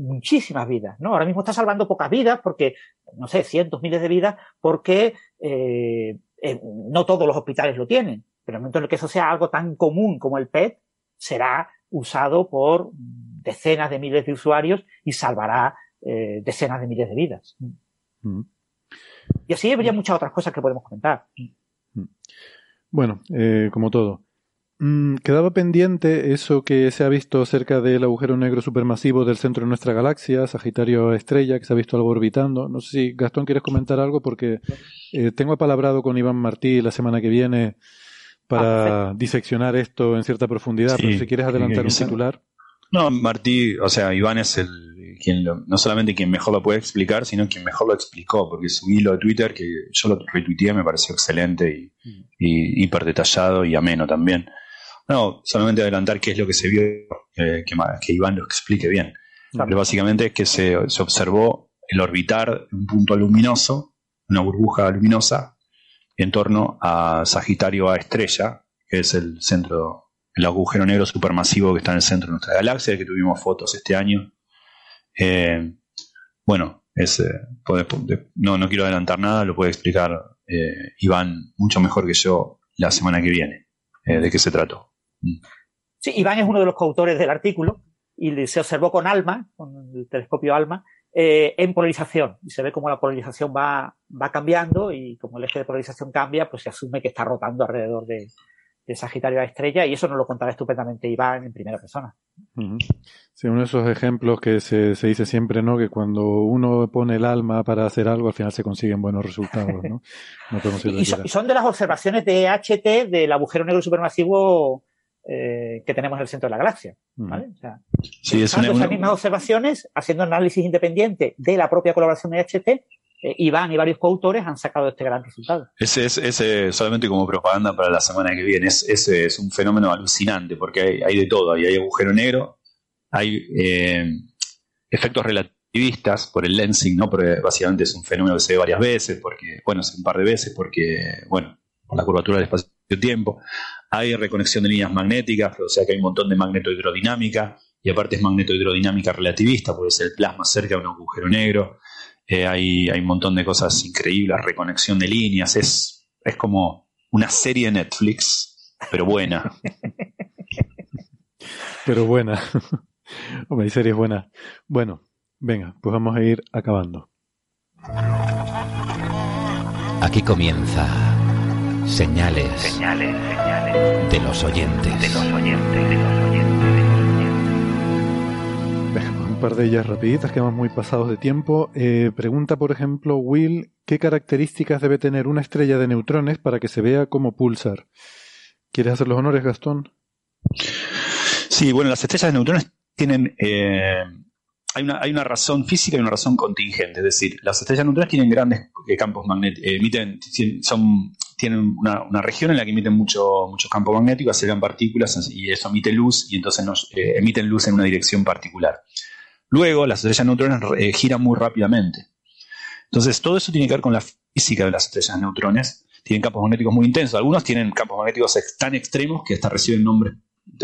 muchísimas vidas, ¿no? Ahora mismo está salvando pocas vidas porque, no sé, cientos, miles de vidas, porque eh, eh, no todos los hospitales lo tienen. Pero en el momento en el que eso sea algo tan común como el PET, será usado por decenas de miles de usuarios y salvará eh, decenas de miles de vidas. Mm. Y así habría muchas otras cosas que podemos comentar. Mm. Bueno, como todo. Mm, quedaba pendiente eso que se ha visto cerca del agujero negro supermasivo del centro de nuestra galaxia, Sagitario Estrella, que se ha visto algo orbitando. No sé si, Gastón, quieres comentar algo porque eh, tengo apalabrado con Iván Martí la semana que viene para ah, diseccionar esto en cierta profundidad, pero si quieres adelantar un titular. No, Martí, o sea, Iván es el quien no solamente quien mejor lo puede explicar, sino quien mejor lo explicó, porque su hilo de Twitter, que yo lo retuiteé, me pareció excelente y, mm. y hiper detallado y ameno también. No, solamente adelantar qué es lo que se vio, eh, que, Iván lo explique bien. Pero básicamente es que se, observó el orbitar un punto luminoso, una burbuja luminosa, en torno a Sagitario A estrella, que es el centro, el agujero negro supermasivo que está en el centro de nuestra galaxia, que tuvimos fotos este año. Eh, bueno, es, eh, no, no quiero adelantar nada, lo puede explicar Iván mucho mejor que yo la semana que viene, de qué se trató. Sí, Iván es uno de los coautores del artículo y se observó con ALMA, con el telescopio ALMA, eh, en polarización. Y se ve cómo la polarización va, va cambiando y como el eje de polarización cambia, pues se asume que está rotando alrededor de, de Sagitario a estrella y eso nos lo contará estupendamente Iván en primera persona. Sí, uno de esos ejemplos que se, se, dice siempre, ¿no? Que cuando uno pone el alma para hacer algo, al final se consiguen buenos resultados, ¿no? (laughs) y, son, de las observaciones de HT del agujero negro supermasivo eh, que tenemos en el centro de la galaxia. ¿vale? O sea, sí, es esas mismas observaciones, haciendo análisis independiente de la propia colaboración de HT, eh, Iván y varios coautores han sacado este gran resultado. Ese es ese, solamente como propaganda para la semana que viene. Es, ese es un fenómeno alucinante porque hay, hay de todo. Hay, hay agujero negro, hay eh, efectos relativistas por el lensing, ¿no? Porque básicamente es un fenómeno que se ve varias veces, porque, bueno, un par de veces, porque, bueno, por la curvatura del espacio-tiempo. Hay reconexión de líneas magnéticas, o sea que hay un montón de magnetohidrodinámica, y aparte es magnetohidrodinámica relativista, porque es el plasma cerca de un agujero negro. Eh, hay, hay un montón de cosas increíbles, reconexión de líneas, es, es como una serie de Netflix, pero buena. (laughs) pero buena. (laughs) Hombre, hay series buenas. Bueno, venga, pues vamos a ir acabando. Aquí comienza señales, de los oyentes. De los oyentes, de los oyentes. Un par de ellas rapiditas, que van muy pasados de tiempo. Eh, pregunta, por ejemplo, Will, ¿qué características debe tener una estrella de neutrones para que se vea como pulsar? ¿Quieres hacer los honores, Gastón? Sí, bueno, las estrellas de neutrones tienen... Eh, hay, una, hay una razón física y una razón contingente. Es decir, las estrellas de neutrones tienen grandes eh, campos magnéticos, emiten, son, tienen una, región en la que emiten mucho, muchos campos magnéticos, aceleran partículas y eso emite luz y entonces nos emiten luz en una dirección particular. Luego, las estrellas neutrones eh, giran muy rápidamente. Entonces, todo eso tiene que ver con la física de las estrellas neutrones. Tienen campos magnéticos muy intensos. Algunos tienen campos magnéticos tan extremos que hasta reciben nombre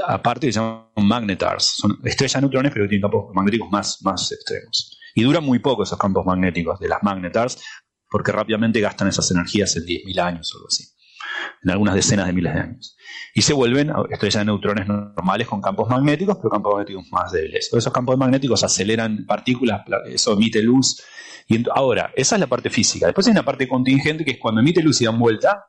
aparte que se llaman magnetars. Son estrellas neutrones, pero tienen campos magnéticos más, más extremos. Y duran muy poco esos campos magnéticos de las magnetars, porque rápidamente gastan esas energías en 10.000 años o algo así. En algunas decenas de miles de años y se vuelven estrellas de neutrones normales con campos magnéticos, pero campos magnéticos más débiles. esos campos magnéticos aceleran partículas, eso emite luz. Y ahora, esa es la parte física. Después hay una parte contingente que es cuando emite luz y dan vuelta,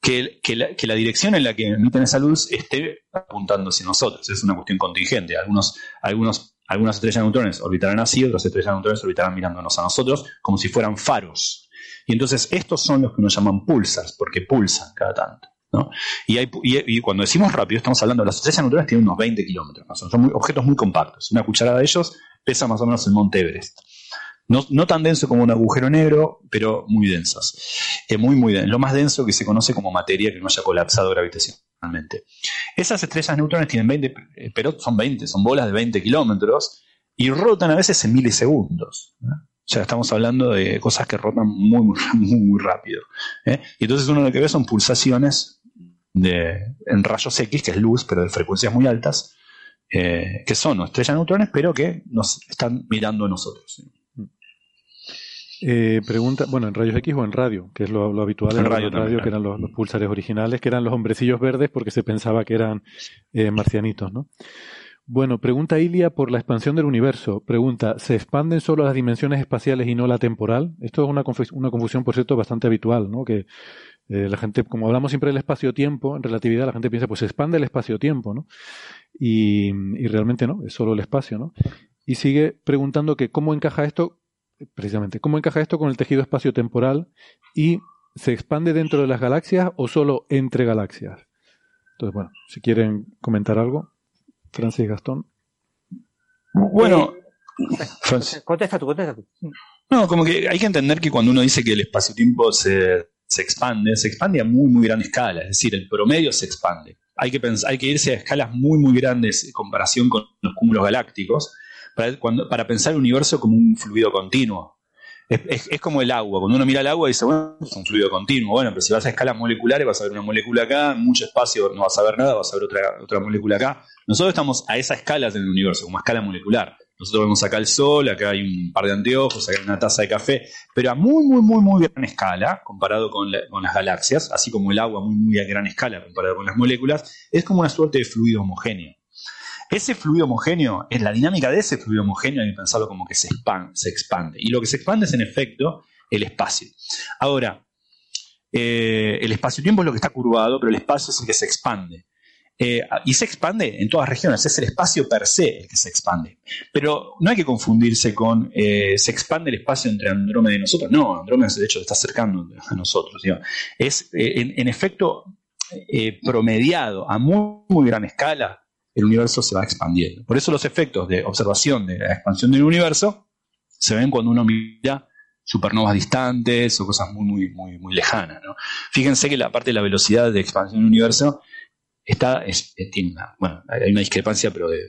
que, la, dirección en la que emiten esa luz esté apuntando hacia nosotros. Es una cuestión contingente. Algunos, algunos, algunas estrellas de neutrones orbitarán así, otras estrellas de neutrones orbitarán mirándonos a nosotros como si fueran faros. Y entonces estos son los que nos llaman pulsars, porque pulsan cada tanto. Y, cuando decimos rápido, estamos hablando de las estrellas neutrones tienen unos 20 kilómetros, son objetos muy compactos. Una cucharada de ellos pesa más o menos el monte Everest. No, tan denso como un agujero negro, pero muy densas. muy, muy denso. Lo más denso que se conoce como materia que no haya colapsado gravitacionalmente. Esas estrellas neutrones tienen 20, eh, pero son 20, son bolas de 20 kilómetros y rotan a veces en milisegundos. O sea, estamos hablando de cosas que rotan muy, (laughs) muy, muy, rápido. ¿eh? Y entonces uno lo que ve son pulsaciones de, en rayos X, que es luz, pero de frecuencias muy altas, eh, que son estrellas de neutrones, pero que nos están mirando a nosotros. Eh, pregunta, bueno, en rayos X o en radio, que es lo, habitual en, radio, radio que eran los, pulsares originales, que eran los hombrecillos verdes porque se pensaba que eran eh, marcianitos, ¿no? Bueno, pregunta Ilia por la expansión del universo. Pregunta, ¿se expanden solo las dimensiones espaciales y no la temporal? Esto es una, confusión, por cierto, bastante habitual, ¿no? Que eh, la gente, como hablamos siempre del espacio-tiempo, en relatividad la gente piensa, pues se expande el espacio-tiempo, ¿no? Y, realmente no, es solo el espacio, ¿no? Y sigue preguntando que cómo encaja esto, precisamente, cómo encaja esto con el tejido espacio-temporal y se expande dentro de las galaxias o solo entre galaxias. Entonces, bueno, si quieren comentar algo, Francis Gastón. Bueno, contesta tú, contesta tú. No, como que hay que entender que cuando uno dice que el espacio-tiempo se se expande, se expande a muy, muy gran escala, es decir, el promedio se expande. Hay que, pensar, hay que irse a escalas muy, muy grandes en comparación con los cúmulos galácticos para, cuando, para pensar el universo como un fluido continuo. Es, es, como el agua. Cuando uno mira el agua dice, bueno, es un fluido continuo. Bueno, pero si vas a escalas moleculares vas a ver una molécula acá, mucho espacio no vas a ver nada, vas a ver otra, otra molécula acá. Nosotros estamos a esa escala en el universo, como escala molecular. Nosotros vemos acá el sol, acá hay un par de anteojos, acá hay una taza de café, pero a muy, muy, muy, muy gran escala, comparado con, las galaxias, así como el agua muy, muy a gran escala comparado con las moléculas, es como una suerte de fluido homogéneo. Ese fluido homogéneo, es la dinámica de ese fluido homogéneo, hay que pensarlo como que se expande, se. Y lo que se expande es, en efecto, el espacio. Ahora, eh, el espacio-tiempo es lo que está curvado, pero el espacio es el que se expande. Eh, y se expande en todas regiones, es el espacio per se el que se expande. Pero no hay que confundirse con eh, se expande el espacio entre Andrómeda y nosotros. No, Andrómeda de hecho está acercando a nosotros. Es eh, en, efecto promediado a muy, muy gran escala, el universo se va expandiendo. Por eso los efectos de observación de la expansión del universo se ven cuando uno mira supernovas distantes o cosas muy, muy, muy, muy lejanas. Fíjense que la parte de la velocidad de expansión del universo está, es, tiene una, bueno, hay una discrepancia, pero de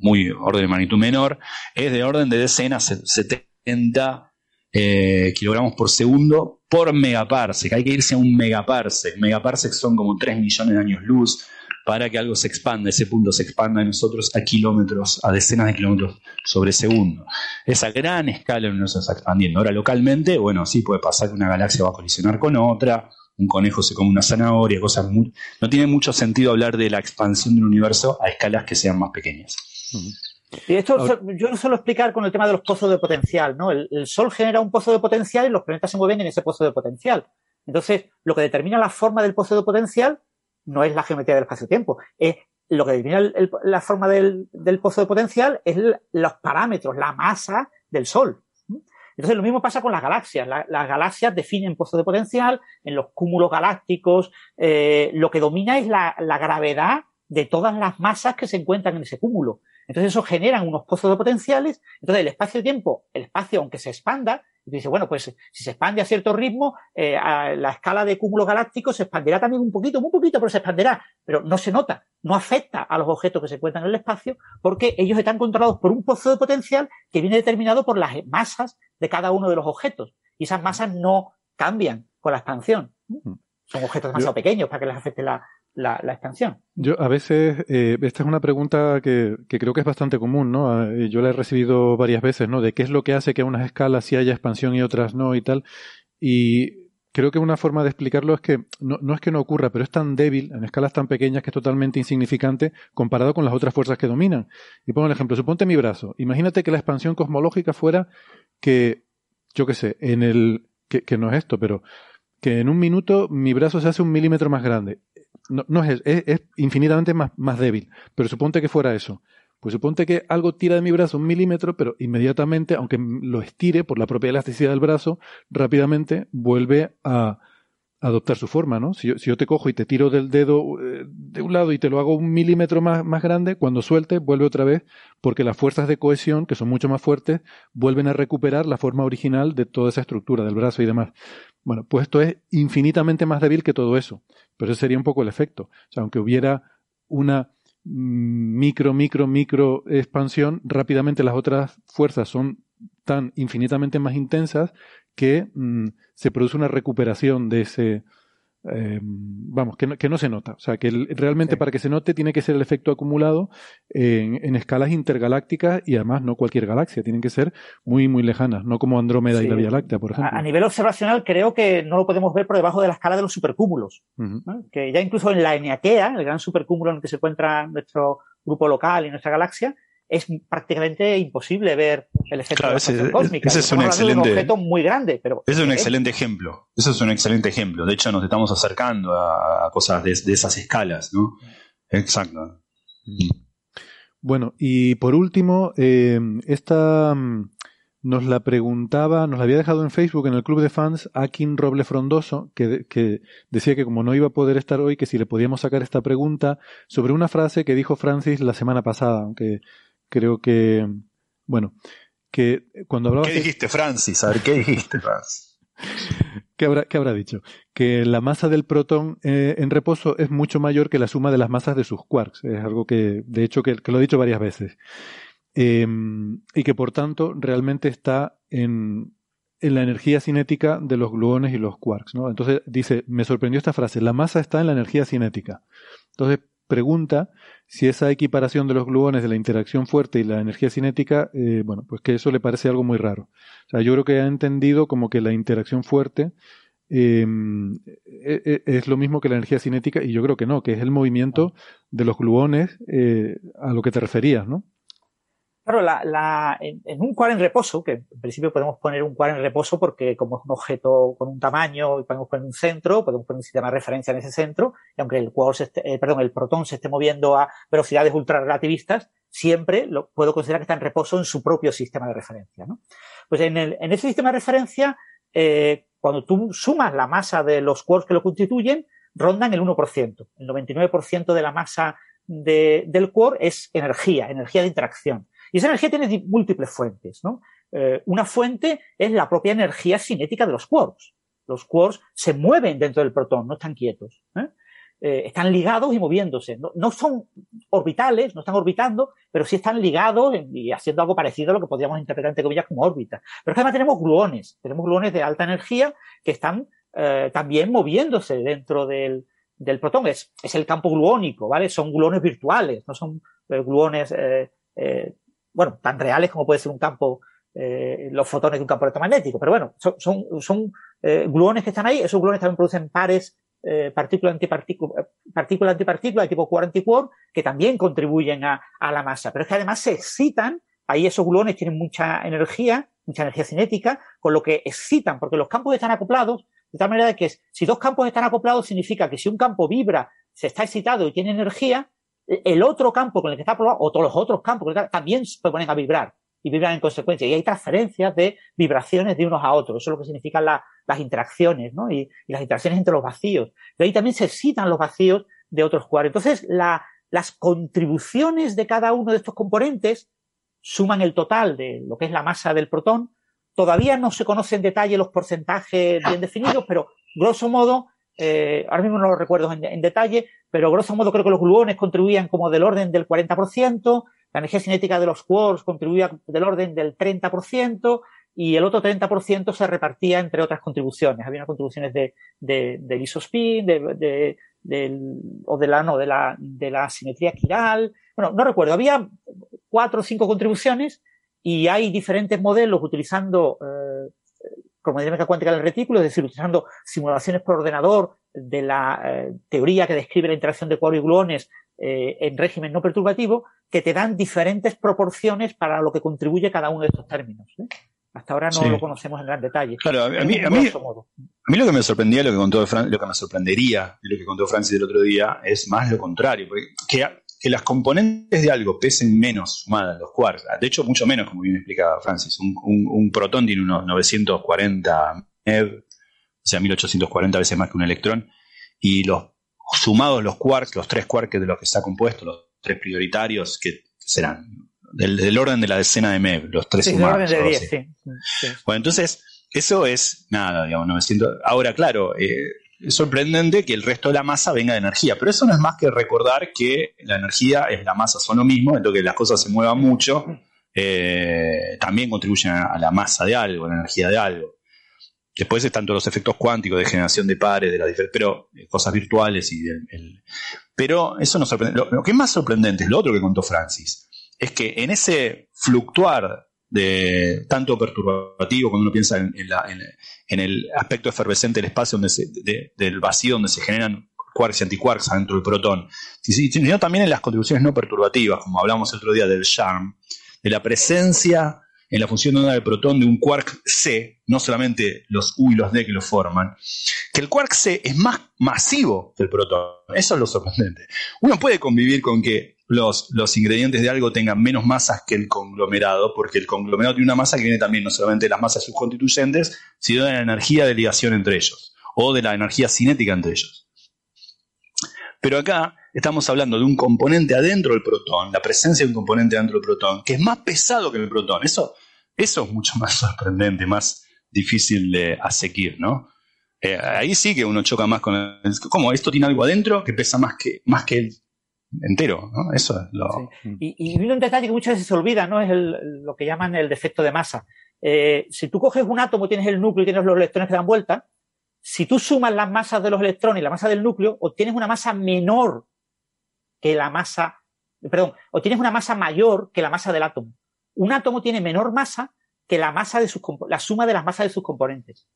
muy orden de magnitud menor, es de orden de decenas, 70 eh, kilogramos por segundo por megaparsec. Hay que irse a un megaparsec. Megaparsec son como 3 millones de años luz para que algo se expanda, ese punto se expanda en nosotros a kilómetros, a decenas de kilómetros sobre segundo. Esa gran escala no se está expandiendo. Ahora, localmente, bueno, sí puede pasar que una galaxia va a colisionar con otra, un conejo se come una zanahoria, cosas muy... No tiene mucho sentido hablar de la expansión del universo a escalas que sean más pequeñas. Y esto yo lo suelo explicar con el tema de los pozos de potencial, ¿no? El, el, Sol genera un pozo de potencial y los planetas se mueven en ese pozo de potencial. Entonces, lo que determina la forma del pozo de potencial no es la geometría del espacio-tiempo, es lo que determina la forma del, pozo de potencial es los parámetros, la masa del Sol. Entonces lo mismo pasa con las galaxias. las galaxias definen pozo de potencial, en los cúmulos galácticos eh, lo que domina es la, la, gravedad de todas las masas que se encuentran en ese cúmulo. Entonces eso genera unos pozos de potenciales. Entonces el espacio-tiempo, el espacio aunque se expanda, y dice, bueno, pues si se expande a cierto ritmo, eh, a la escala de cúmulos galácticos se expandirá también un poquito, muy poquito, pero se expandirá. Pero no se nota, no afecta a los objetos que se encuentran en el espacio, porque ellos están controlados por un pozo de potencial que viene determinado por las masas de cada uno de los objetos. Y esas masas no cambian con la expansión. Mm. Son objetos demasiado pequeños para que les afecte la, la, expansión. Yo a veces, eh, esta es una pregunta que, creo que es bastante común, ¿no? Ah, yo la he recibido varias veces, ¿no? De qué es lo que hace que a unas escalas sí haya expansión y otras no y tal. Y creo que una forma de explicarlo es que no, no, es que no ocurra, pero es tan débil en escalas tan pequeñas que es totalmente insignificante comparado con las otras fuerzas que dominan. Y pongo el ejemplo, suponte mi brazo. Imagínate que la expansión cosmológica fuera que, yo qué sé, en el, que no es esto, pero que en un minuto mi brazo se hace un milímetro más grande no, es, es, infinitamente más, más débil, pero suponte que fuera eso. Pues suponte que algo tira de mi brazo un milímetro, pero inmediatamente, aunque lo estire por la propia elasticidad del brazo, rápidamente vuelve a adoptar su forma, ¿no? Si yo, si yo te cojo y te tiro del dedo eh, de un lado y te lo hago un milímetro más, más grande, cuando suelte vuelve otra vez, porque las fuerzas de cohesión, que son mucho más fuertes, vuelven a recuperar la forma original de toda esa estructura del brazo y demás. Bueno, pues esto es infinitamente más débil que todo eso. Pero ese sería un poco el efecto. O sea, aunque hubiera una micro, micro, micro expansión, rápidamente las otras fuerzas son tan infinitamente más intensas que mm, se produce una recuperación de ese, eh, vamos, que no, que no, se nota. O sea, que realmente para que se note tiene que ser el efecto acumulado en, en, escalas intergalácticas y además no cualquier galaxia, tienen que ser muy, muy lejanas, no como Andrómeda y la Vía Láctea, por ejemplo. A, nivel observacional creo que no lo podemos ver por debajo de la escala de los supercúmulos, que ya incluso en la Eniakea, el gran supercúmulo en el que se encuentra nuestro grupo local y nuestra galaxia, es prácticamente imposible ver el efecto de la ese, cósmica. Ese es un excelente, objeto muy grande, pero es un excelente ejemplo. Eso es un excelente ejemplo. De hecho, nos estamos acercando a, cosas de, esas escalas, ¿no? Exacto. Bueno, y por último, eh, esta mm, nos la preguntaba, nos la había dejado en Facebook en el club de fans Akin Roble Frondoso, que, que, decía que como no iba a poder estar hoy, que si le podíamos sacar esta pregunta sobre una frase que dijo Francis la semana pasada, aunque creo que, bueno, que cuando hablaba... ¿Qué dijiste, Francis? A ver, ¿qué dijiste, Francis? ¿Qué habrá, ¿Qué habrá dicho? Que la masa del protón eh, en reposo es mucho mayor que la suma de las masas de sus quarks. Es algo que, de hecho, que, lo he dicho varias veces. Em, y que por tanto realmente está en, en la energía cinética de los gluones y los quarks. ¿no? Entonces dice, me sorprendió esta frase, la masa está en la energía cinética. Entonces pregunta si esa equiparación de los gluones de la interacción fuerte y la energía cinética, eh, bueno, pues que eso le parece algo muy raro. O sea, yo creo que ha entendido como que la interacción fuerte em, e, e, es lo mismo que la energía cinética y yo creo que no, que es el movimiento de los gluones eh, a lo que te referías, ¿no? Claro, la, la, en, un quark en reposo, que en principio podemos poner un quark en reposo porque como es un objeto con un tamaño y podemos poner un centro, podemos poner un sistema de referencia en ese centro, y aunque el quark esté, eh, perdón, el protón se esté moviendo a velocidades ultrarrelativistas, siempre lo puedo considerar que está en reposo en su propio sistema de referencia. ¿no? Pues en, el, en ese sistema de referencia, eh, cuando tú sumas la masa de los quarks que lo constituyen, rondan el 1%. El 99% de la masa de, del quark es energía, energía de interacción. Y esa energía tiene múltiples fuentes, ¿no? Eh, una fuente es la propia energía cinética de los quarks. Los quarks se mueven dentro del protón, no están quietos. ¿eh? eh, están ligados y moviéndose. No, son orbitales, no están orbitando, pero sí están ligados y haciendo algo parecido a lo que podríamos interpretar entre comillas como órbita. Pero es que además tenemos gluones, tenemos gluones de alta energía que están también moviéndose dentro del, del protón. Es, es, el campo gluónico, ¿vale? Son gluones virtuales, no son gluones, bueno, tan reales como puede ser un campo los fotones de un campo electromagnético. Pero bueno, son, son, son gluones que están ahí. Esos gluones también producen pares eh, partícula antipartícula, partícula antipartícula tipo quark que también contribuyen a, la masa. Pero es que además se excitan, ahí esos gluones tienen mucha energía, mucha energía cinética, con lo que excitan, porque los campos están acoplados, de tal manera que si dos campos están acoplados significa que si un campo vibra, se está excitado y tiene energía, el otro campo con el que está acoplado, o todos los otros campos también se ponen a vibrar y vibran en consecuencia. Y hay transferencias de vibraciones de unos a otros. Eso es lo que significan las interacciones, ¿no? Y, las interacciones entre los vacíos. Pero ahí también se excitan los vacíos de otros cuadros. Entonces, las contribuciones de cada uno de estos componentes suman el total de lo que es la masa del protón. Todavía no se conoce en detalle los porcentajes bien definidos, pero grosso modo, eh, ahora mismo no lo recuerdo en, en, detalle, pero grosso modo creo que los gluones contribuían como del orden del 40%, la energía cinética de los quarks contribuía del orden del 30% y el otro 30% se repartía entre otras contribuciones. Había contribuciones de, de, del isospin, de, o de la, no, de la, de la simetría quiral. Bueno, no recuerdo. Había cuatro o cinco contribuciones y hay diferentes modelos utilizando eh, dinámica cuántica del retículo, es decir, utilizando simulaciones por ordenador de la eh, teoría que describe la interacción de quarks y gluones eh, en régimen no perturbativo que te dan diferentes proporciones para lo que contribuye cada uno de estos términos. ¿eh? Hasta ahora no lo conocemos en gran detalle. Claro, a mí, a, mí, lo que me sorprendía, lo que contó lo que me sorprendería de lo que contó Francis el otro día es más lo contrario, porque que, que las componentes de algo pesen menos sumadas los quarks, de hecho mucho menos, como bien explicaba Francis, un, un, protón tiene unos 940 MeV, o sea, 1840 veces más que un electrón, y los sumados los quarks, los tres quarks de los que está compuesto, los tres prioritarios, que serán del, orden de la decena de MEV, los tres sumados. Bueno, entonces, eso es nada, digamos, 900. Ahora, claro, eh, es sorprendente que el resto de la masa venga de energía, pero eso no es más que recordar que la energía es la masa, son lo mismo, entonces que las cosas se muevan mucho, eh, también contribuyen a, la masa de algo, a la energía de algo. Después están todos los efectos cuánticos de generación de pares, de la pero eh, cosas virtuales y el, pero eso nos sorprende. Lo, que es más sorprendente es lo otro que contó Francis, es que en ese fluctuar de tanto perturbativo cuando uno piensa en, el aspecto efervescente del espacio donde del vacío donde se generan quarks y antiquarks adentro del protón, sino también en las contribuciones no perturbativas, como hablamos el otro día del charm, de la presencia en la función de onda del protón de un quark C, no solamente los U y los D que lo forman, que el quark C es más masivo que el protón. Eso es lo sorprendente. Uno puede convivir con que los, los ingredientes de algo tengan menos masas que el conglomerado, porque el conglomerado tiene una masa que viene también no solamente de las masas subconstituyentes, sino de la energía de ligación entre ellos, o de la energía cinética entre ellos. Pero acá estamos hablando de un componente adentro del protón, la presencia de un componente adentro del protón, que es más pesado que el protón. Eso, eso es mucho más sorprendente, más difícil de aseguir, ¿no? Eh, ahí sí que uno choca más con el, ¿cómo? Esto tiene algo adentro que pesa más que, más que el entero, ¿no? Eso es lo... Y, y, un detalle que muchas veces se olvida, ¿no? Es lo que llaman el defecto de masa. Eh, si tú coges un átomo, tienes el núcleo y tienes los electrones que dan vuelta, si tú sumas las masas de los electrones y la masa del núcleo, obtienes una masa menor que la masa, perdón, o tienes una masa mayor que la masa del átomo. Un átomo tiene menor masa que la masa de sus, la suma de las masas de sus componentes.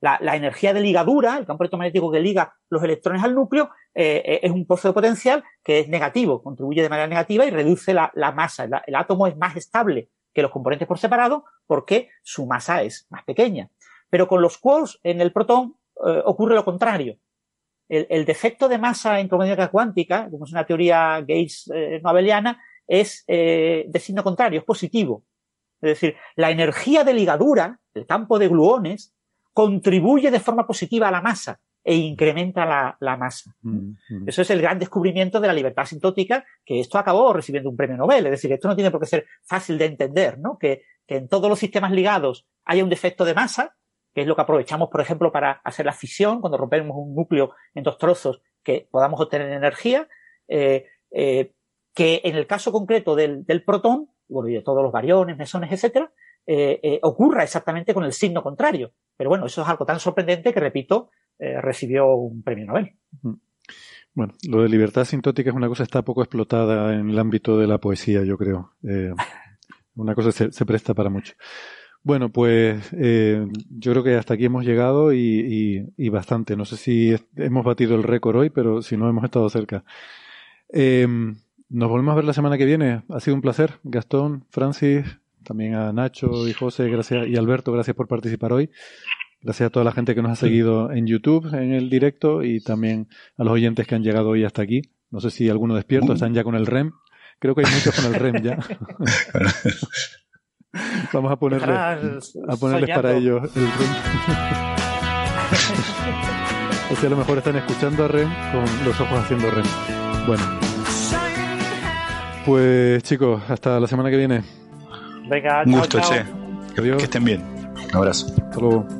La, energía de ligadura, el campo electromagnético que liga los electrones al núcleo, eh, eh, es un pozo de potencial que es negativo, contribuye de manera negativa y reduce la, masa. El, átomo es más estable que los componentes por separado porque su masa es más pequeña. Pero con los quarks en el protón eh, ocurre lo contrario el, defecto de masa en cromodinámica cuántica, como es una teoría Gates noabeliana, es de signo contrario, es positivo. Es decir, la energía de ligadura, el campo de gluones, contribuye de forma positiva a la masa e incrementa la, masa. Mm, mm. Eso es el gran descubrimiento de la libertad asintótica, que esto acabó recibiendo un premio Nobel. Es decir, esto no tiene por qué ser fácil de entender, ¿no? Que, que en todos los sistemas ligados haya un defecto de masa, que es lo que aprovechamos, por ejemplo, para hacer la fisión, cuando rompemos un núcleo en dos trozos que podamos obtener energía, eh, eh, que en el caso concreto del, protón, bueno, y de todos los variones, mesones, etcétera, ocurra exactamente con el signo contrario. Pero bueno, eso es algo tan sorprendente que, repito, recibió un premio Nobel. Bueno, lo de libertad sintótica es una cosa que está poco explotada en el ámbito de la poesía, yo creo. una cosa que se presta para mucho. Bueno, pues eh, yo creo que hasta aquí hemos llegado y, bastante. No sé si hemos batido el récord hoy, pero si no, hemos estado cerca. Nos volvemos a ver la semana que viene. Ha sido un placer. Gastón, Francis, también a Nacho y José gracias, y Alberto, gracias por participar hoy. Gracias a toda la gente que nos ha seguido en YouTube, en el directo, y también a los oyentes que han llegado hoy hasta aquí. No sé si alguno despierto, están ya con el REM. Creo que hay muchos con el REM ya. (laughs) Vamos a ponerle, a ponerles para ellos el REM. (laughs) o sea, a lo mejor están escuchando a REM con los ojos haciendo REM. Bueno. Pues chicos, hasta la semana que viene. Venga, Un gusto, che. Que, que estén bien. Un abrazo. Hasta luego.